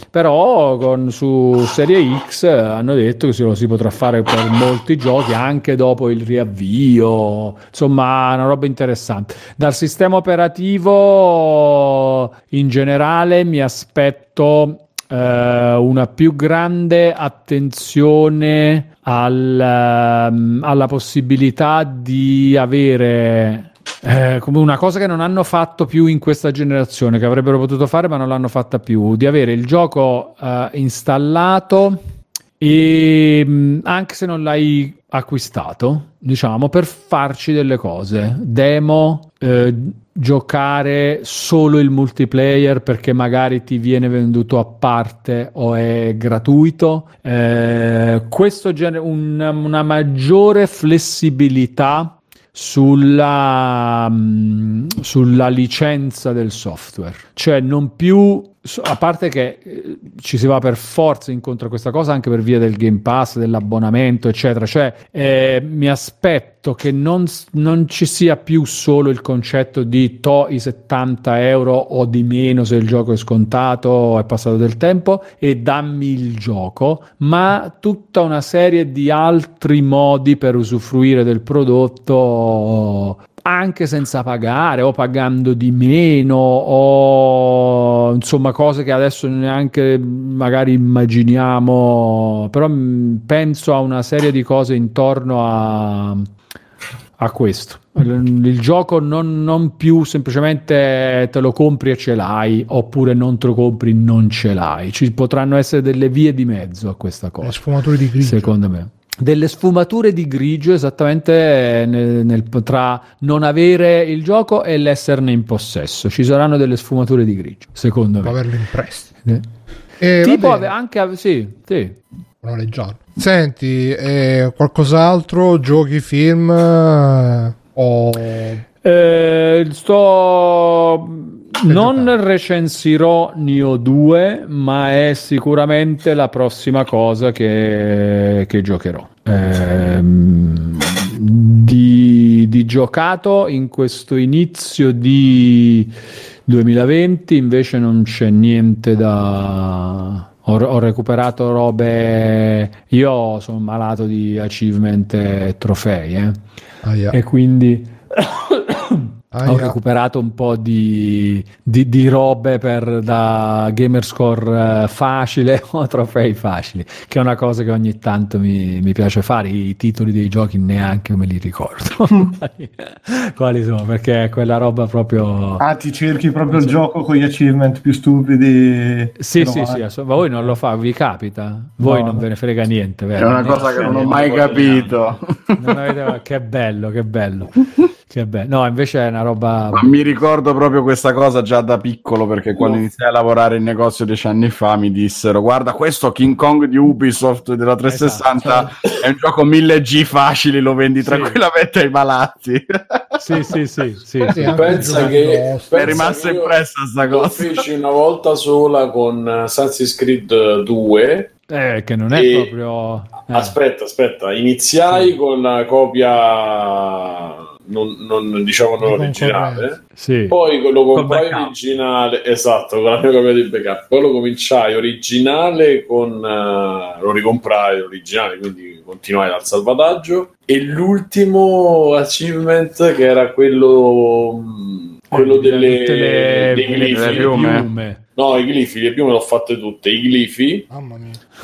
però con, su Serie X hanno detto che lo si potrà fare per molti giochi anche dopo il riavvio, insomma una roba interessante. Dal sistema operativo in generale mi aspetto eh, una più grande attenzione al, um, alla possibilità di avere eh, come una cosa che non hanno fatto più in questa generazione, che avrebbero potuto fare ma non l'hanno fatta più, di avere il gioco eh, installato e mh, anche se non l'hai acquistato, diciamo, per farci delle cose, demo, eh, giocare solo il multiplayer perché magari ti viene venduto a parte o è gratuito. Eh, questo genere, un, una maggiore flessibilità sulla, mh, sulla licenza del software, cioè non più a parte che eh, ci si va per forza incontro a questa cosa anche per via del Game Pass, dell'abbonamento, eccetera. Cioè, eh, mi aspetto che non, non, ci sia più solo il concetto di to i 70 euro o di meno se il gioco è scontato o è passato del tempo e dammi il gioco, ma tutta una serie di altri modi per usufruire del prodotto anche senza pagare o pagando di meno o insomma cose che adesso neanche magari immaginiamo. Però penso a una serie di cose intorno a, a questo. Il, il gioco non, non, più semplicemente te lo compri e ce l'hai oppure non te lo compri e non ce l'hai. Ci potranno essere delle vie di mezzo a questa cosa sfumature di grigio. secondo me delle sfumature di grigio esattamente nel, nel, tra non avere il gioco e l'esserne in possesso. Ci saranno delle sfumature di grigio, secondo Può me. averlo in prestito. Eh. Eh, tipo anche sì, sì. Senti, eh, qualcos'altro? Giochi, film? Eh, o... Eh, sto non recensirò Nio 2, ma è sicuramente la prossima cosa che, che giocherò. Eh, di, di, giocato in questo inizio di 2020 invece non c'è niente da... Ho, recuperato robe... Io sono malato di achievement e trofei, eh? ah, yeah. e quindi Ah, ho yeah. recuperato un po' di, di, di, robe per da gamerscore uh, facile (laughs) o trofei facili, che è una cosa che ogni tanto mi, mi piace fare. I titoli dei giochi neanche me li ricordo (laughs) quali sono, perché è quella roba proprio. Ah, ti cerchi proprio il gioco con gli achievement più stupidi. Sì, sì, sì, ass- ma voi non lo fa, vi capita? Voi no, non ve ne frega niente, vero? È una cosa che non ho mai capito. Non avete... Che bello, che bello. (laughs) Che bello. No, invece è una roba. Ma mi ricordo proprio questa cosa già da piccolo perché quando no. iniziai a lavorare in negozio dieci anni fa mi dissero: Guarda, questo King Kong di Ubisoft della 360 esatto. è un gioco 1000G facile, lo vendi sì. tranquillamente ai malati. (laughs) Sì, sì, sì. sì, sì. Pensa che è rimasta impressa sta cosa. Lo feci una volta sola con Assassin's Creed 2. Eh, che non è e... proprio. Eh. Aspetta, aspetta, iniziai con la copia non, non diciamo non originale. Sì. Poi lo comprai originale, esatto, con la mia copia di backup. Poi lo cominciai originale con uh, lo ricomprai originale, quindi continuai dal salvataggio. E l'ultimo achievement che era quello, mm, quello eh, delle, le, dei glifi. No, i glifi, le piume le ho fatte tutte. I glifi.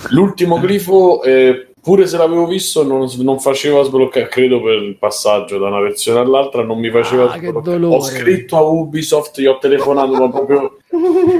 L'ultimo glifo eh, pure se l'avevo visto non, non faceva sbloccare, credo per il passaggio da una versione all'altra non mi faceva Ah, sbloccare. Ho scritto a Ubisoft, gli ho telefonato, ma proprio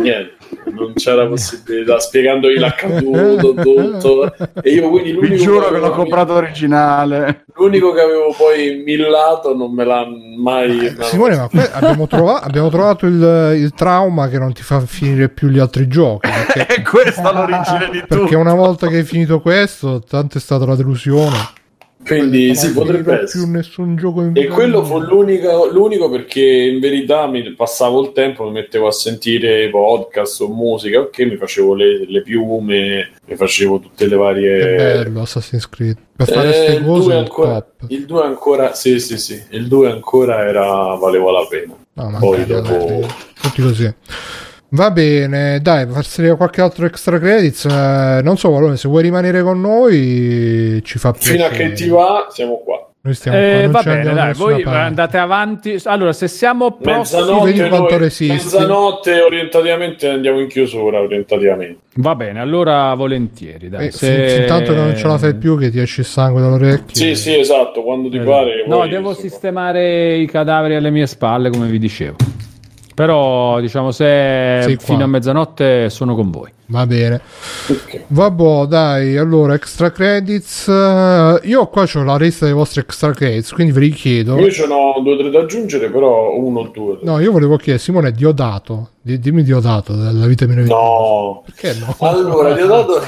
niente, non c'era (laughs) possibilità, spiegandogli l'accaduto, tutto. E io quindi Vi l'unico giuro che l'ho comprato originale. L'unico che avevo poi millato non me l'ha mai... Eh, Simone, ma que- (laughs) abbiamo, trova- abbiamo trovato il, il trauma che non ti fa finire più gli altri giochi. (laughs) Perché, È questa l'origine di tutto. perché una volta che hai finito questo, tanto è stata la delusione. Quindi Non sì, potrebbe più essere. nessun gioco in E quello fu l'unico, l'unico perché in verità mi passavo il tempo, mi mettevo a sentire podcast o musica, ok, mi facevo le, le piume, mi facevo tutte le varie... Che bello Assassin's Creed. Per fare Eh, queste il cose 2 il ancora, top. il 2 ancora, sì, sì, sì, il 2 ancora era, valeva la pena. No, Poi dopo... tutti così. Va bene, dai, farsi qualche altro extra credits. eh, non so, Valone, se vuoi rimanere con noi, ci fa piacere. Fino a che ti va, siamo qua. Noi stiamo qua, Eh, non va bene, dai, voi parte. andate avanti. Allora, se siamo prossimi, Mezzanotte, mezzanotte orientativamente andiamo in chiusura, orientativamente. va bene, allora volentieri. Dai, Eh, se- fin- Intanto che non ce la fai più, che ti esce il sangue dall'orecchio. Sì, sì, esatto, quando ti Eh, pare... No, devo sistemare i cadaveri alle mie spalle, come vi dicevo. Però, diciamo, se Sei qua. fino a mezzanotte sono con voi. Va bene. Ok. Vabbè, dai, allora, extra credits. eh, io qua ho la lista dei vostri extra credits, quindi ve li chiedo. Io ce n'ho due o tre da aggiungere, però uno o due. No, io volevo chiedere, Simone, Diodato. Di- dimmi Diodato della vita meravigliosa. No. Perché no? Allora, (laughs) Diodato...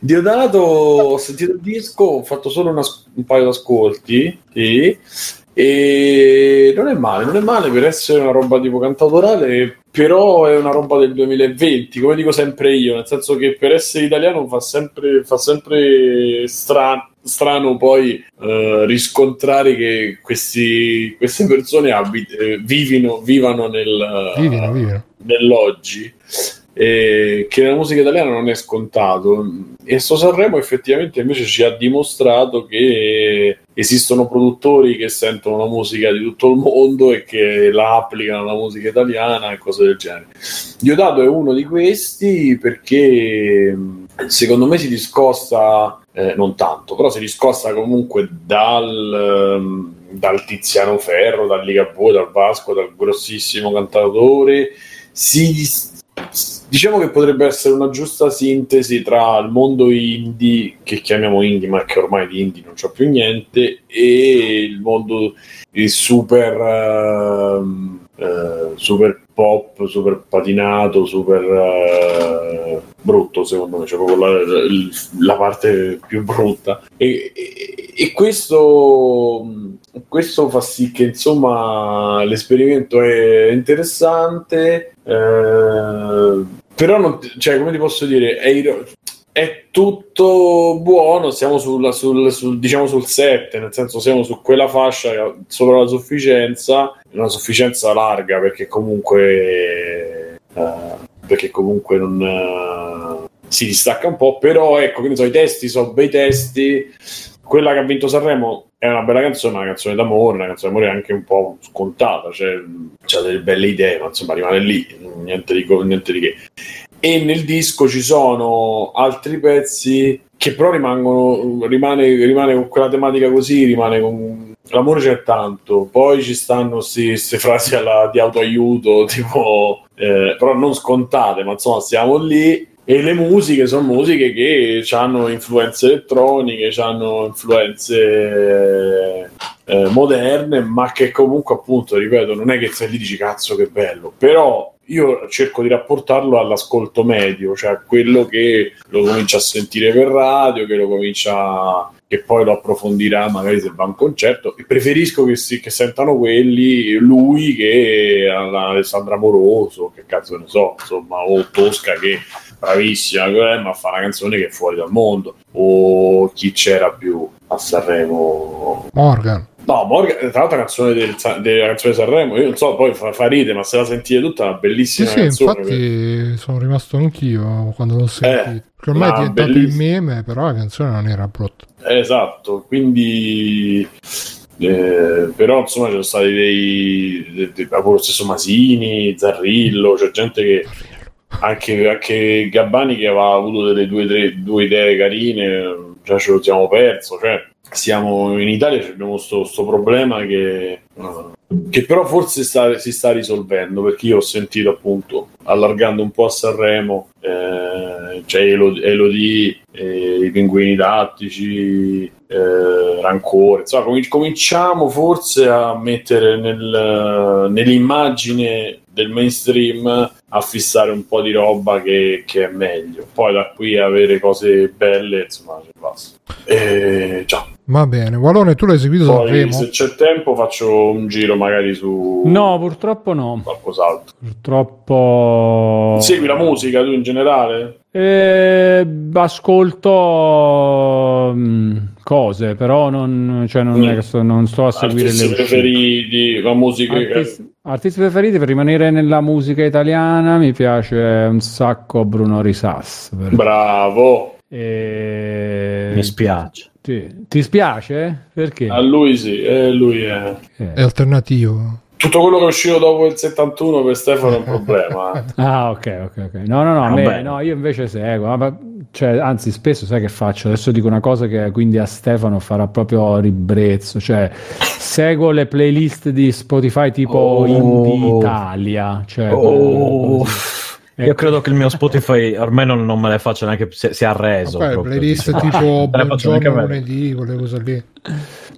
Diodato, ho sentito il disco, ho fatto solo una- un paio di ascolti, sì, e non è male, non è male per essere una roba tipo cantautorale, però è una roba del 2020, come dico sempre io, nel senso che per essere italiano fa sempre, fa sempre stra- strano poi eh, riscontrare che questi- queste persone abit- eh, vivino, vivano nel, Vivino, vivino. nell'oggi e che la musica italiana non è scontato e sto Sanremo effettivamente invece ci ha dimostrato che esistono produttori che sentono la musica di tutto il mondo e che la applicano alla musica italiana e cose del genere. Diodato è uno di questi perché secondo me si discosta eh, non tanto però si discosta comunque dal dal Tiziano Ferro, dal Ligabue, dal Vasco, dal grossissimo cantautore. Si diciamo che potrebbe essere una giusta sintesi tra il mondo indie che chiamiamo indie ma che ormai di indie non c'è più niente e il mondo il super ehm, eh, super pop super patinato super eh, brutto secondo me c'è proprio la, la parte più brutta. E, e- e questo questo fa sì che insomma l'esperimento è interessante eh, però non, cioè come ti posso dire è, è tutto buono siamo sulla- sul, sul- diciamo sul 7 nel senso siamo su quella fascia sopra la sufficienza una sufficienza larga perché comunque eh, perché comunque non eh, si distacca un po' però ecco che ne so i testi sono bei testi. Quella che ha vinto Sanremo è una bella canzone, una canzone d'amore, una canzone d'amore anche un po' scontata, cioè c'ha delle belle idee, ma insomma rimane lì, niente di, niente di che. E nel disco ci sono altri pezzi che però rimangono, rimane, rimane con quella tematica così, rimane con... L'amore c'è tanto, poi ci stanno queste frasi alla- di autoaiuto, (laughs) tipo, eh, però non scontate, ma insomma siamo lì e le musiche sono musiche che hanno influenze elettroniche, hanno influenze eh, moderne, ma che comunque appunto, ripeto, non è che se lì dici cazzo che bello, però io cerco di rapportarlo all'ascolto medio, cioè a quello che lo comincia a sentire per radio, che lo comincia che poi lo approfondirà magari se va a un concerto. E preferisco che, si, che sentano quelli lui che Alessandra Moroso che cazzo ne so insomma o Tosca che bravissima eh, ma fa una canzone che è fuori dal mondo o chi c'era più a Sanremo Morgan. no Morgan tra l'altro la canzone del, della canzone di Sanremo io non so poi fa, fa ride ma se la sentite tutta è una Sì, bellissima sì, canzone infatti sono rimasto anch'io quando l'ho sentito. Eh, Perché ormai è diventato bellissimo. il meme, però la canzone non era brutta. Esatto, quindi eh, però insomma ci sono stati dei, dei, dei- lo stesso Masini, Zarrillo, c'è gente che anche, anche Gabbani che aveva avuto delle due, tre, due idee carine, già ce lo siamo perso. Cioè, siamo in Italia abbiamo questo problema che, uh, che però forse sta, si sta risolvendo perché io ho sentito appunto allargando un po' a Sanremo eh, c'è Elodie, eh, i pinguini tattici eh, rancore insomma com- cominciamo forse a mettere nel, nell'immagine del mainstream a fissare un po' di roba che, che, è meglio poi da qui avere cose belle insomma ci basta e, ciao Va bene, Walone, tu l'hai seguito Poi, Sanremo? se c'è tempo faccio un giro magari su No, purtroppo no. qualcos'altro. Purtroppo Segui la musica tu in generale? Eh, ascolto mh, cose, però non, cioè non, è che sto, non sto a seguire Artisti le preferiti, la musica Artisti, artisti preferiti per rimanere nella musica italiana mi piace un sacco Bruno Risas. Bravo. E- Mi spiace. Ti, ti spiace? Perché? A lui sì, eh, lui è... È alternativo. Tutto quello che è uscito dopo il 71 per Stefano è un problema. (laughs) Ah, ok, ok, ok. No, no, no, a me- Vabbè. no, io invece seguo. ma- cioè, anzi, spesso sai che faccio? Adesso dico una cosa che quindi a Stefano farà proprio ribrezzo. Cioè, seguo le playlist di Spotify tipo Oh. Indie Italia. Cioè, Oh. così. Io credo che il mio Spotify ormai non, non me le faccio neanche si, si è arreso. Ok, proprio. playlist tipo "Ah, Buongiorno me". lunedì, quelle cose lì.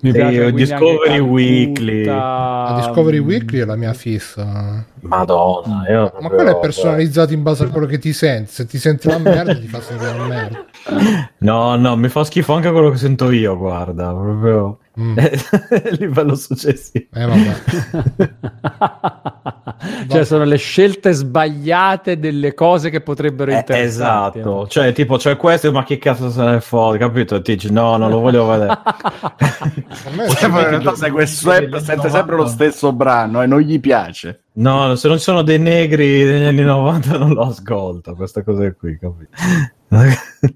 Mi Sì, piace Discovery Weekly. La Discovery Weekly è la mia fissa. Madonna, io Ma proprio- quello è personalizzato in base a quello che ti senti. Se ti senti la merda, ti fa sentire la merda. (laughs) No, no, mi fa schifo anche quello che sento io, guarda, proprio Mm. (laughs) livello successivo. Eh, vabbè. (laughs) cioè, sono le scelte sbagliate delle cose che potrebbero Eh, interessarti. esatto, cioè tipo c'è questo, ma che cazzo se ne fotte, capito? E Ti dici no, non lo voglio vedere. In realtà segue sempre, sente sempre lo stesso brano e non gli piace. No, se non ci sono dei negri negli anni 90 non lo ascolto, queste cose qui, capito? (laughs) no,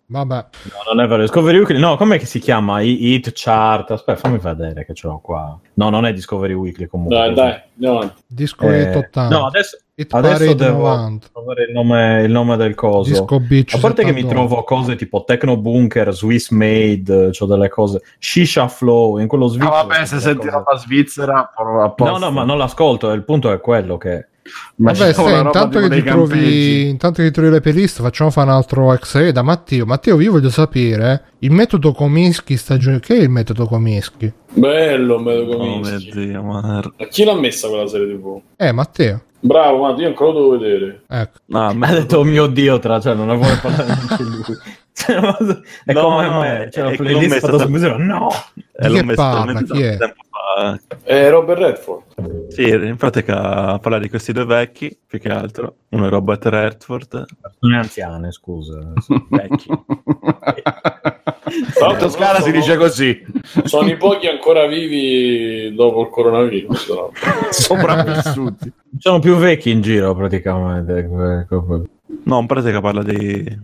Vabbè. non è vero. Discovery Weekly, no, com'è che si chiama? I- Hit Chart? Aspetta, fammi vedere che ce l'ho qua. No, non è Discovery Weekly comunque. Dai, dai, andiamo avanti. Disco Eh, Hit 80. No, adesso, adesso devo 90. trovare il nome, il nome del coso. Disco Beach A parte che mi 79. trovo cose tipo Techno Bunker, Swiss Made, c'ho delle cose. Shisha Flow, in quello Ah, svizzero. vabbè, se senti roba svizzera, a No, no, ma non l'ascolto, il punto è quello che... Ma Vabbè, roba intanto, che trovi, intanto che ti trovi le playlist, facciamo fare un altro ex da Matteo. Matteo, io voglio sapere il metodo Cominsky stagione. Che è il metodo Cominsky? Bello, bello Oh comincia. mio dio, chi l'ha messa quella serie TV? Eh, Matteo. Bravo, ma io ancora lo devo vedere. Ecco. No, Mi ha detto, oh mio Dio, tra, cioè non vuole (laughs) parlare neanche lui. Cioè, ma- è No, come no, me, è- cioè, la è fatta da- su musica, no! Eh, Di l'ho messo parla? Chi è? tempo. È Robert Redford. Sì, in pratica parla di questi due vecchi, più che altro. Uno è Robert Redford, Persone anziane, scusa. (laughs) vecchi. In Toscana si dice così. Sono i pochi ancora vivi dopo il coronavirus. no? (laughs) Sopravvissuti. Sono più vecchi in giro praticamente. No, in pratica parla di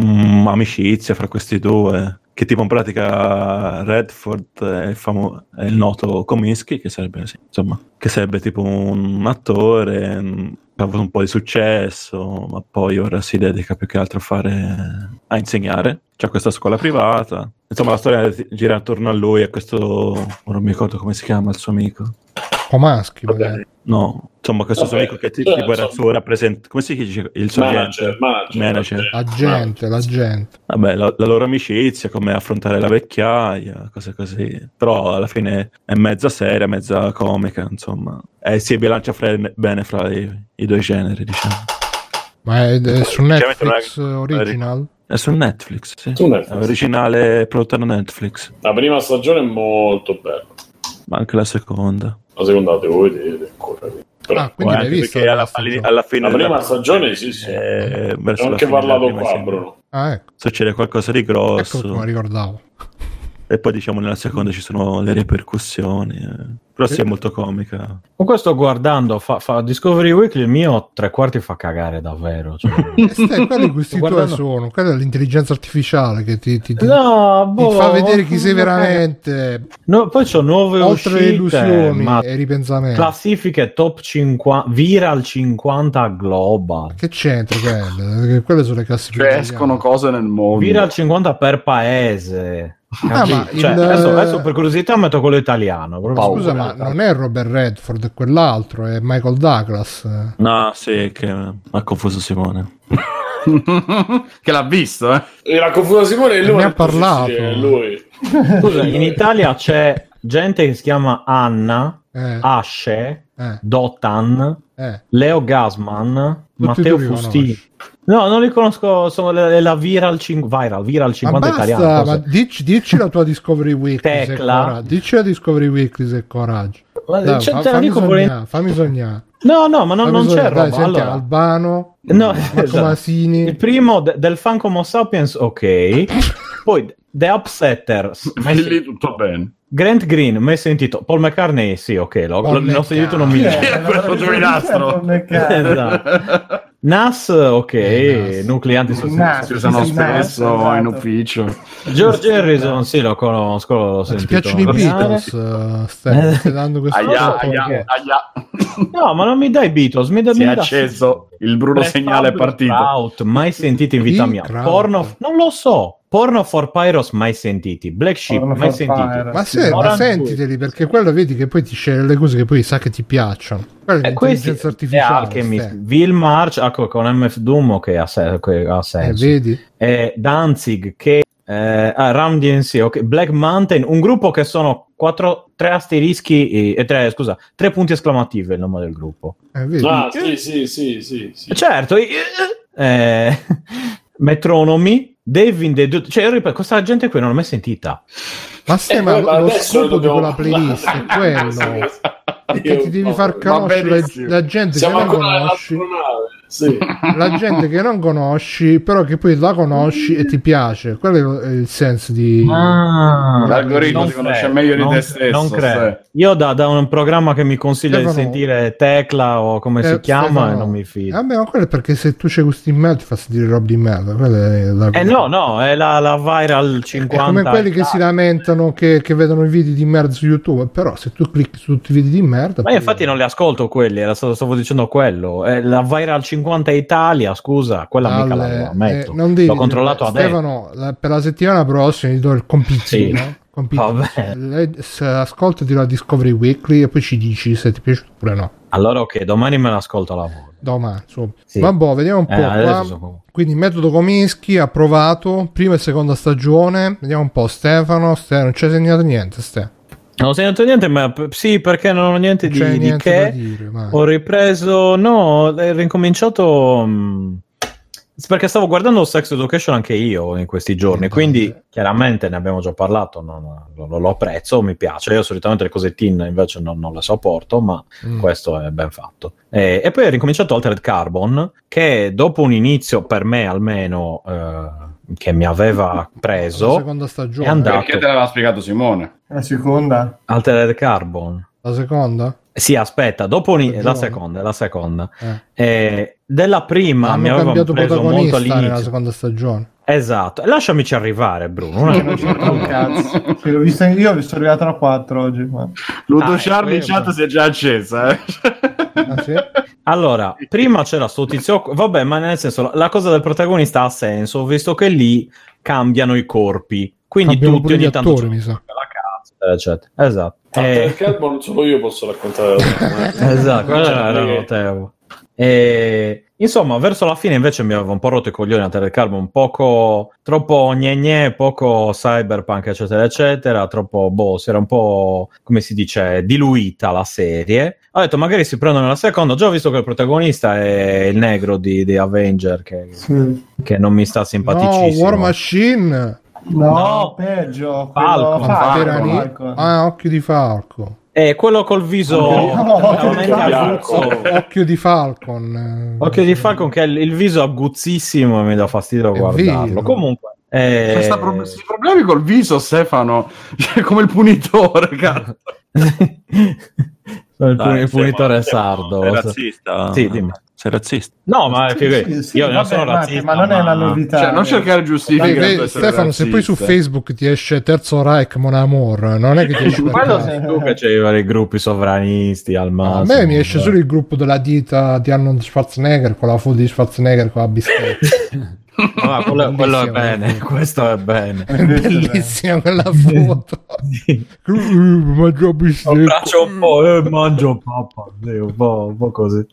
mm, amicizia fra questi due. Che tipo in pratica Redford è il, famo- è il noto Cominsky, che sarebbe, sì, insomma, che sarebbe tipo un attore, mm, ha avuto un po' di successo, ma poi ora si dedica più che altro a fare a insegnare. C'è questa scuola privata. Insomma, la storia gira attorno a lui a questo non mi ricordo come si chiama il suo amico. Comaschi, magari. No, insomma, questo suo amico che ti- tipo era il suo rappresentante, come si dice? Il suo Manager, agente? manager, Manager. La gente, la gente. Vabbè, la, la loro amicizia, come affrontare la vecchiaia, cose così. Però alla fine è mezza seria, mezza comica, insomma. E si bilancia fra- bene fra i, i due generi, diciamo. Ma è, è su Netflix original? È su Netflix, sì. Su Netflix. È originale prodotta da Netflix, La prima stagione è molto bella. ma anche la seconda. La seconda la devo vedere ancora. Però, Ah, quindi l'hai la alla, alla fine la prima della- stagione sì, sì. eh, Ho anche parlato qua. Bruno. Ah, ecco. Succede qualcosa di Ecco grosso. come ricordavo. E poi diciamo nella seconda ci sono le ripercussioni. eh. Però sì, è molto comica. Comunque sto guardando, fa, fa Discovery Weekly, il mio tre quarti fa cagare davvero. cioè. (laughs) Stai, quelli questi tuoi Guardando- sono, quella è l'intelligenza artificiale che ti, ti- ti- No, ti boh, fa vedere chi sei veramente, No, poi c'ho nuove oltre uscite, illusioni ma e ripensamenti. classifiche top 50, viral 50 global. Che c'entra quelle? Perché quelle sono le classifiche. Cioè, escono cose nel mondo. Viral 50 per paese. Ah? Cioè, il- adesso, adesso per curiosità metto quello italiano. Scusa, ma non è Robert Redford, è quell'altro, è Michael Douglas. No, sì, che ha confuso Simone. (laughs) che l'ha visto, eh? Era confuso Simone e lui Ne ha detto, sì, sì, parlato. è lui. Scusa, in Italia c'è gente che si chiama Anna, Eh, Asce, eh, Dotan, eh. Leo Gasman, Matteo tu li Fustini. No, non li conosco, sono le- la Viral, cin- viral, viral Ma 50 basta, italiano. ma dici, dici la tua Discovery Weekly. se Tecla. coraggio. Dici la Discovery Weekly se coraggio. Ma Dai, cioè, fa- te la fammi, sognare, fammi sognare. No, no, ma non, non c'è. Dai, roba. senti, allora, Albano, no, (laughs) esatto. Masini. Il primo de- del fan Homo sapiens, ok. Poi The Upsetters, mai Lì tutto bene. Grant Green, mai sentito. Paul McCartney, sì, ok, l'ho, l'ho sentito, non mi Chi è? dice. Questo giovinastro. Esatto. NAS, ok, Eh, NAS. nuclei. NAS. Si usano spesso esatto. in ufficio. George Harrison, sì, lo conosco, l'ho Ma ti sentito. piacciono i nominare. Beatles? eh, Stai, stai dando questo Aia, aia, aia. No, ma non mi dai Beatles, mi dai Si è mi dai- acceso il bruno Prefab segnale è partito. Kraut, mai sentito in vita mia. Kraut? Porno, non lo so. Porno for Pyros, mai sentiti. Black Sheep, Porno mai sentiti. Pyros. Ma, se, ma sentiteli perché quello vedi che poi ti sceglie le cose che poi sa che ti piacciono. Quella è E questi l'intelligenza artificiale. Alchemist. Will March ecco, con MF Doom che ha, se- che ha Eh, senso. vedi? e Danzig che eh, ah, Ram DNC, ok, Black Mountain, un gruppo che sono quattro, tre asterischi e, e tre, scusa, tre punti esclamativi il nome del gruppo. Eh, vedi? Ah, sì, sì, sì, sì, sì. Certo, i- eh, Devin, the Dude- cioè io ripeto, questa gente qui non l'ho mai sentita. Ma se Eh, ma lo scopo di quella playlist è (laughs) quello. Che ti devi far conoscere la, gente Siamo che non conosci. nell'astronave. Sì. La (laughs) gente che non conosci, però che poi la conosci e ti piace. Quello è il senso di. Ah, L'algoritmo non ti conosce meglio di te stesso, Non credo. Io da, da un programma che mi consiglia Stefano- di sentire Tecla o come si Eh, chiama Stefano, e non mi fido. Vabbè, ma quello è perché se tu c'è gusti in merda ti fa sentire roba di merda. È Eh no, no, è la, la viral È 50. come quelli che si lamentano che, che vedono i video di merda su YouTube. Però se tu clicchi su tutti i video di merda. Ma io infatti non li ascolto quelli, era stato- stavo dicendo quello. È la Viral 50 Italia, scusa, quella mica la, la metto. eh, non devi- L'ho controllato adesso. Stefano, la- per la settimana prossima ti do il compitino. Sì. compitino. Ascoltati la Discovery Weekly e poi ci dici se ti piaciuto oppure no. Allora ok, domani me l'ascolto a lavoro. Domani, insomma. Sì. Vabbè, vediamo un po'. Eh, adesso qua. sono- Quindi metodo Cominsky approvato, prima e seconda stagione. Vediamo un po', Stefano. Ste- non ci hai segnato niente, Ste. Non ho segnato niente, ma p- sì, perché non ho niente di, c'è di niente che. dire. Ho ripreso, no, ho ricominciato. mh, perché stavo guardando Sex Education anche io in questi giorni, Eh, quindi vabbè. chiaramente ne abbiamo già parlato, non- lo, lo apprezzo, mi piace. Io solitamente le cose teen invece non, non le sopporto, ma Mm. questo è ben fatto. E, e poi ho ricominciato Altered Carbon, che dopo un inizio, per me almeno, eh, che mi aveva (laughs) La preso, seconda stagione. è andato. Perché te l'aveva spiegato Simone? La seconda? Altered Carbon. La seconda? Sì, aspetta, dopo un- la seconda, la seconda. Eh. Eh, della prima mi Hanno aveva cambiato preso molto protagonista nella all'inizio. seconda stagione. Esatto, lasciamici arrivare, Bruno. non è Che cazzo. L'ho vista io, ho visto arrivato a 4 oggi. Ma... Ludo Ah, Charlie in chat si è già accesa, eh. Ah, sì? Allora, prima c'era sto tizio, vabbè, ma nel senso, la- cosa del protagonista ha senso, visto che lì cambiano i corpi, quindi Cambiano tutti ogni tanto attori, mi sa. Eccetera. Esatto. Eh, Eh, Carbon solo io posso raccontare. (laughs) esatto, quello Cioè, era notevole. E, insomma, verso la fine invece mi aveva un po' rotto i coglioni a Telecarbon, un poco troppo gne poco cyberpunk, eccetera, eccetera, troppo, boh, si era un po', come si dice, diluita la serie. Ho detto, magari si prendono la seconda, già ho visto che il protagonista è il negro di, di Avenger, che, Sì. che non mi sta No, simpaticissimo. War Machine. No, No. peggio. Falcon. Pirani- Falcon. Ah, occhio di falco. E quello col viso No, occhio di aguzzo. Occhio di Falcon. eh. Occhio di Falcon che ha il, viso aguzzissimo e mi dà fastidio È guardarlo. vero. Comunque, Eh, Questa pro- questi problemi col viso, Stefano, (laughs) cioè, come il punitore, cazzo. (laughs) Sono il Dai, il punitore sardo. Sei razzista? Sì, dimmi. Sei razzista? No, ma Sì, sì, sì, io non vabbè, sono Matti, razzista, ma non è una novità. Cioè, non cercare vedi, per essere Stefano, se poi su. Facebook ti esce Terzo Reich Mon Amour, non è che ti esce Quello sei tu che c'hai i vari gruppi sovranisti al A massimo. me mi esce solo il gruppo della dieta di Arnold Schwarzenegger con la foto di Schwarzenegger con la bistecca. (laughs) Ah, quello, quello è bene, questo è bene. Bellissima quella foto. Sì. Uh, Mangio. Abbraccio un po', eh, mangio papà, un po', un po' così.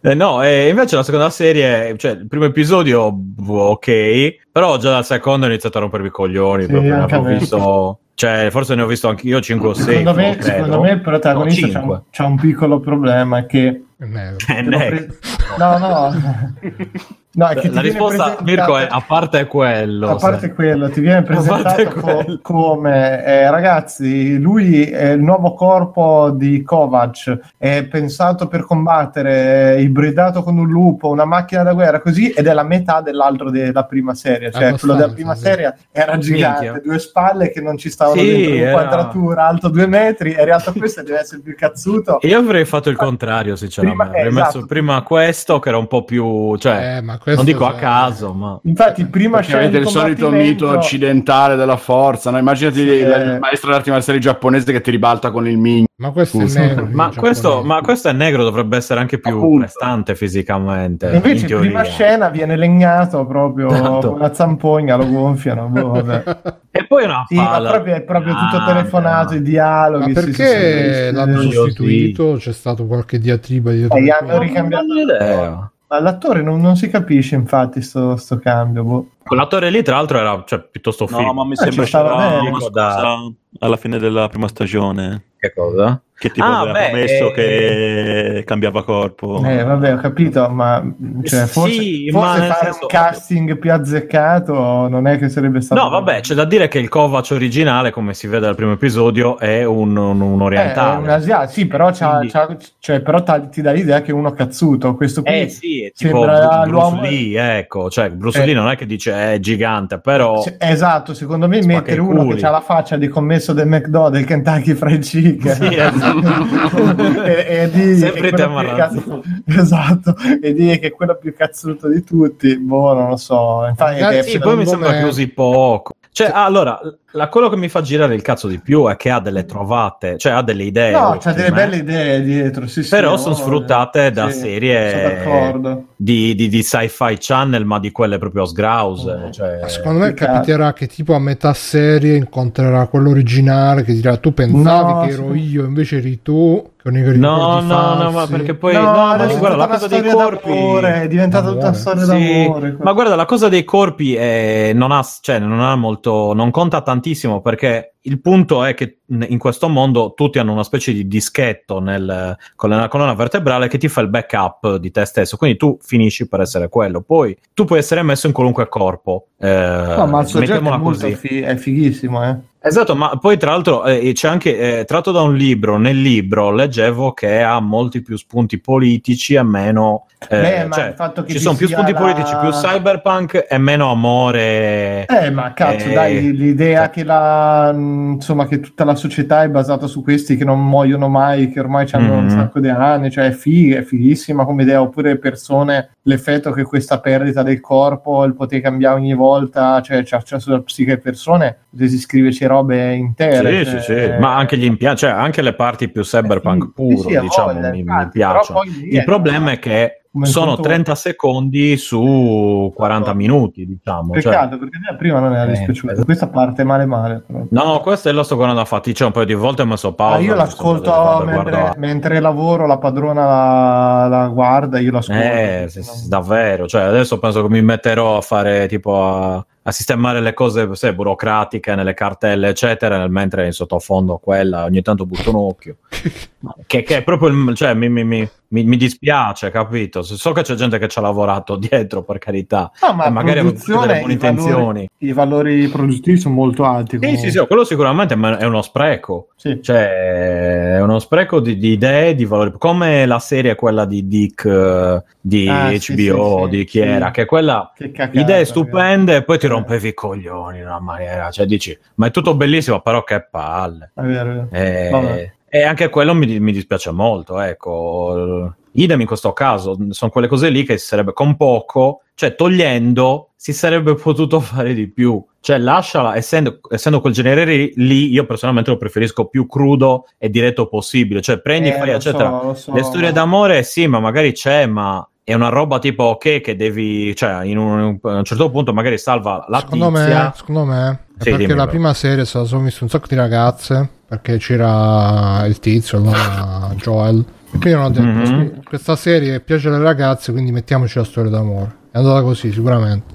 Eh, no, e invece la seconda serie, cioè il primo episodio, boh, ok, però già dal secondo ho iniziato a rompermi i coglioni, Sì, proprio, visto, cioè forse ne ho visto anche io 5 o 6. Secondo me, secondo me il protagonista No, c'ha, un, un piccolo problema che È nero. Eh, te lo ne- pre- no no (laughs) no è che la risposta Mirko è a parte quello. a parte sai. quello ti viene (laughs) presentato co- come eh, ragazzi lui è il nuovo corpo di Kovac è pensato per combattere è ibridato con un lupo una macchina da guerra così ed è la metà dell'altro della prima serie cioè quello della prima sì. serie era gigante Minchia. due spalle che non ci stavano Sì, dentro era- l'inquadratura alto due metri è arrivato questo e deve essere più cazzuto Io avrei fatto il contrario, sinceramente. Prima- eh, avrei messo esatto. prima questo, che era un po' più. cioè, Eh, ma questo non dico a caso, ma. Infatti, prima scena avete di il solito mito occidentale della forza, no? Immaginati Sì, il, eh. il maestro d'arti marziali giapponese che ti ribalta con il migno. Ma questo Scusa. è nero. Ma questo, ma questo è negro, dovrebbe essere anche più Appunto. prestante fisicamente. E invece, in prima scena viene legnato proprio Tanto. con una zampogna, lo gonfiano. boh, vabbè. E poi una Sì, ma palla. proprio, è proprio tutto Ah, telefonato, i dialoghi. Ma sì, sì, perché sì, l'hanno sostituito? C'è stato qualche diatriba dietro? Eh, gli di hanno ricambiato Non ho idea. Ma l'attore non, non si capisce, infatti, sto, sto cambio. boh. Quell'attore lì, tra l'altro, era cioè, piuttosto No, figo. ma mi Eh, sembra una scusa alla fine della prima stagione. Che cosa? Che tipo Ah, aveva beh, promesso eh, che cambiava corpo. Eh, vabbè, ho capito, ma cioè, forse, Sì, forse ma fare senso- un casting più azzeccato non è che sarebbe stato. No, vabbè, c'è da dire che il Kovac originale, come si vede dal primo episodio, è un, un, un Eh, è orientale. un asiatico, sì, però, c'ha- Quindi- c'ha- cioè, però ti dà l'idea che è uno cazzuto. Questo qui Eh sì, sembra Bruce l'uomo- Lee, ecco, cioè Bruce Eh. Lee non è che dice è gigante, però Se- esatto, secondo me mettere uno culi. che ha la faccia di commesso del McDo del Kentucky Fried Chicken Sì, esatto. (laughs) e, e (laughs) dirgli Sempre razziale. cazzo- esatto e dire che è quello più cazzuto di tutti boh non lo so infatti Ragazzi, è- sì, poi mi sembra me- che usi poco. Cioè, allora, la- quello che mi fa girare il cazzo di più è che ha delle trovate, cioè ha delle idee. no ottime, c'ha delle belle idee dietro sì, sì, Però no, sono eh, sfruttate da sì, serie di, di, di sci-fi channel, ma di quelle proprio a sgrause. Cioè, Secondo me capiterà che tipo a metà serie incontrerà quello originale che dirà tu pensavi No, che ero sì. io invece eri tu No, no, no, ma perché poi no, no, ma è guarda, la diventata cosa dei corpi d'amore, è diventata tutta una storia Sì, d'amore ma guarda, la cosa dei corpi è- non ha, cioè, non ha molto, non conta tantissimo perché il punto è che in questo mondo tutti hanno una specie di dischetto nel, con la colonna vertebrale che ti fa il backup di te stesso, quindi tu finisci per essere quello. Poi tu puoi essere messo in qualunque corpo. Eh, no ma il soggetto è fi- è fighissimo eh Esatto, ma poi tra l'altro eh, c'è anche, eh, tratto da un libro, nel libro leggevo che ha molti più spunti politici e meno... eh, Beh, cioè, ci ci sono più spunti la- politici, più cyberpunk e meno amore... Eh, ma cazzo, Eh, dai, l'idea cioè- che la mh, insomma che tutta la società è basata su questi che non muoiono mai, che ormai hanno un Mhm. sacco di anni, cioè è figa, è fighissima come idea, oppure persone, l'effetto che questa perdita del corpo, il poter cambiare ogni volta, cioè c'è c'è sulla psiche persone, potessi scriverci robe intere. Sì, cioè- sì, sì, ma anche gli impianti, cioè anche le parti più cyberpunk Sì, puro, sì, a diciamo, mi, mi infatti, però piacciono. Il è- problema è che sono tutto- 30 secondi su 40 minuti, diciamo. cioè- Peccato, perché a me prima non era Eh, dispiaciuto, esatto. questa parte male male. Però. No, questo lo sto guardando a fatica un paio di volte, ho messo pausa. Ah, io mi l'ascolto mentre, mentre lavoro, la padrona la, la guarda, io l'ascolto. Eh, sì, sì, davvero. Cioè, adesso penso che mi metterò a fare tipo a, a sistemare le cose sai, burocratiche nelle cartelle, eccetera, mentre in sottofondo quella ogni tanto butto un occhio. (laughs) che, che è proprio il, cioè, mi, mi- mi- mi- dispiace, capito? So che c'è gente che ci ha lavorato (laughs) dietro, per carità. No, ma e magari aveva delle buone i valori- intenzioni. I valori produttivi sono molto alti. Sì, comunque. sì, sì, quello sicuramente è uno spreco. Sì. Cioè, uno spreco di, di idee, di valori, come la serie quella di Dick eh, di Ah, HBO, sì, sì, di chi sì. era, che quella Che cacata, idee stupende e poi ti Eh. rompevi i coglioni in una maniera, cioè dici, ma è tutto bellissimo, però che palle. È vero, è vero. E, e anche quello mi, mi dispiace molto, ecco. Idem in questo caso, sono quelle cose lì che si sarebbe con poco, cioè togliendo, si sarebbe potuto fare di più. Cioè lasciala, essendo, essendo quel genere lì, io personalmente lo preferisco più crudo e diretto possibile. Cioè prendi, Eh, fai, eccetera. so, so, Le storie ma- d'amore, sì, ma magari c'è, ma è una roba tipo ok che devi, cioè in un, a un certo punto magari salva la secondo tizia. me, secondo me è Sì, perché dimmi, la però. prima serie se la sono vista un sacco di ragazze perché c'era il tizio allora (laughs) Joel e quindi hanno detto Mhm. questa serie piace alle ragazze quindi mettiamoci la storia d'amore è andata così sicuramente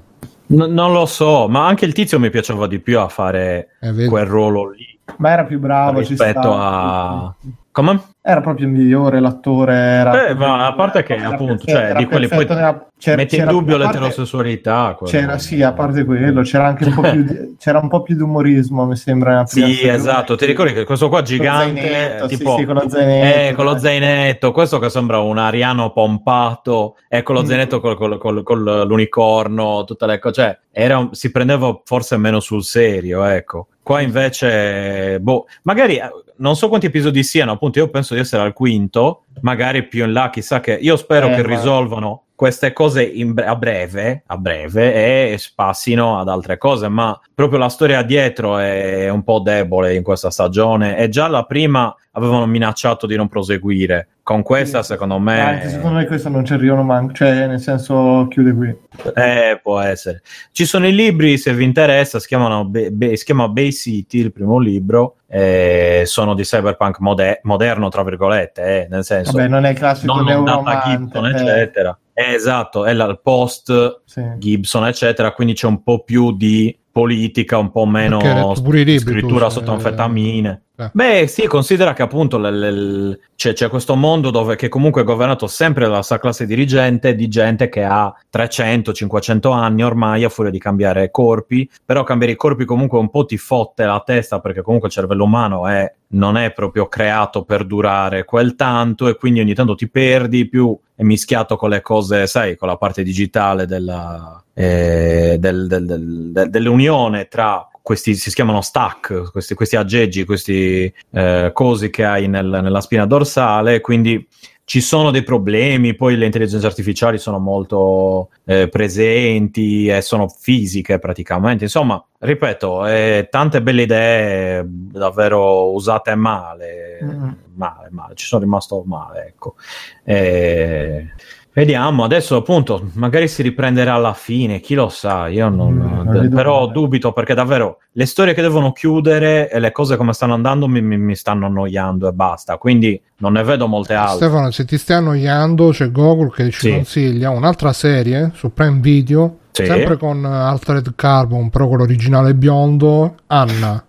N- non lo so, ma anche il tizio mi piaceva di più a fare Eh, quel ruolo lì Ma era più bravo ci rispetto sta. a. Come? Era proprio migliore l'attore. Era Eh, ma a parte che, appunto, cioè, era di quelli poi nella- Metti in dubbio parte- l'eterosessualità. C'era, sì, a parte quello, c'era anche un po' più di, (laughs) c'era un po' più di umorismo, mi sembra. Sì, esatto. Ti ricordi che questo qua gigante, zainetto, sì, tipo, sì, con lo zainetto. eh, con lo zainetto, questo che sembra un ariano pompato, e con lo Mm. zainetto col, col- col- con l'unicorno, tutte le cose, cioè, era si prendeva forse meno sul serio, ecco. Qua invece, boh, magari eh, non so quanti episodi siano, appunto, io penso di essere al quinto, magari più in là, chissà che. Io spero Eh, che ma- risolvano queste cose bre- a breve, a breve e passino ad altre cose, ma proprio la storia dietro è un po' debole in questa stagione e già la prima avevano minacciato di non proseguire. Con questa, Sì, secondo Ma Anche me, secondo me questo non ci arrivano manco, cioè nel senso chiude qui. eh, può essere. Ci sono i libri, se vi interessa, si, chiamano Be- Be- si chiama Bay City, il primo libro, eh, sono di cyberpunk mode- moderno, tra virgolette, eh, nel senso, Vabbè, non è classico non data neuromante. Gibson, eh, eccetera. Eh, esatto, è il post sì. Gibson, eccetera, quindi c'è un po' più di politica, un po' meno libri, scrittura tu, sotto eh, anfetamine. eh. Beh, sì, considera che appunto l- l- c'è, c'è questo mondo dove che comunque è governato sempre dalla sua classe dirigente di gente che ha 300-500 anni ormai a furia di cambiare corpi, però cambiare i corpi comunque un po' ti fotte la testa perché comunque il cervello umano è, non è proprio creato per durare quel tanto e quindi ogni tanto ti perdi più è mischiato con le cose, sai, con la parte digitale della, eh, del- del- del- del- dell'unione tra questi si chiamano stack, questi, questi aggeggi, questi eh, cosi che hai nel- nella spina dorsale, quindi ci sono dei problemi, poi le intelligenze artificiali sono molto eh, presenti e sono fisiche praticamente, insomma, ripeto, eh, tante belle idee davvero usate male, Mm. male, male, ci sono rimasto male, ecco. Eh, Vediamo, adesso appunto, magari si riprenderà alla fine, chi lo sa, io non... Mm, vedo però dubito perché davvero le storie che devono chiudere e le cose come stanno andando mi, mi- mi stanno annoiando e basta, quindi non ne vedo molte altre. Stefano se ti stai annoiando c'è Google che ci Sì. consiglia un'altra serie su Prime Video Sì. sempre con Altered Carbon però con l'originale biondo Anna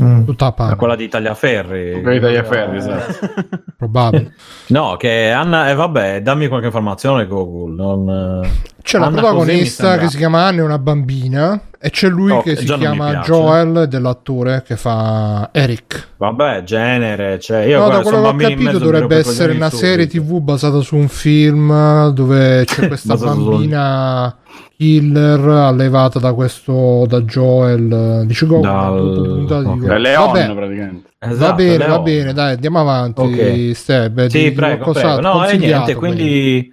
Mm. tutta a Ma panna Quella di Tagliaferri. Quella di Tagliaferri, esatto. (laughs) probabile No, che Anna, e vabbè, dammi qualche informazione Google. Non, eh, c'è la Anna protagonista così mi che si chiama Anna è una bambina e c'è lui Oh, che si chiama. Joel dell'attore che fa Eric Vabbè, genere, cioè io no, guarda, da quello che ho capito dovrebbe essere una serie subito. tv basata su un film dove c'è (laughs) questa bambina killer allevata da questo da Joel dice Google Dal- dopo puntata di ok. Google. È Leon Vabbè, praticamente. va Esatto, bene va bene dai andiamo avanti Ok. Steb, Sì, di- prego, prego. No, e Consigliato, niente, quindi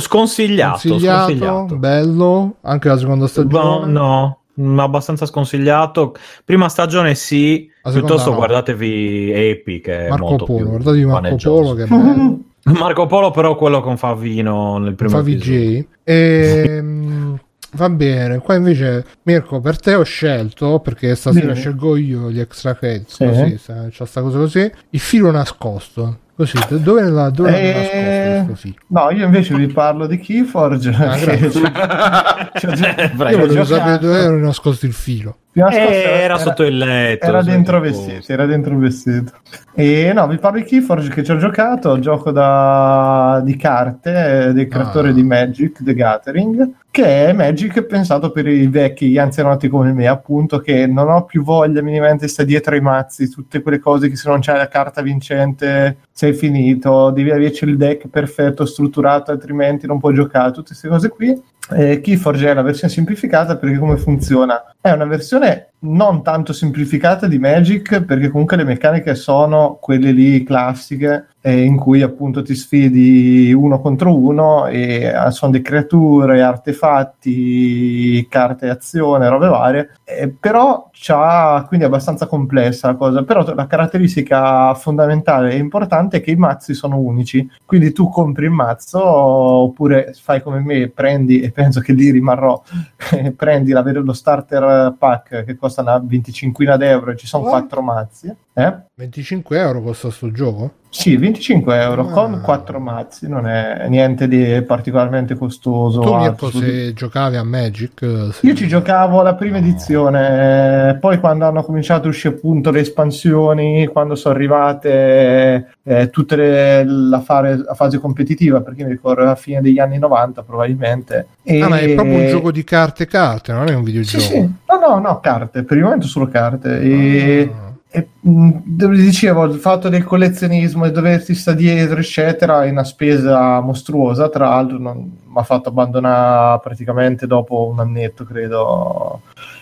sconsigliato, consigliato, sconsigliato. bello anche la seconda No, stagione no, mm, abbastanza sconsigliato. Prima stagione sì, piuttosto no. guardatevi Epi che è Marco molto Polo più guardatevi Marco. Polo che è bello (laughs) Marco Polo però quello con Favino nel primo fa episodio. VJ Ehm, va bene qua invece Mirko per te ho scelto perché stasera Bene. scelgo io gli extra credits Sì. così c'è sta cosa così il filo nascosto Così, dove, la, dove Eh, nascosto questo sì? No, io invece vi parlo di Keyforge. Ah, che grazie. ci- (laughs) ci ho gio- Prego. Io volevo sapere dove erano nascosti il filo. Prima era sotto il letto. Era dentro vestito, era dentro il vestito. E no, vi parlo di Keyforge che ci ho giocato, gioco da, di carte del creatore Ah. di Magic, The Gathering, che è Magic pensato per i vecchi anzianotti come me, appunto, che non ho più voglia minimamente sta dietro ai mazzi, tutte quelle cose che se non c'hai la carta vincente sei finito, devi averci il deck perfetto, strutturato, altrimenti non puoi giocare, tutte queste cose qui. Eh, Keyforge è la versione semplificata perché come funziona? È una versione non tanto semplificata di Magic perché comunque le meccaniche sono quelle lì classiche eh, in cui appunto ti sfidi uno contro uno e eh, sono delle creature, artefatti, carte azione, robe varie, eh, però c'ha quindi è abbastanza complessa la cosa, però la caratteristica fondamentale e importante è che i mazzi sono unici, quindi tu compri il mazzo oppure fai come me, prendi e penso che lì rimarrò, (laughs) prendi la- lo starter pack che costa una 25 euro e ci sono What? quattro mazzi. Eh? 25 euro costa sto gioco? Sì, 25 euro Ah. con quattro mazzi, non è niente di particolarmente costoso. Tu. Mirko se giocavi a Magic eh, se- Io ci giocavo alla prima edizione, eh, poi quando hanno cominciato a uscire appunto le espansioni, quando sono arrivate eh, tutte le, la, fare- la fase competitiva, perché mi ricordo alla fine degli anni 90 probabilmente. E- Ah, ma è proprio un gioco di carte carte, non è un Sì, videogioco. sì, no, no, no, carte, per il momento solo carte. E... Ah. E, mh, dove dicevo, il fatto del collezionismo e doversi sta dietro, eccetera, è una spesa mostruosa. Tra l'altro, mi ha fatto abbandonare praticamente dopo un annetto, credo.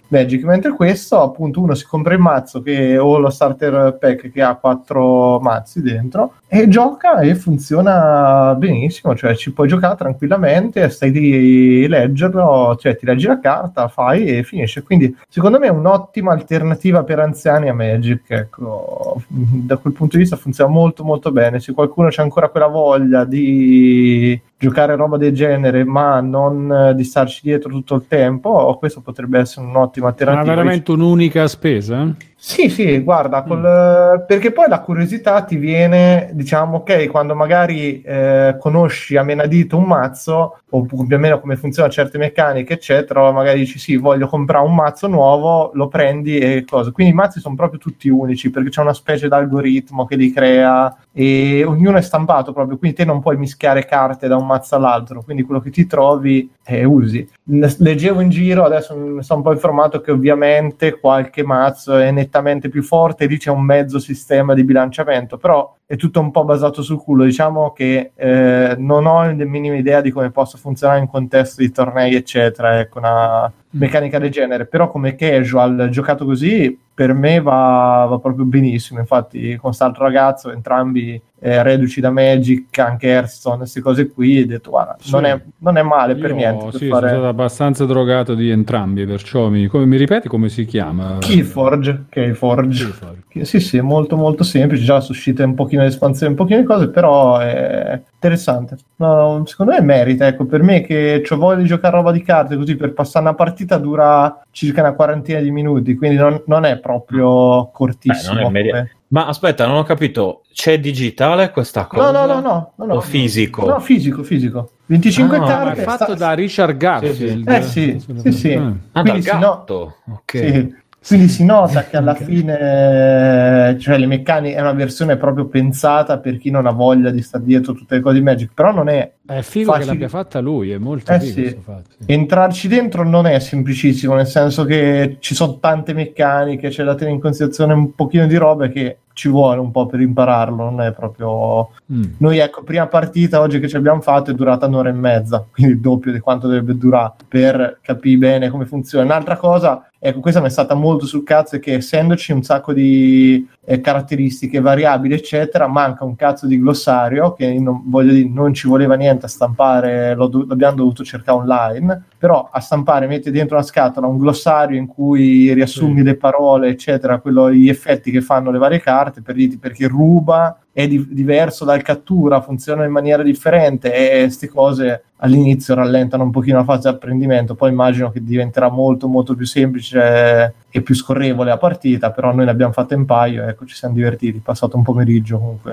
Magic, mentre questo, appunto, uno si compra il mazzo che, o lo starter pack che ha quattro mazzi dentro e gioca e funziona benissimo. Cioè, ci puoi giocare tranquillamente, stai a leggerlo, cioè ti leggi la carta, fai e finisce. Quindi, secondo me, è un'ottima alternativa per anziani a Magic. Ecco, da quel punto di vista funziona molto, molto bene. Se qualcuno c'ha ancora quella voglia di giocare roba del genere, ma non di starci dietro tutto il tempo, questo potrebbe essere un'ottima Ma alternativa. veramente un'unica spesa? Sì, sì, guarda, col- perché poi la curiosità ti viene, diciamo, ok, quando magari eh, conosci a menadito un mazzo, o più o meno come funzionano certe meccaniche, eccetera, magari dici sì, voglio comprare un mazzo nuovo, lo prendi e cosa. Quindi i mazzi sono proprio tutti unici, perché c'è una specie di algoritmo che li crea e ognuno è stampato proprio, quindi te non puoi mischiare carte da un mazzo all'altro, quindi quello che ti trovi eh, usi. Leggevo in giro, adesso mi sono un po' informato che ovviamente qualche mazzo è nettamente più forte, lì c'è un mezzo sistema di bilanciamento, però è tutto un po' basato sul culo. Diciamo che eh, non ho la minima idea di come possa funzionare in contesto di tornei, eccetera. Ecco, una meccanica del genere, però come casual giocato così per me va, va proprio benissimo. Infatti, con quest'altro ragazzo, entrambi eh, reduci da Magic, anche Hearthstone, queste cose qui, ho detto guarda, Sì. non, è, non è male per Io, niente. Per sì, fare... sono stato abbastanza drogato di entrambi, perciò mi, come, mi ripeti come si chiama? Keyforge, Keyforge. Keyforge. Sì, sì, è molto molto semplice, già suscita un pochino di espansione, un pochino di cose, però è interessante. No, secondo me merita, ecco, per me che ho voglia di giocare a roba di carte così per passare una partita dura circa una quarantina di minuti, quindi non, non è proprio cortissimo. Beh, non è come- Ma aspetta, non ho capito. C'è digitale questa cosa? No, no, no, no, no. O fisico? No, fisico, fisico. 25 Ah, Ma è carte. fatto sta- da Richard Garfield. Eh sì, sì, sì. Ah. Ah, dal Quindi si no- gatto. Ok. Sì. Quindi si nota (laughs) che alla fine, cioè le meccaniche è una versione proprio pensata per chi non ha voglia di stare dietro tutte le cose di Magic, però non è È figo Facile. che l'abbia fatta lui, è molto Eh figo sì. fatto, sì. entrarci dentro non è semplicissimo, nel senso che ci sono tante meccaniche, c'è da tenere in considerazione un pochino di robe che ci vuole un po' per impararlo, non è proprio Mm. noi ecco, prima partita oggi che ci abbiamo fatto è durata un'ora e mezza, (laughs) quindi il doppio di quanto dovrebbe durare per capire bene come funziona. Un'altra cosa, ecco, questa mi è stata molto sul cazzo, è che essendoci un sacco di eh, caratteristiche, variabili, eccetera, manca un cazzo di glossario che non, voglio dire, non ci voleva niente a stampare, l'ho do- l'abbiamo dovuto cercare online, però a stampare metti dentro una scatola un glossario in cui riassumi Sì. le parole, eccetera, quello, gli effetti che fanno le varie carte, per dirti perché ruba è di- diverso dal cattura, funziona in maniera differente e queste cose all'inizio rallentano un pochino la fase di apprendimento, poi immagino che diventerà molto molto più semplice e più scorrevole la partita, però noi ne abbiamo fatte un paio, ecco, ci siamo divertiti, passato un pomeriggio comunque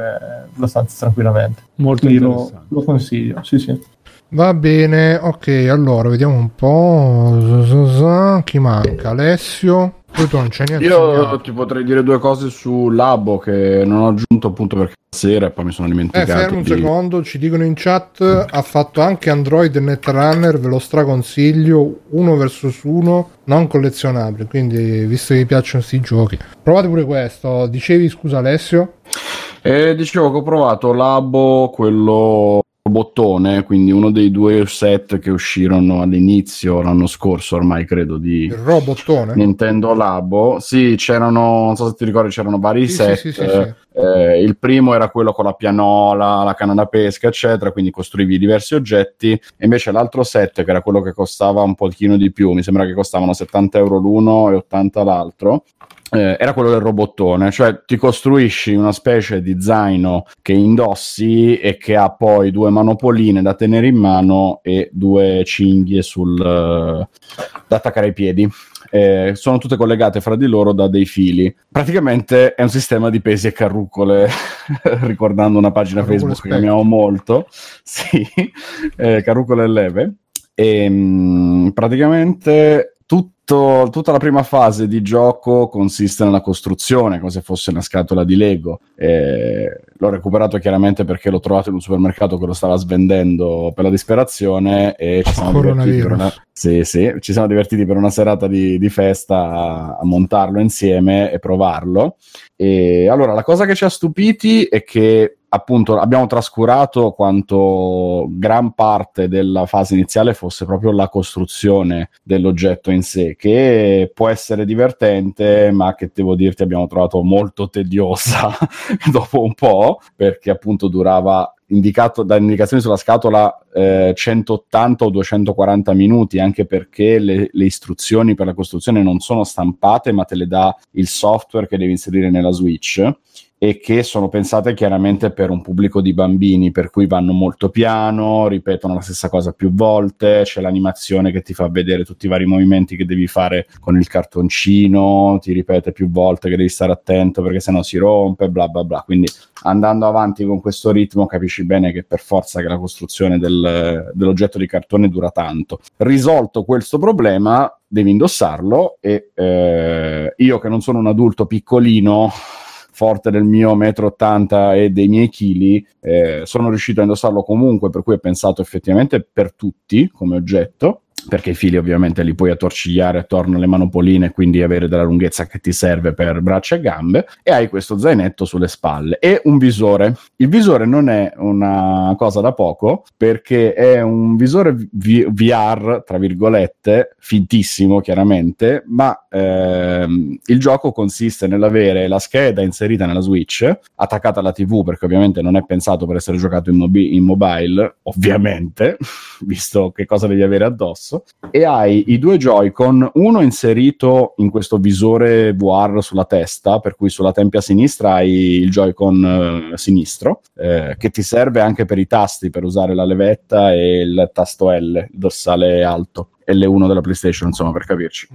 abbastanza tranquillamente. Molto Quindi lo, interessante. lo consiglio, sì sì. Va bene, ok, allora vediamo un po'. Chi manca? Alessio? Poi tu non c'è niente. Io ti potrei dire due cose su Labo che non ho aggiunto appunto perché sera e poi mi sono Eh, dimenticato. fermo un di- secondo, ci dicono in chat, ha fatto anche Android Netrunner, ve lo straconsiglio, uno versus uno, non collezionabile, quindi visto che vi piacciono questi giochi. Provate pure questo, dicevi scusa Alessio? E dicevo che ho provato Labo, quello bottone, quindi uno dei due set che uscirono all'inizio l'anno scorso, ormai credo, di Il robottone? Nintendo Labo. Sì, c'erano, non so se ti ricordi, c'erano vari Sì, set. sì, sì. Eh, il primo era quello con la pianola, la canna da pesca, eccetera, quindi costruivi diversi oggetti. E invece l'altro set, che era quello che costava un pochino di più, mi sembra che costavano 70 euro l'uno e 80 l'altro. Eh, era quello del robottone, cioè ti costruisci una specie di zaino che indossi e che ha poi due manopoline da tenere in mano e due cinghie sul, eh, da attaccare ai piedi. Eh, sono tutte collegate fra di loro da dei fili. Praticamente è un sistema di pesi e carrucole, (laughs) ricordando una pagina Carrucole Facebook che amiamo molto. Sì, (laughs) eh, carrucole e leve. E, mh, praticamente tutto- tutta la prima fase di gioco consiste nella costruzione, come se fosse una scatola di Lego. Eh, l'ho recuperato chiaramente perché l'ho trovato in un supermercato che lo stava svendendo per la disperazione e ci siamo divertiti per una, sì, sì, ci siamo divertiti per una serata di, di festa a, a montarlo insieme e provarlo. E allora la cosa che ci ha stupiti è che appunto abbiamo trascurato quanto gran parte della fase iniziale fosse proprio la costruzione dell'oggetto in sé, che può essere divertente, ma che devo dirti abbiamo trovato molto tediosa (laughs) dopo un po', perché appunto durava indicato da indicazioni sulla scatola eh, 180 o 240 minuti, anche perché le, le istruzioni per la costruzione non sono stampate, ma te le dà il software che devi inserire nella Switch e che sono pensate chiaramente per un pubblico di bambini, per cui vanno molto piano, ripetono la stessa cosa più volte, c'è l'animazione che ti fa vedere tutti i vari movimenti che devi fare con il cartoncino, ti ripete più volte che devi stare attento perché sennò si rompe, bla bla bla. Quindi andando avanti con questo ritmo capisci bene che per forza che la costruzione del- dell'oggetto di cartone dura tanto. Risolto questo problema, devi indossarlo e eh, io che non sono un adulto piccolino forte del mio metro 80 e dei miei chili, eh, sono riuscito a indossarlo comunque, per cui è pensato effettivamente per tutti come oggetto, perché i fili ovviamente li puoi attorcigliare attorno alle manopoline, quindi avere della lunghezza che ti serve per braccia e gambe, e hai questo zainetto sulle spalle e un visore. Il visore non è una cosa da poco, perché è un visore V- VR, tra virgolette, fintissimo chiaramente, ma ehm, il gioco consiste nell'avere la scheda inserita nella Switch, attaccata alla TV, perché ovviamente non è pensato per essere giocato in, mobi- in mobile, ovviamente, (laughs) visto che cosa devi avere addosso, e hai i due Joy-Con, uno inserito in questo visore VR sulla testa, per cui sulla tempia sinistra hai il Joy-Con eh, sinistro, eh, che ti serve anche per i tasti, per usare la levetta e il tasto L, il dorsale alto. L1 della PlayStation, insomma, per capirci.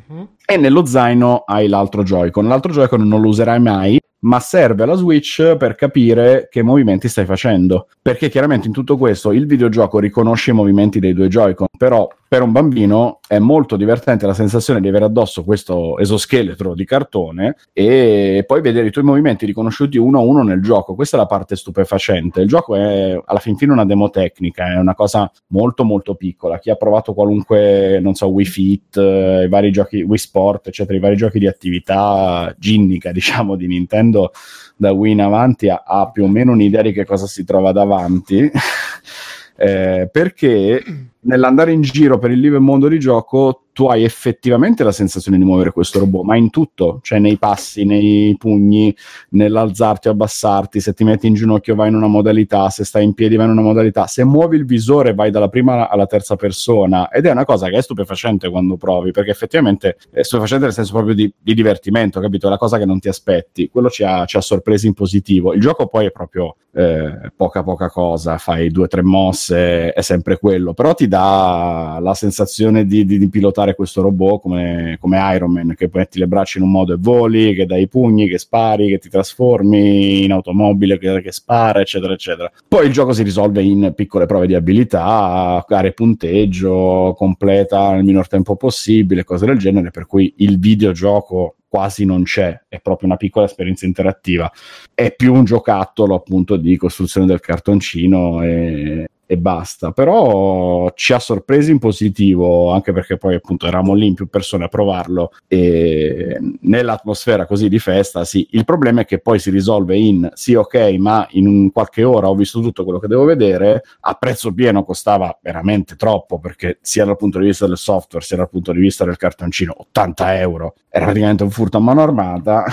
E nello zaino hai l'altro Joy-Con. L'altro Joy-Con non lo userai mai, ma serve alla Switch per capire che movimenti stai facendo. Perché chiaramente in tutto questo il videogioco riconosce i movimenti dei due Joy-Con, però per un bambino è molto divertente la sensazione di avere addosso questo esoscheletro di cartone e poi vedere i tuoi movimenti riconosciuti uno a uno nel gioco. Questa è la parte stupefacente. Il gioco è alla fin fine una demo tecnica, è una cosa molto molto piccola. Chi ha provato qualunque, non so, Wii Fit, eh, i vari giochi, Wii Sport, eccetera, i vari giochi di attività ginnica, (laughs) diciamo, di Nintendo da Wii in avanti ha, ha più o meno un'idea di che cosa si trova davanti. (laughs) Eh, perché nell'andare in giro per il live mondo di gioco tu hai effettivamente la sensazione di muovere questo robot, ma in tutto, cioè nei passi, nei pugni, nell'alzarti o abbassarti, se ti metti in ginocchio vai in una modalità, se stai in piedi vai in una modalità, se muovi il visore vai dalla prima alla terza persona ed è una cosa che è stupefacente quando provi, perché effettivamente è stupefacente nel senso proprio di, di divertimento, capito? È la cosa che non ti aspetti, quello ci ha, ci ha sorpresi in positivo. Il gioco poi è proprio eh, poca poca cosa, fai due o tre mosse, è sempre quello, però ti dà la sensazione di, di, di pilotare questo robot come, come, Iron Man, che metti le braccia in un modo e voli, che dai i pugni, che spari, che ti trasformi in automobile, che, che spara, eccetera, eccetera. Poi il gioco si risolve in piccole prove di abilità, gare punteggio, completa nel minor tempo possibile, cose del genere, per cui il videogioco quasi non c'è, è proprio una piccola esperienza interattiva. È più un giocattolo appunto di costruzione del cartoncino e, e basta. Però ci ha sorpresi in positivo, anche perché poi appunto eravamo lì in più persone a provarlo e nell'atmosfera così di festa, sì. Il problema è che poi si risolve in sì, ok, ma in qualche ora ho visto tutto quello che devo vedere, a prezzo pieno costava veramente troppo, perché sia dal punto di vista del software, sia dal punto di vista del cartoncino, 80 euro. Era praticamente un furto a mano armata.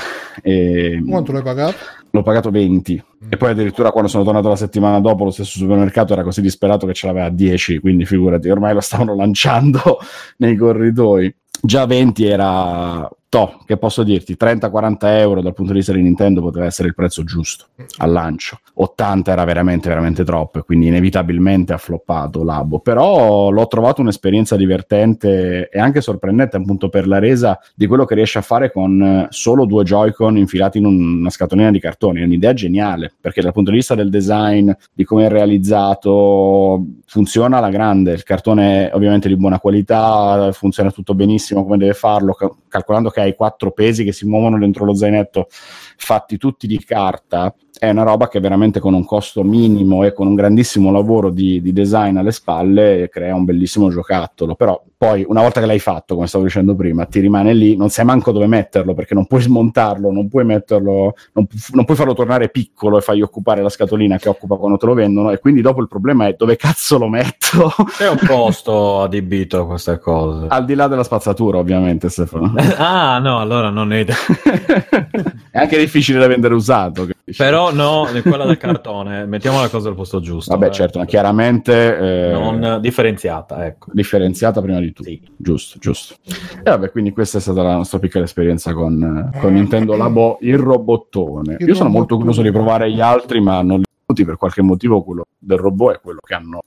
E... Quanto l'hai pagato? L'ho pagato 20 mm. e poi addirittura quando sono tornato la settimana dopo lo stesso supermercato era così disperato che ce l'aveva a 10 quindi figurati ormai lo stavano (laughs) lanciando nei corridoi già 20 era to, che posso dirti, 30-40 euro dal punto di vista di Nintendo poteva essere il prezzo giusto al lancio. 80 era veramente, veramente troppo, quindi inevitabilmente ha floppato Labo. Però l'ho trovato un'esperienza divertente e anche sorprendente appunto per la resa di quello che riesce a fare con eh, solo due Joy-Con infilati in una scatolina di cartoni. È un'idea geniale, perché dal punto di vista del design, di come è realizzato, funziona alla grande. Il cartone è ovviamente di buona qualità, funziona tutto benissimo come deve farlo, calcolando che hai quattro pesi che si muovono dentro lo zainetto fatti tutti di carta è una roba che veramente con un costo minimo e con un grandissimo lavoro di, di, design alle spalle crea un bellissimo giocattolo. Però poi, una volta che l'hai fatto, come stavo dicendo prima, ti rimane lì, non sai manco dove metterlo perché non puoi smontarlo, non puoi metterlo, non, non puoi farlo tornare piccolo e fargli occupare la scatolina che occupa quando te lo vendono. E quindi dopo il problema è dove cazzo lo metto. C'è un posto (laughs) adibito a queste cose. Al di là della spazzatura, ovviamente, Stefano. ah, no, allora non è. (laughs) è anche difficile da vendere usato. Però no, quella del cartone, mettiamo la cosa al posto giusto. Vabbè, eh. certo, ma chiaramente... Eh, non differenziata, ecco. Differenziata prima di tutto. Sì. Giusto, giusto. E vabbè, quindi questa è stata la nostra piccola esperienza con, con Nintendo Labo, il robottone. Il Io sono molto curioso di provare gli altri, ma non li per qualche motivo quello del robot è quello che hanno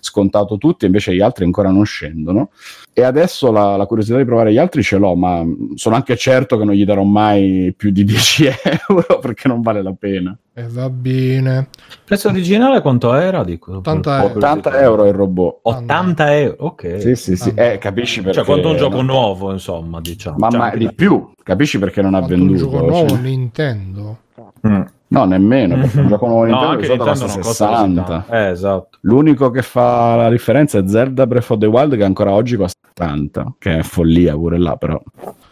scontato tutti, invece gli altri ancora non scendono. E adesso la, la, curiosità di provare gli altri ce l'ho, ma sono anche certo che non gli darò mai più di (laughs) 10 euro perché non vale la pena. E va bene. Il prezzo originale quanto era? Dico, 80, euro. 80 euro il robot. 80 euro, ok. Sì, sì, sì. Eh, capisci perché... Cioè, quanto un gioco nuovo, insomma, diciamo. Ma, ma di più, capisci perché non ha venduto. un gioco nuovo cioè... Nintendo. Mm. No, nemmeno, perché un gioco nuovo Nintendo, no, Nintendo costa 60. Eh, esatto. L'unico che fa la differenza è Zelda Breath of the Wild che ancora oggi costa 80, che è follia pure là, però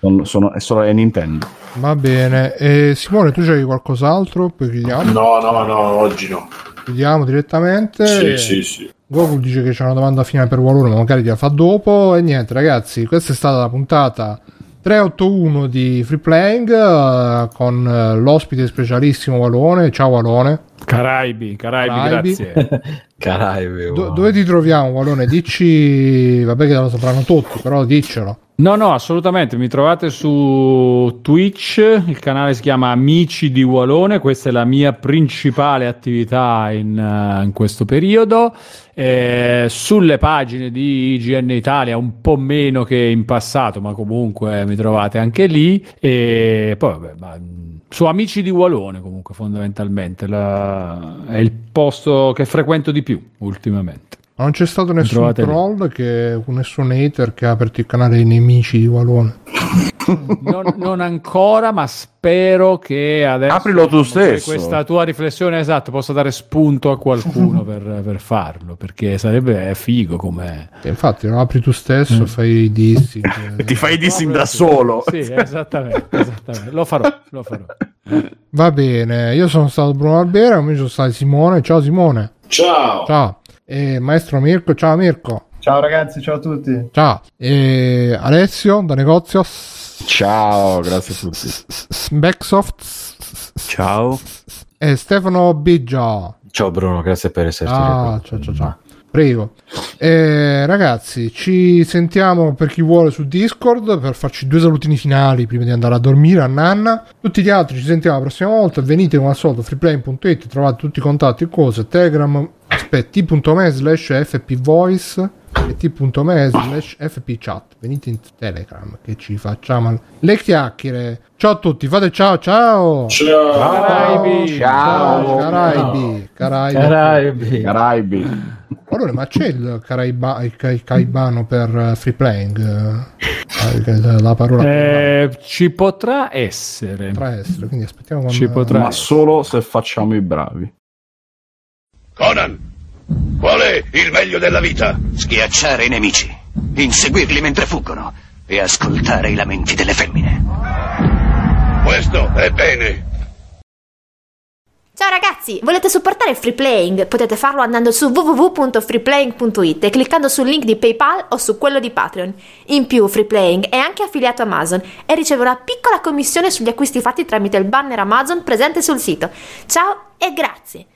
sono, sono, è solo è Nintendo. Va bene. E Simone, tu c'hai qualcos'altro? Poi chiudiamo? No, no, no, oggi no. Chiudiamo direttamente. Sì, sì, sì. Goku dice che c'è una domanda finale per Walone, ma magari la fa dopo. E niente, ragazzi, questa è stata la puntata 381 di Free Playing uh, con uh, l'ospite specialissimo Walone. Ciao Walone. Caraibi, Caraibi, Caraibi. grazie. (laughs) Caraibi, wow. Do- dove ti troviamo Walone? Dici, vabbè che lo sapranno tutti, però diccelo. No, no, assolutamente. Mi trovate su Twitch, il canale si chiama Amici di Walone, questa è la mia principale attività in, uh, in questo periodo. Eh, sulle pagine di IGN Italia, un po' meno che in passato, ma comunque mi trovate anche lì. E poi, vabbè, ma, su Amici di Walone, comunque, fondamentalmente, la, è il posto che frequento di più ultimamente. Non c'è stato nessun troll, lì. che, nessun hater che ha aperto il canale dei nemici di Walone. non, non, ancora, ma spero che adesso aprilo tu stesso. Questa tua riflessione esatto possa dare spunto a qualcuno per, per, farlo, perché sarebbe figo come. Infatti, lo apri tu stesso, mm. fai i dissing. (laughs) Ti fai i dissing da solo. Sì, esattamente, esattamente. Lo farò, lo farò. Va bene, io sono stato Bruno Albera, come sono stato Simone. Ciao Simone. Ciao. Ciao. E maestro Mirko, ciao Mirko. Ciao ragazzi, ciao a tutti. Ciao. E Alessio da negozio. Ciao, grazie a tutti. Backsoft. Ciao. E Stefano Bigia. Ciao Bruno, grazie per esserti. Ah, ciao, ciao, ciao. Prego. Eh, ragazzi, ci sentiamo per chi vuole su Discord per farci due salutini finali prima di andare a dormire a Nanna. Tutti gli altri ci sentiamo la prossima volta. Venite come al solito freeplay.it, trovate tutti i contatti e cose. Telegram, aspetta, t.me slash fpvoice e t.me slash fpchat. Venite in Telegram che ci facciamo le chiacchiere. Ciao a tutti, fate ciao ciao. Ciao. Caraibi. Ciao. Caraibi, Caraibi. Caraibi. Caraibi. Allora, ma c'è il, caraiba, il ca- caibano per eh, free playing? Eh, la parola Eh, ci potrà essere. potrà essere, quindi aspettiamo quando... Ci potrà Ma essere. solo se facciamo i bravi. Conan, qual è il meglio della vita? Schiacciare i nemici, inseguirli mentre fuggono e ascoltare i lamenti delle femmine. Questo è bene. Ciao ragazzi, volete supportare free playing? Potete farlo andando su www.freeplaying.it e cliccando sul link di PayPal o su quello di Patreon. In più, free playing è anche affiliato a Amazon e riceve una piccola commissione sugli acquisti fatti tramite il banner Amazon presente sul sito. Ciao e grazie!